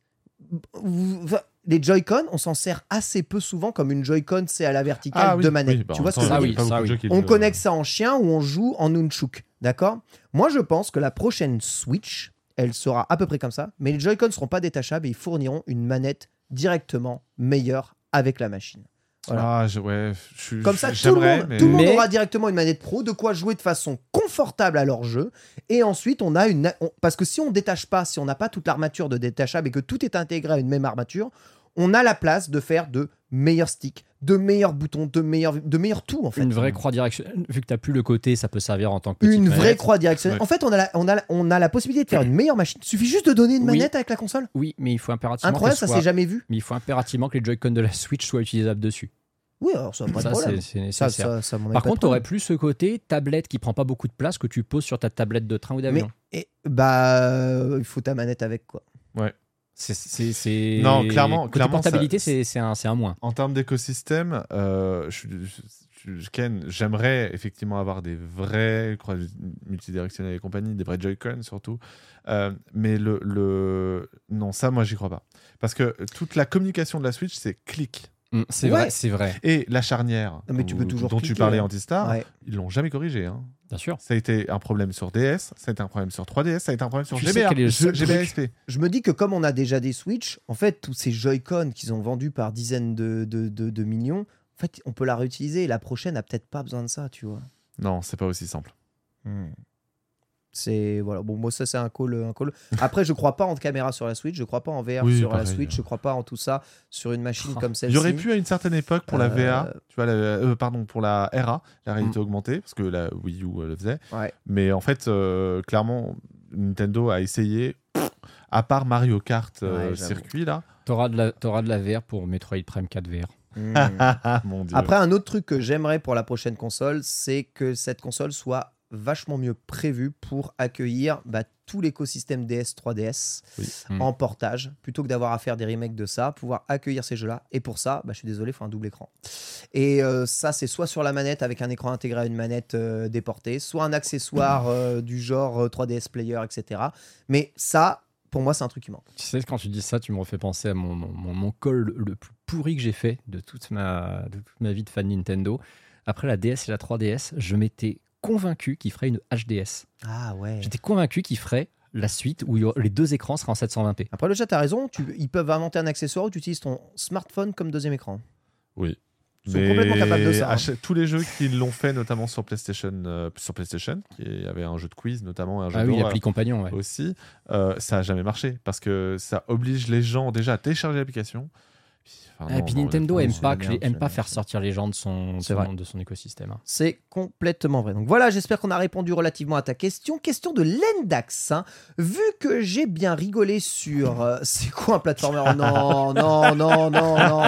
Vous- Les Joy-Con, on s'en sert assez peu souvent comme une Joy-Con, c'est à la verticale, Ah oui, deux manettes. oui, bah, tu vois ce que ça, de oui. qui on connecte ça en chien ou on joue en nunchuk. D'accord? Moi, je pense que la prochaine Switch, elle sera à peu près comme ça, mais les Joy-Con ne seront pas détachables et ils fourniront une manette directement meilleure avec la machine. Voilà. Ah, je, ouais, je suis- Comme ça, tout le, monde, mais- tout le monde Mais- aura directement une manette pro, de quoi jouer de façon confortable à leur jeu. Et ensuite, on a une. on- parce que si on détache pas, si on n'a pas toute l'armature de détachable et que tout est intégré à une même armature, on a la place de faire de meilleurs sticks, de meilleurs boutons, de meilleurs, de meilleurs tout en fait. Une vraie croix directionnelle. Vu que tu plus le côté, ça peut servir en tant que petite Une vraie manette. croix directionnelle. Ouais. En fait, on a, la, on, a, la- on a la possibilité de faire une meilleure machine. Il suffit juste de donner une Oui. manette avec la console. Oui, mais il faut impérativement. Incroyable, ça soit- s'est jamais vu. Mais il faut impérativement que les Joy-Con de la Switch soient utilisables dessus. Oui, alors ça, pas de Ça, problème. c'est Ça, nécessaire. ça, ça, Par pas de contre, tu aurais problème. plus ce côté tablette qui prend pas beaucoup de place que tu poses sur ta tablette de train ou Mais d'avion. et, bah, euh, il faut ta manette avec quoi. C'est- C'est Non, clairement- Côté clairement, portabilité, c'est c'est un, c'est un moins. En termes d'écosystème, euh, je, je- je- Ken, j'aimerais effectivement avoir des vrais croix multidirectionnels et compagnie, des vrais Joy-Con surtout. Euh, mais le, le. Non, ça, moi, j'y crois pas. Parce que toute la communication de la Switch, c'est clic. Mm, C'est Ouais. vrai, c'est vrai. Et la charnière mais tu peux toujours dont tu parlais, hein. Antistar, Ouais. ils l'ont jamais corrigé. hein. Bien sûr. Ça a été un problème sur DS, ça a été un problème sur 3DS, ça a été un problème sur GBA. Je me dis que comme on a déjà des Switch, en fait, tous ces Joy-Con qu'ils ont vendus par dizaines de, de, de- de millions, en fait, on peut la réutiliser et la prochaine a peut-être pas besoin de ça, tu vois. Non, c'est pas aussi simple. C'est voilà, bon moi ça c'est un call, un call. Après je crois pas en caméra sur la Switch, je crois pas en VR Oui, sur la. Switch, je crois pas en tout ça sur une machine comme Il celle-ci. y aurait pu à une certaine époque pour la Euh, VA, tu vois, la- euh, pardon, pour la RA, la réalité Mm. augmentée, parce que la Wii U euh, le faisait. Ouais. Mais en fait, euh, clairement, Nintendo a essayé, à part Mario Kart euh, Ouais, circuit là. T'auras de, la, t'auras de la VR pour Metroid Prime 4 VR. Hmm. Mon dieu. Après, un autre truc que j'aimerais pour la prochaine console, c'est que cette console soit vachement mieux prévue pour accueillir bah, tout l'écosystème DS 3DS Mm. en portage, plutôt que d'avoir à faire des remakes de ça, pouvoir accueillir ces jeux-là. Et pour ça, bah, je suis désolé, il faut un double écran. Et euh, ça, c'est soit sur la manette avec un écran intégré à une manette euh, déportée, soit un accessoire euh, du genre euh, 3DS Player, etc. Mais ça, pour moi, c'est un truc qui manque. Tu sais, quand tu dis ça, tu me refais penser à mon- mon call le plus pourri que j'ai fait de toute, ma, de toute ma vie de fan Nintendo. Après la DS et la 3DS, je m'étais convaincu qu'il ferait une HDS. Ah ouais. J'étais convaincu qu'il ferait la suite où les deux écrans seraient en 720p. Après, le chat, t'as raison, tu- ils peuvent inventer un accessoire où tu utilises ton smartphone comme deuxième écran. Oui. Ils sont complètement capables de ça, hein. tous les jeux qui l'ont fait, notamment sur PlayStation, euh, sur PlayStation, qui avait un jeu de quiz, notamment un jeu Ah oui, d'horreur l'appli compagnon, ouais. aussi, euh, ça n'a jamais marché parce que ça oblige les gens déjà à télécharger l'application. Enfin, et non, puis non, Nintendo aime pas, merde, aime la faire sortir les gens de son, de écosystème. hein. C'est complètement vrai. Donc voilà, j'espère qu'on a répondu relativement à ta question. Question de Lendax. hein. Vu que j'ai bien rigolé sur. euh, <laughs> c'est quoi un platformer? Non, non, non, non, non.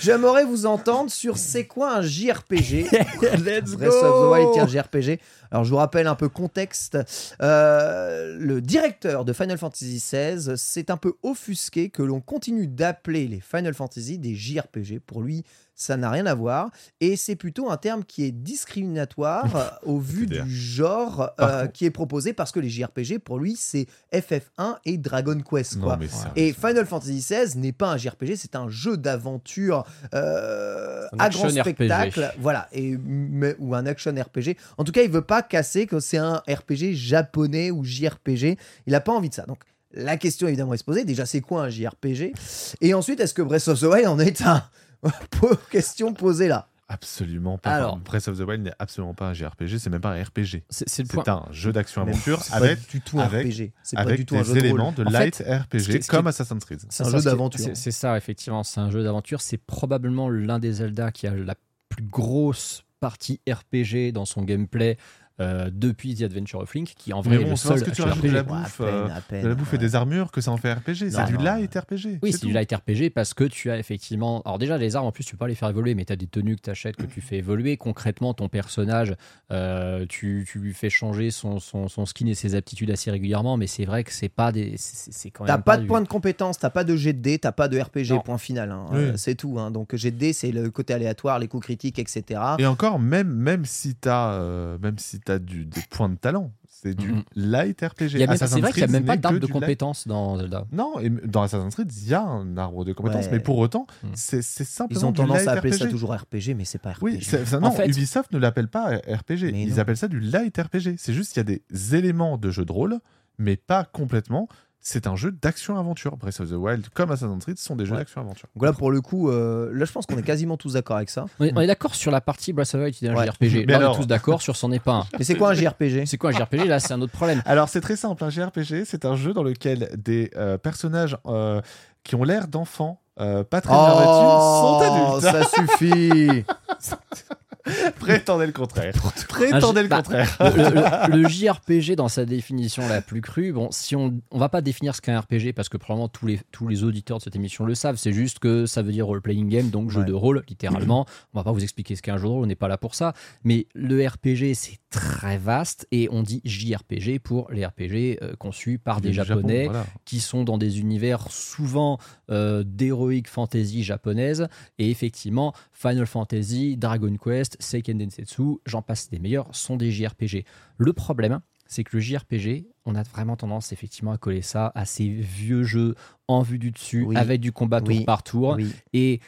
J'aimerais vous entendre sur c'est quoi un JRPG. <laughs> Let's Breath of the Wild est un JRPG. Alors je vous rappelle un peu contexte. Euh, le directeur de Final Fantasy XVI s'est un peu offusqué que l'on continue d'appeler les Final Fantasy des JRPG. Pour lui, ça n'a rien à voir. Et c'est plutôt un terme qui est discriminatoire <laughs> euh, au vu du genre euh, qui est proposé parce que les JRPG, pour lui, c'est FF1 et Dragon Quest. Quoi. Et Final Fantasy XVI n'est pas un JRPG, c'est un jeu d'aventure euh, à grand RPG. spectacle, voilà, et mais- ou un action RPG. En tout cas, il veut pas casser que c'est un RPG japonais ou JRPG. Il a pas envie de ça. Donc la question évidemment est se poser. Déjà, c'est quoi un JRPG Et ensuite, est-ce que Breath of the Wild en est un? <laughs> Question posée là. Absolument pas. Alors. Breath of the Wild n'est absolument pas un JRPG, c'est même pas un RPG. C'est un jeu d'action-aventure pas avec, du tout un avec, RPG. C'est pas avec du tout un des jeu éléments de light fait, RPG ce qui- ce qui- comme Assassin's Creed. C'est un jeu d'aventure. c'est- C'est ça, effectivement. C'est un jeu d'aventure. C'est probablement l'un des Zelda qui a la plus grosse partie RPG dans son gameplay euh, depuis The Adventure of Link, qui en vrai Mais est bon, le seul que tu rajoutes de la RPG. Ouais, à bouffe, peine, euh, à peine, de la bouffe et des armures que ça en fait RPG. C'est du light RPG. Oui, c'est du light RPG parce que tu as effectivement. Alors, déjà, les armes, en plus, tu peux pas les faire évoluer, mais tu as des tenues que tu achètes, que tu fais évoluer. Concrètement, ton personnage, euh, tu, tu lui fais changer son, son, son skin et ses aptitudes assez régulièrement, mais c'est vrai que c'est pas des. c'est- quand T'as pas de du- point de compétence, t'as pas de jet de t'as pas de RPG, Non. point final. hein. Oui. Euh, c'est tout. hein. Donc jet de c'est le côté aléatoire, les coups critiques, etc. Et encore, même, même si tu as, même si as du, des points de talent, c'est du light RPG. C'est vrai qu'il n'y a même pas d'arbre de compétences dans Zelda. Non, et dans Assassin's Creed, il y a un arbre de compétences, Ouais. mais pour autant, Mm. c'est simplement Ils ont du tendance light à appeler ça toujours RPG, mais c'est pas RPG. Oui, En non, fait- Ubisoft ne l'appelle pas RPG. Ils appellent ça du light RPG. C'est juste qu'il y a des éléments de jeu de rôle, mais pas complètement. C'est un jeu d'action-aventure. Breath of the Wild, comme Assassin's Creed, sont des jeux Ouais. d'action-aventure. Donc là, pour le coup, euh, là, je pense qu'on est quasiment tous d'accord avec ça. On est, est d'accord sur la partie Breath of the Wild qui est un Ouais. JRPG. Mais Là, on est tous d'accord sur son n'est pas un. Mais c'est quoi un JRPG C'est quoi un JRPG Là, c'est un autre problème. Alors, c'est très simple. Un JRPG, c'est un jeu dans lequel des euh, personnages euh, qui ont l'air d'enfants, euh, pas très bien Oh, vêtus, sont adultes. ça suffit <laughs> <laughs> Prétendez le contraire. Prétendez le bah, contraire. Le, le- le JRPG, dans sa définition la plus crue, bon, si on, on va pas définir ce qu'est un RPG parce que probablement tous les, tous les auditeurs de cette émission le savent, c'est juste que ça veut dire role-playing game, donc jeu Ouais. de rôle, littéralement. <clears throat> On va pas vous expliquer ce qu'est un jeu de rôle, on n'est pas là pour ça. Mais le RPG, c'est très vaste et on dit JRPG pour les RPG euh, conçus par des Japon, Japonais voilà. qui sont dans des univers souvent euh, d'héroïque fantasy japonaise. Et effectivement, Final Fantasy, Dragon Quest, Seiken Densetsu, j'en passe des meilleurs, sont des JRPG. Le problème, c'est que le JRPG, on a vraiment tendance effectivement à coller ça à ces vieux jeux en vue du dessus, Oui. avec du combat tour Oui. par tour. Oui. Et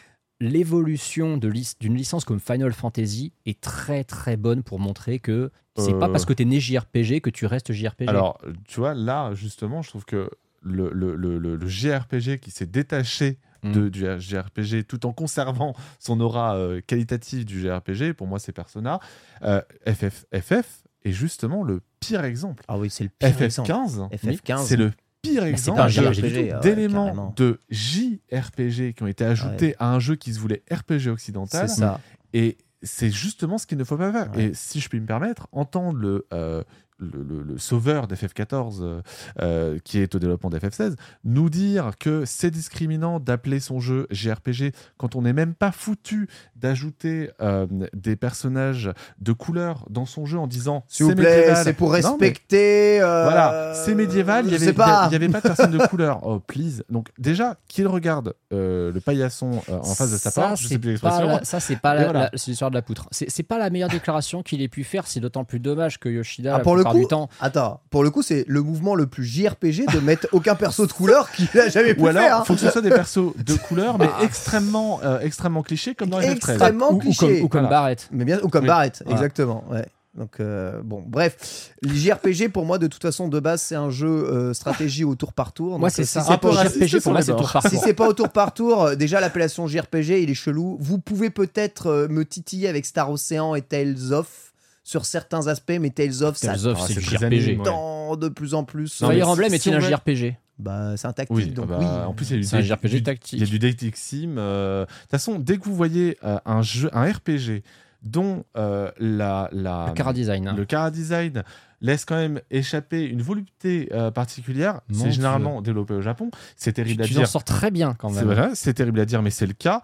l'évolution d'une licence comme Final Fantasy est très très bonne pour montrer que c'est Euh. pas parce que t'es né JRPG que tu restes JRPG. Alors, tu vois, là, justement, je trouve que le, le, le, le- le JRPG qui s'est détaché. De, du JRPG tout en conservant son aura euh, qualitative du JRPG, pour moi, c'est Persona. Euh, FF, FF est justement le pire exemple. Ah oui, c'est le pire exemple. FF15, FF15. c'est le pire exemple ouais, d'éléments de JRPG qui ont été ajoutés à un jeu qui se voulait RPG occidental. C'est ça. Et c'est justement ce qu'il ne faut pas faire. Ouais. Et si je puis me permettre, entendre le, euh, le, le- le sauveur d'FF14, euh, euh, qui est au développement d'FF16, nous dire que c'est discriminant d'appeler son jeu JRPG quand on n'est même pas foutu d'ajouter euh, des personnages de couleur dans son jeu en disant S'il vous plaît, c'est pour Non, mais- respecter. euh, voilà, c'est médiéval, il n'y avait, pas. il y avait pas de personne de <laughs> couleur. Oh, please. Donc, déjà, qu'il regarde euh, le paillasson euh, en face de sa Ça, porte, je sais plus l'expression. la- ça, c'est pas voilà. l'histoire de la poutre. C'est pas la meilleure déclaration qu'il ait pu faire. C'est d'autant plus dommage que Yoshida, Ah, pour le coup, du temps, attends, pour le coup, c'est le mouvement le plus JRPG de mettre aucun perso de couleur qu'il a jamais pu Ou alors, faire. hein. faut que ce soit des persos de <laughs> couleur, mais Ah. extrêmement, euh, extrêmement clichés, comme dans FF13. Extrêmement ou, ou cliché. comme, ou comme Voilà. Barrett. Mais bien, ou comme Oui. Barrett, Voilà. exactement. Ouais. Donc euh, bon, bref, les JRPG pour moi de toute façon de base c'est un jeu euh, stratégie au tour par tour. Moi, Donc, c'est euh, ça. Si c'est pas, JRPG pour moi, c'est les tour par si tour. c'est pas au tour par tour, euh, déjà l'appellation JRPG il est chelou. Vous pouvez peut-être euh, me titiller avec Star Ocean et Tales of sur certains aspects, mais Tales of ça of, Ah, c'est c'est du JRPG. ouais. de plus en plus. Non, Fire Emblem est-il un JRPG Bah c'est un tactique Oui, donc ah bah, oui. en plus, il y a du C'est un date- JRPG du- tactique. Il y a du dating sim. euh, De toute façon, dès que vous voyez euh, un jeu, un RPG dont euh, la, la, Le Cara Design. hein. le cara design laisse quand même échapper une volupté euh, particulière, Mon c'est généralement développé au Japon. C'est Tu, terrible à tu dire. en sors très bien quand C'est même. vrai, c'est terrible à dire, mais c'est le cas.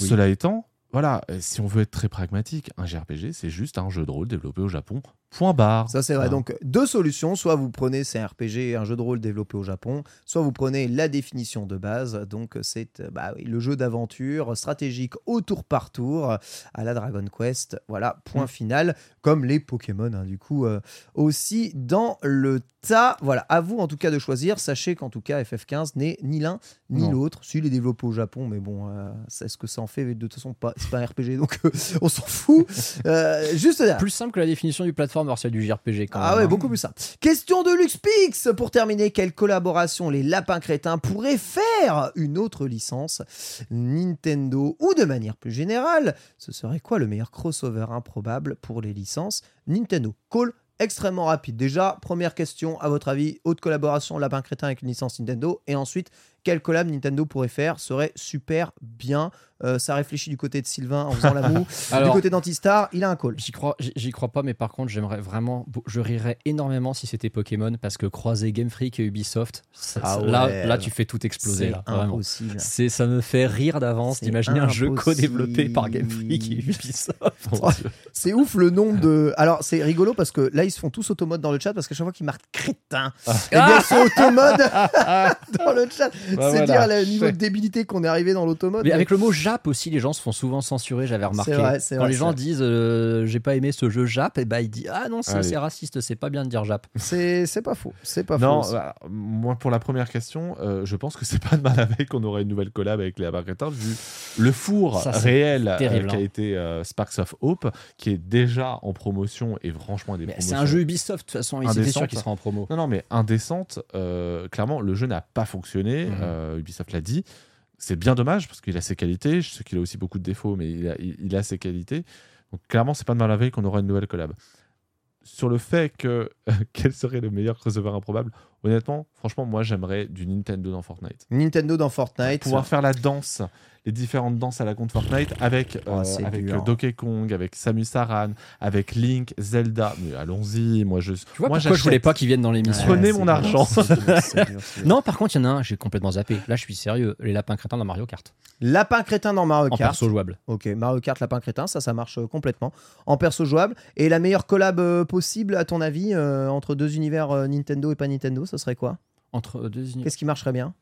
Oui. Cela étant, voilà, euh, si on veut être très pragmatique, un JRPG, c'est juste un jeu de rôle développé au Japon. Point barre. Ça c'est vrai. Donc deux solutions, soit vous prenez c'est un RPG, un jeu de rôle développé au Japon, soit vous prenez la définition de base. Donc c'est euh, bah, oui, le jeu d'aventure stratégique au tour par tour à la Dragon Quest. Voilà, point Mm. final. Comme les Pokémon, hein, du coup, euh, aussi dans le tas. Voilà, à vous en tout cas de choisir. Sachez qu'en tout cas FF15 n'est ni l'un ni l'autre. S'il est développé au Japon, mais bon, euh, c'est ce que ça en fait. De toute façon, pas, c'est pas un RPG, donc euh, <laughs> on s'en fout. Euh, juste là. Plus simple que la définition du plateforme, du JRPG quand Ah même. ouais, hein. beaucoup plus simple. Question de LuxPix Pour terminer, quelle collaboration les lapins crétins pourraient faire une autre licence Nintendo ou de manière plus générale, ce serait quoi le meilleur crossover improbable pour les licences Nintendo? Call extrêmement rapide. Déjà, première question, à votre avis, haute collaboration lapin crétin avec une licence Nintendo et ensuite, quelle collab Nintendo pourrait faire serait super bien Euh, Ça réfléchit du côté de Sylvain en faisant la moue. <laughs> du côté d'Antistar, il a un call. J'y crois, j'y- crois pas, mais par contre, j'aimerais vraiment, je rirais énormément si c'était Pokémon parce que croiser Game Freak et Ubisoft, ça- Ah ouais. là, là, tu fais tout exploser. C'est vraiment. ça me fait rire d'avance d'imaginer un jeu co-développé par Game Freak et Ubisoft. <laughs> C'est ouf le nombre de. Alors c'est rigolo parce que là ils se font tous automode dans le chat parce qu'à chaque fois qu'ils marquent crétin, eh bien ils sont automode <laughs> dans le chat. Bah c'est voilà. dire le niveau de <laughs> débilité qu'on est arrivé dans l'automode. Mais avec le mot Jap aussi, les gens se font souvent censurer, j'avais remarqué. vrai, Quand vrai, les gens vrai. disent euh, j'ai pas aimé ce jeu Jap, et bah il dit ah non, c'est, Allez. c'est raciste, c'est pas bien de dire Jap. C'est c'est pas faux, c'est pas Non, faux. bah, moi pour la première question, euh, je pense que c'est pas de mal avec qu'on aurait une nouvelle collab avec les Abracatins vu le four Ça, réel euh, terrible, qui a hein. été euh, Sparks of Hope, qui est déjà en promotion et franchement des c'est un jeu Ubisoft, de toute façon, il était sûr qu'il sera en promo. Non, non, mais indécente. euh, clairement, le jeu n'a pas fonctionné. Mhm. Euh, Ubisoft l'a dit. C'est bien dommage parce qu'il a ses qualités. Je sais qu'il a aussi beaucoup de défauts, mais il a, il, il a ses qualités. Donc clairement, c'est pas de mal avec qu'on aura une nouvelle collab. Sur le fait que <laughs> quel serait le meilleur crossover improbable, honnêtement, franchement, moi j'aimerais du Nintendo dans Fortnite. Nintendo dans Fortnite. Pouvoir faire la danse, les différentes danses à la compte Fortnite avec, Oh, euh, avec dur. Donkey Kong, avec Samus Aran, avec Link, Zelda. Mais allons-y, moi je. Tu vois moi, pourquoi je voulais pas qu'ils viennent dans l'émission Prenez c'est mon argent. <laughs> Non, par contre, il y en a un, j'ai complètement zappé. Là, je suis sérieux. Les lapins crétins dans Mario Kart. Lapin crétin dans Mario En Kart. perso jouable. Ok, Mario Kart Lapin crétin, ça, ça marche euh, complètement. En perso jouable. Et la meilleure collab euh, possible, à ton avis, euh, entre deux univers euh, Nintendo et pas Nintendo, ce serait quoi? Entre deux univers. Qu'est-ce qui marcherait bien?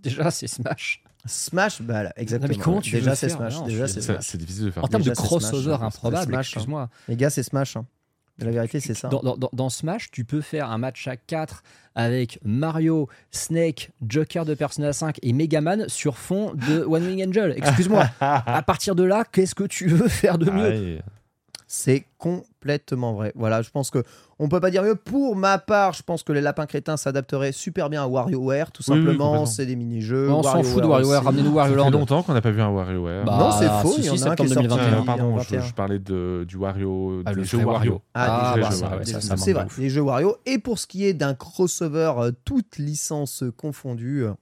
Déjà, c'est Smash. Smash, bah là, exactement. mais comment tu Déjà veux c'est Smash. Non, Déjà c'est Smash. c'est difficile de faire. En termes de crossover hein. improbable, hein. excuse-moi. Les gars, c'est Smash. hein. La vérité, c'est ça. Dans, dans- dans- dans Smash, tu peux faire un match à 4 avec Mario, Snake, Joker de Persona 5 et Megaman sur fond de One Wing Angel. Excuse-moi. <laughs> à partir de là, qu'est-ce que tu veux faire de mieux? C'est complètement vrai. Voilà, je pense que on peut pas dire mieux. Pour ma part, je pense que les lapins crétins s'adapteraient super bien à WarioWare, tout Oui, oui, simplement. c'est des mini-jeux. On s'en fout de WarioWare, ramenez-nous Wario Ça fait longtemps qu'on n'a pas vu un WarioWare. Bah, non, c'est faux. si, il y en si, a un qui est sorti 2021. Euh, en pardon, je, 21. je parlais de, du Wario, Ah, des le Wario. Ah, Ah, bah, c'est vrai, les jeux Wario. Et pour ce qui est d'un crossover, euh, toutes licences confondues, euh,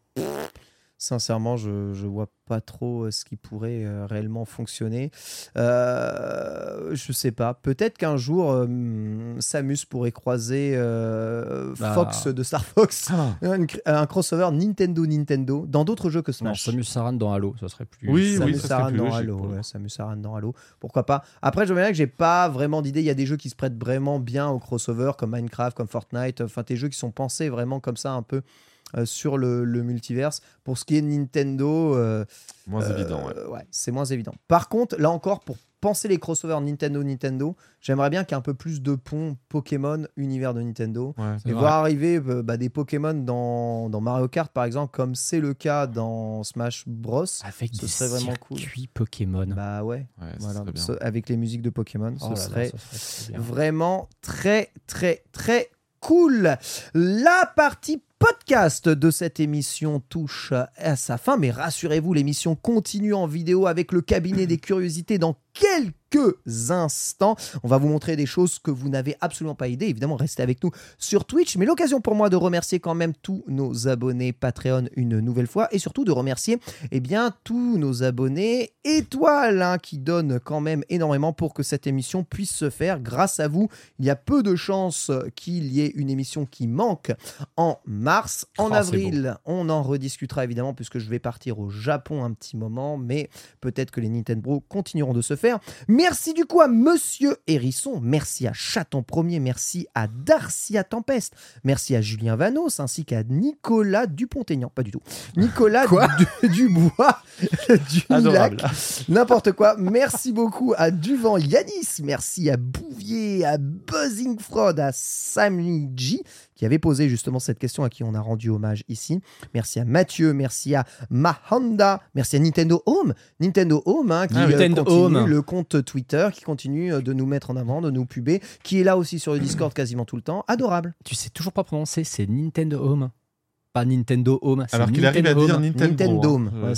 sincèrement, je, je vois pas trop euh, ce qui pourrait euh, réellement fonctionner. Euh, je sais pas. Peut-être qu'un jour, euh, Samus pourrait croiser euh, Bah. Fox de Star Fox. Un, un crossover Nintendo-Nintendo dans d'autres jeux que Non, Smash. Samus Aran dans Halo, ça serait plus. Oui, Samus oui, ça Aran plus dans logique, Halo, ouais. Samus Aran dans Halo, pourquoi pas. Après, je me bien que j'ai pas vraiment d'idée. Il y a des jeux qui se prêtent vraiment bien au crossover, comme Minecraft, comme Fortnite. Enfin, des jeux qui sont pensés vraiment comme ça, un peu euh, sur le, le multiverse. Pour ce qui est de Nintendo, euh, Moins euh, évident. ouais. c'est moins évident. Par contre, là encore, pour penser les crossovers Nintendo Nintendo, j'aimerais bien qu'il y ait un peu plus de pont Pokémon univers de Nintendo. Ouais. Et vrai. voir arriver euh, bah, des Pokémon dans, dans Mario Kart, par exemple, comme c'est le cas dans Smash Bros. Avec Ce des serait vraiment cool. circuits Pokémon. Bah ouais, Ouais, voilà. Ce- avec les musiques de Pokémon, Oh ce là là, serait ça serait vraiment très, très, très cool. La partie podcast de cette émission touche à sa fin, mais rassurez-vous, l'émission continue en vidéo avec le cabinet des curiosités dans quelques instants. On va vous montrer des choses que vous n'avez absolument pas idée. Évidemment, restez avec nous sur Twitch, mais l'occasion pour moi de remercier quand même tous nos abonnés Patreon une nouvelle fois et surtout de remercier eh bien tous nos abonnés étoiles hein, qui donnent quand même énormément pour que cette émission puisse se faire. Grâce à vous, il y a peu de chances qu'il y ait une émission qui manque en mars. En Oh, avril, on en rediscutera évidemment puisque je vais partir au Japon un petit moment, mais peut-être que les Nintendo continueront de se faire. Merci du coup à Monsieur Hérisson, merci à Chaton Premier, merci à Darcia Tempeste, merci à Julien Vanos ainsi qu'à Nicolas Dupont-Aignan, pas du tout. Nicolas <laughs> Du- Dubois <laughs> du. N'importe quoi. Merci beaucoup à Duvan Yanis. Merci à Bouvier, à Buzzing Fraud, à Sammy G qui avait posé justement cette question à qui on a rendu hommage ici. Merci à Mathieu, merci à Mahanda, merci à Nintendo Home. Nintendo Home hein, qui Ah, euh, Nintendo continue Home. le compte Twitter, qui continue euh, de nous mettre en avant, de nous puber, qui est là aussi sur le Discord quasiment tout le temps. Adorable. Tu sais toujours pas prononcer, c'est Nintendo Home. Pas Nintendo Home. Alors qu'il arrive à Nintendo dire Home. Nintendo. Euh,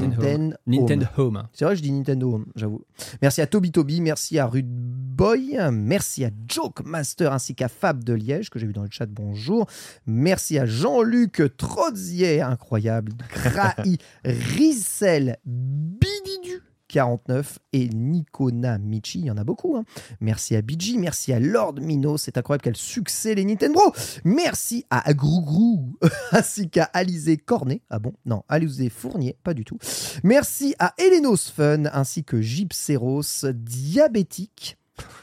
Nintendo Nintendo Home. Home. C'est vrai, je dis Nintendo Home, j'avoue. Merci à Toby Toby, merci à Rude Boy, merci à Joke Master ainsi qu'à Fab de Liège, que j'ai vu dans le chat, bonjour. Merci à Jean-Luc Trozier, incroyable. Grahi, <laughs> Rissel, Bididu. 49 et Nikona Michi, il y en a beaucoup. hein. Merci à BG, merci à Lord Mino, c'est incroyable quel succès les Nintendo. Merci à Grougrou, <laughs> ainsi qu'à Alizé Cornet. Ah bon? Non, Alizé Fournier, pas du tout. Merci à Elenos Fun, ainsi que Gypseros Diabétique.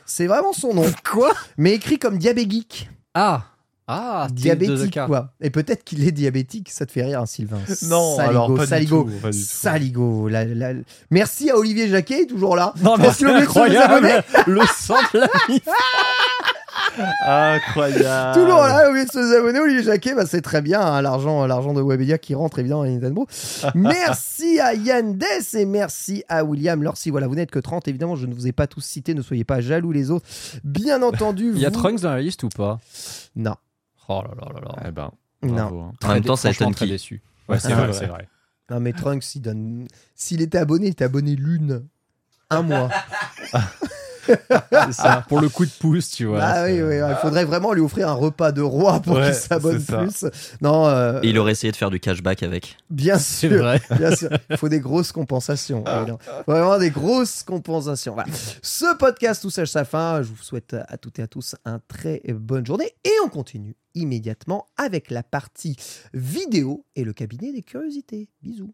C'est vraiment son nom. Quoi? Mais écrit comme Diabégeek. Ah Ah Diabétique, cas. quoi. Et peut-être qu'il est diabétique, ça te fait rire, hein, Sylvain. <laughs> Non, Saligo, alors pas du Saligo, tout, pas du tout. Saligo. la- la- Merci à Olivier Jacquet, toujours là. Non, mais c'est incroyable Le sang de la. <laughs> Incroyable. Toujours là, oublié de se désabonner, Olivier Jacquet, bah c'est très bien, hein, l'argent, l'argent de Webedia qui rentre évidemment à Nintendo. <laughs> merci à Yann Dess et merci à William Lorsi. Voilà, vous n'êtes que 30, évidemment, je ne vous ai pas tous cités, ne soyez pas jaloux les autres. Bien entendu, Il y a Trunks dans la liste ou pas? Non, Oh là là là là. Eh ben, non. bravo. hein. En même temps, ça étonne très qui déçu. Ouais, c'est vrai, ouais. <laughs> c'est vrai. Non, mais Trunks, il donne... s'il était abonné, il était abonné l'une. Un mois. <laughs> <laughs> C'est ça. <laughs> Pour le coup de pouce, tu vois. ah oui, il faudrait vraiment lui offrir un repas de roi pour Ouais, qu'il s'abonne plus. Non, euh, Et il aurait essayé de faire du cashback avec. bien sûr. vrai. <laughs> Bien sûr, il faut des grosses compensations. évidemment. Vraiment des grosses compensations. Voilà. Ce podcast touche à sa fin. Je vous souhaite à toutes et à tous un très bonne journée. Et on continue immédiatement avec la partie vidéo et le cabinet des curiosités. Bisous.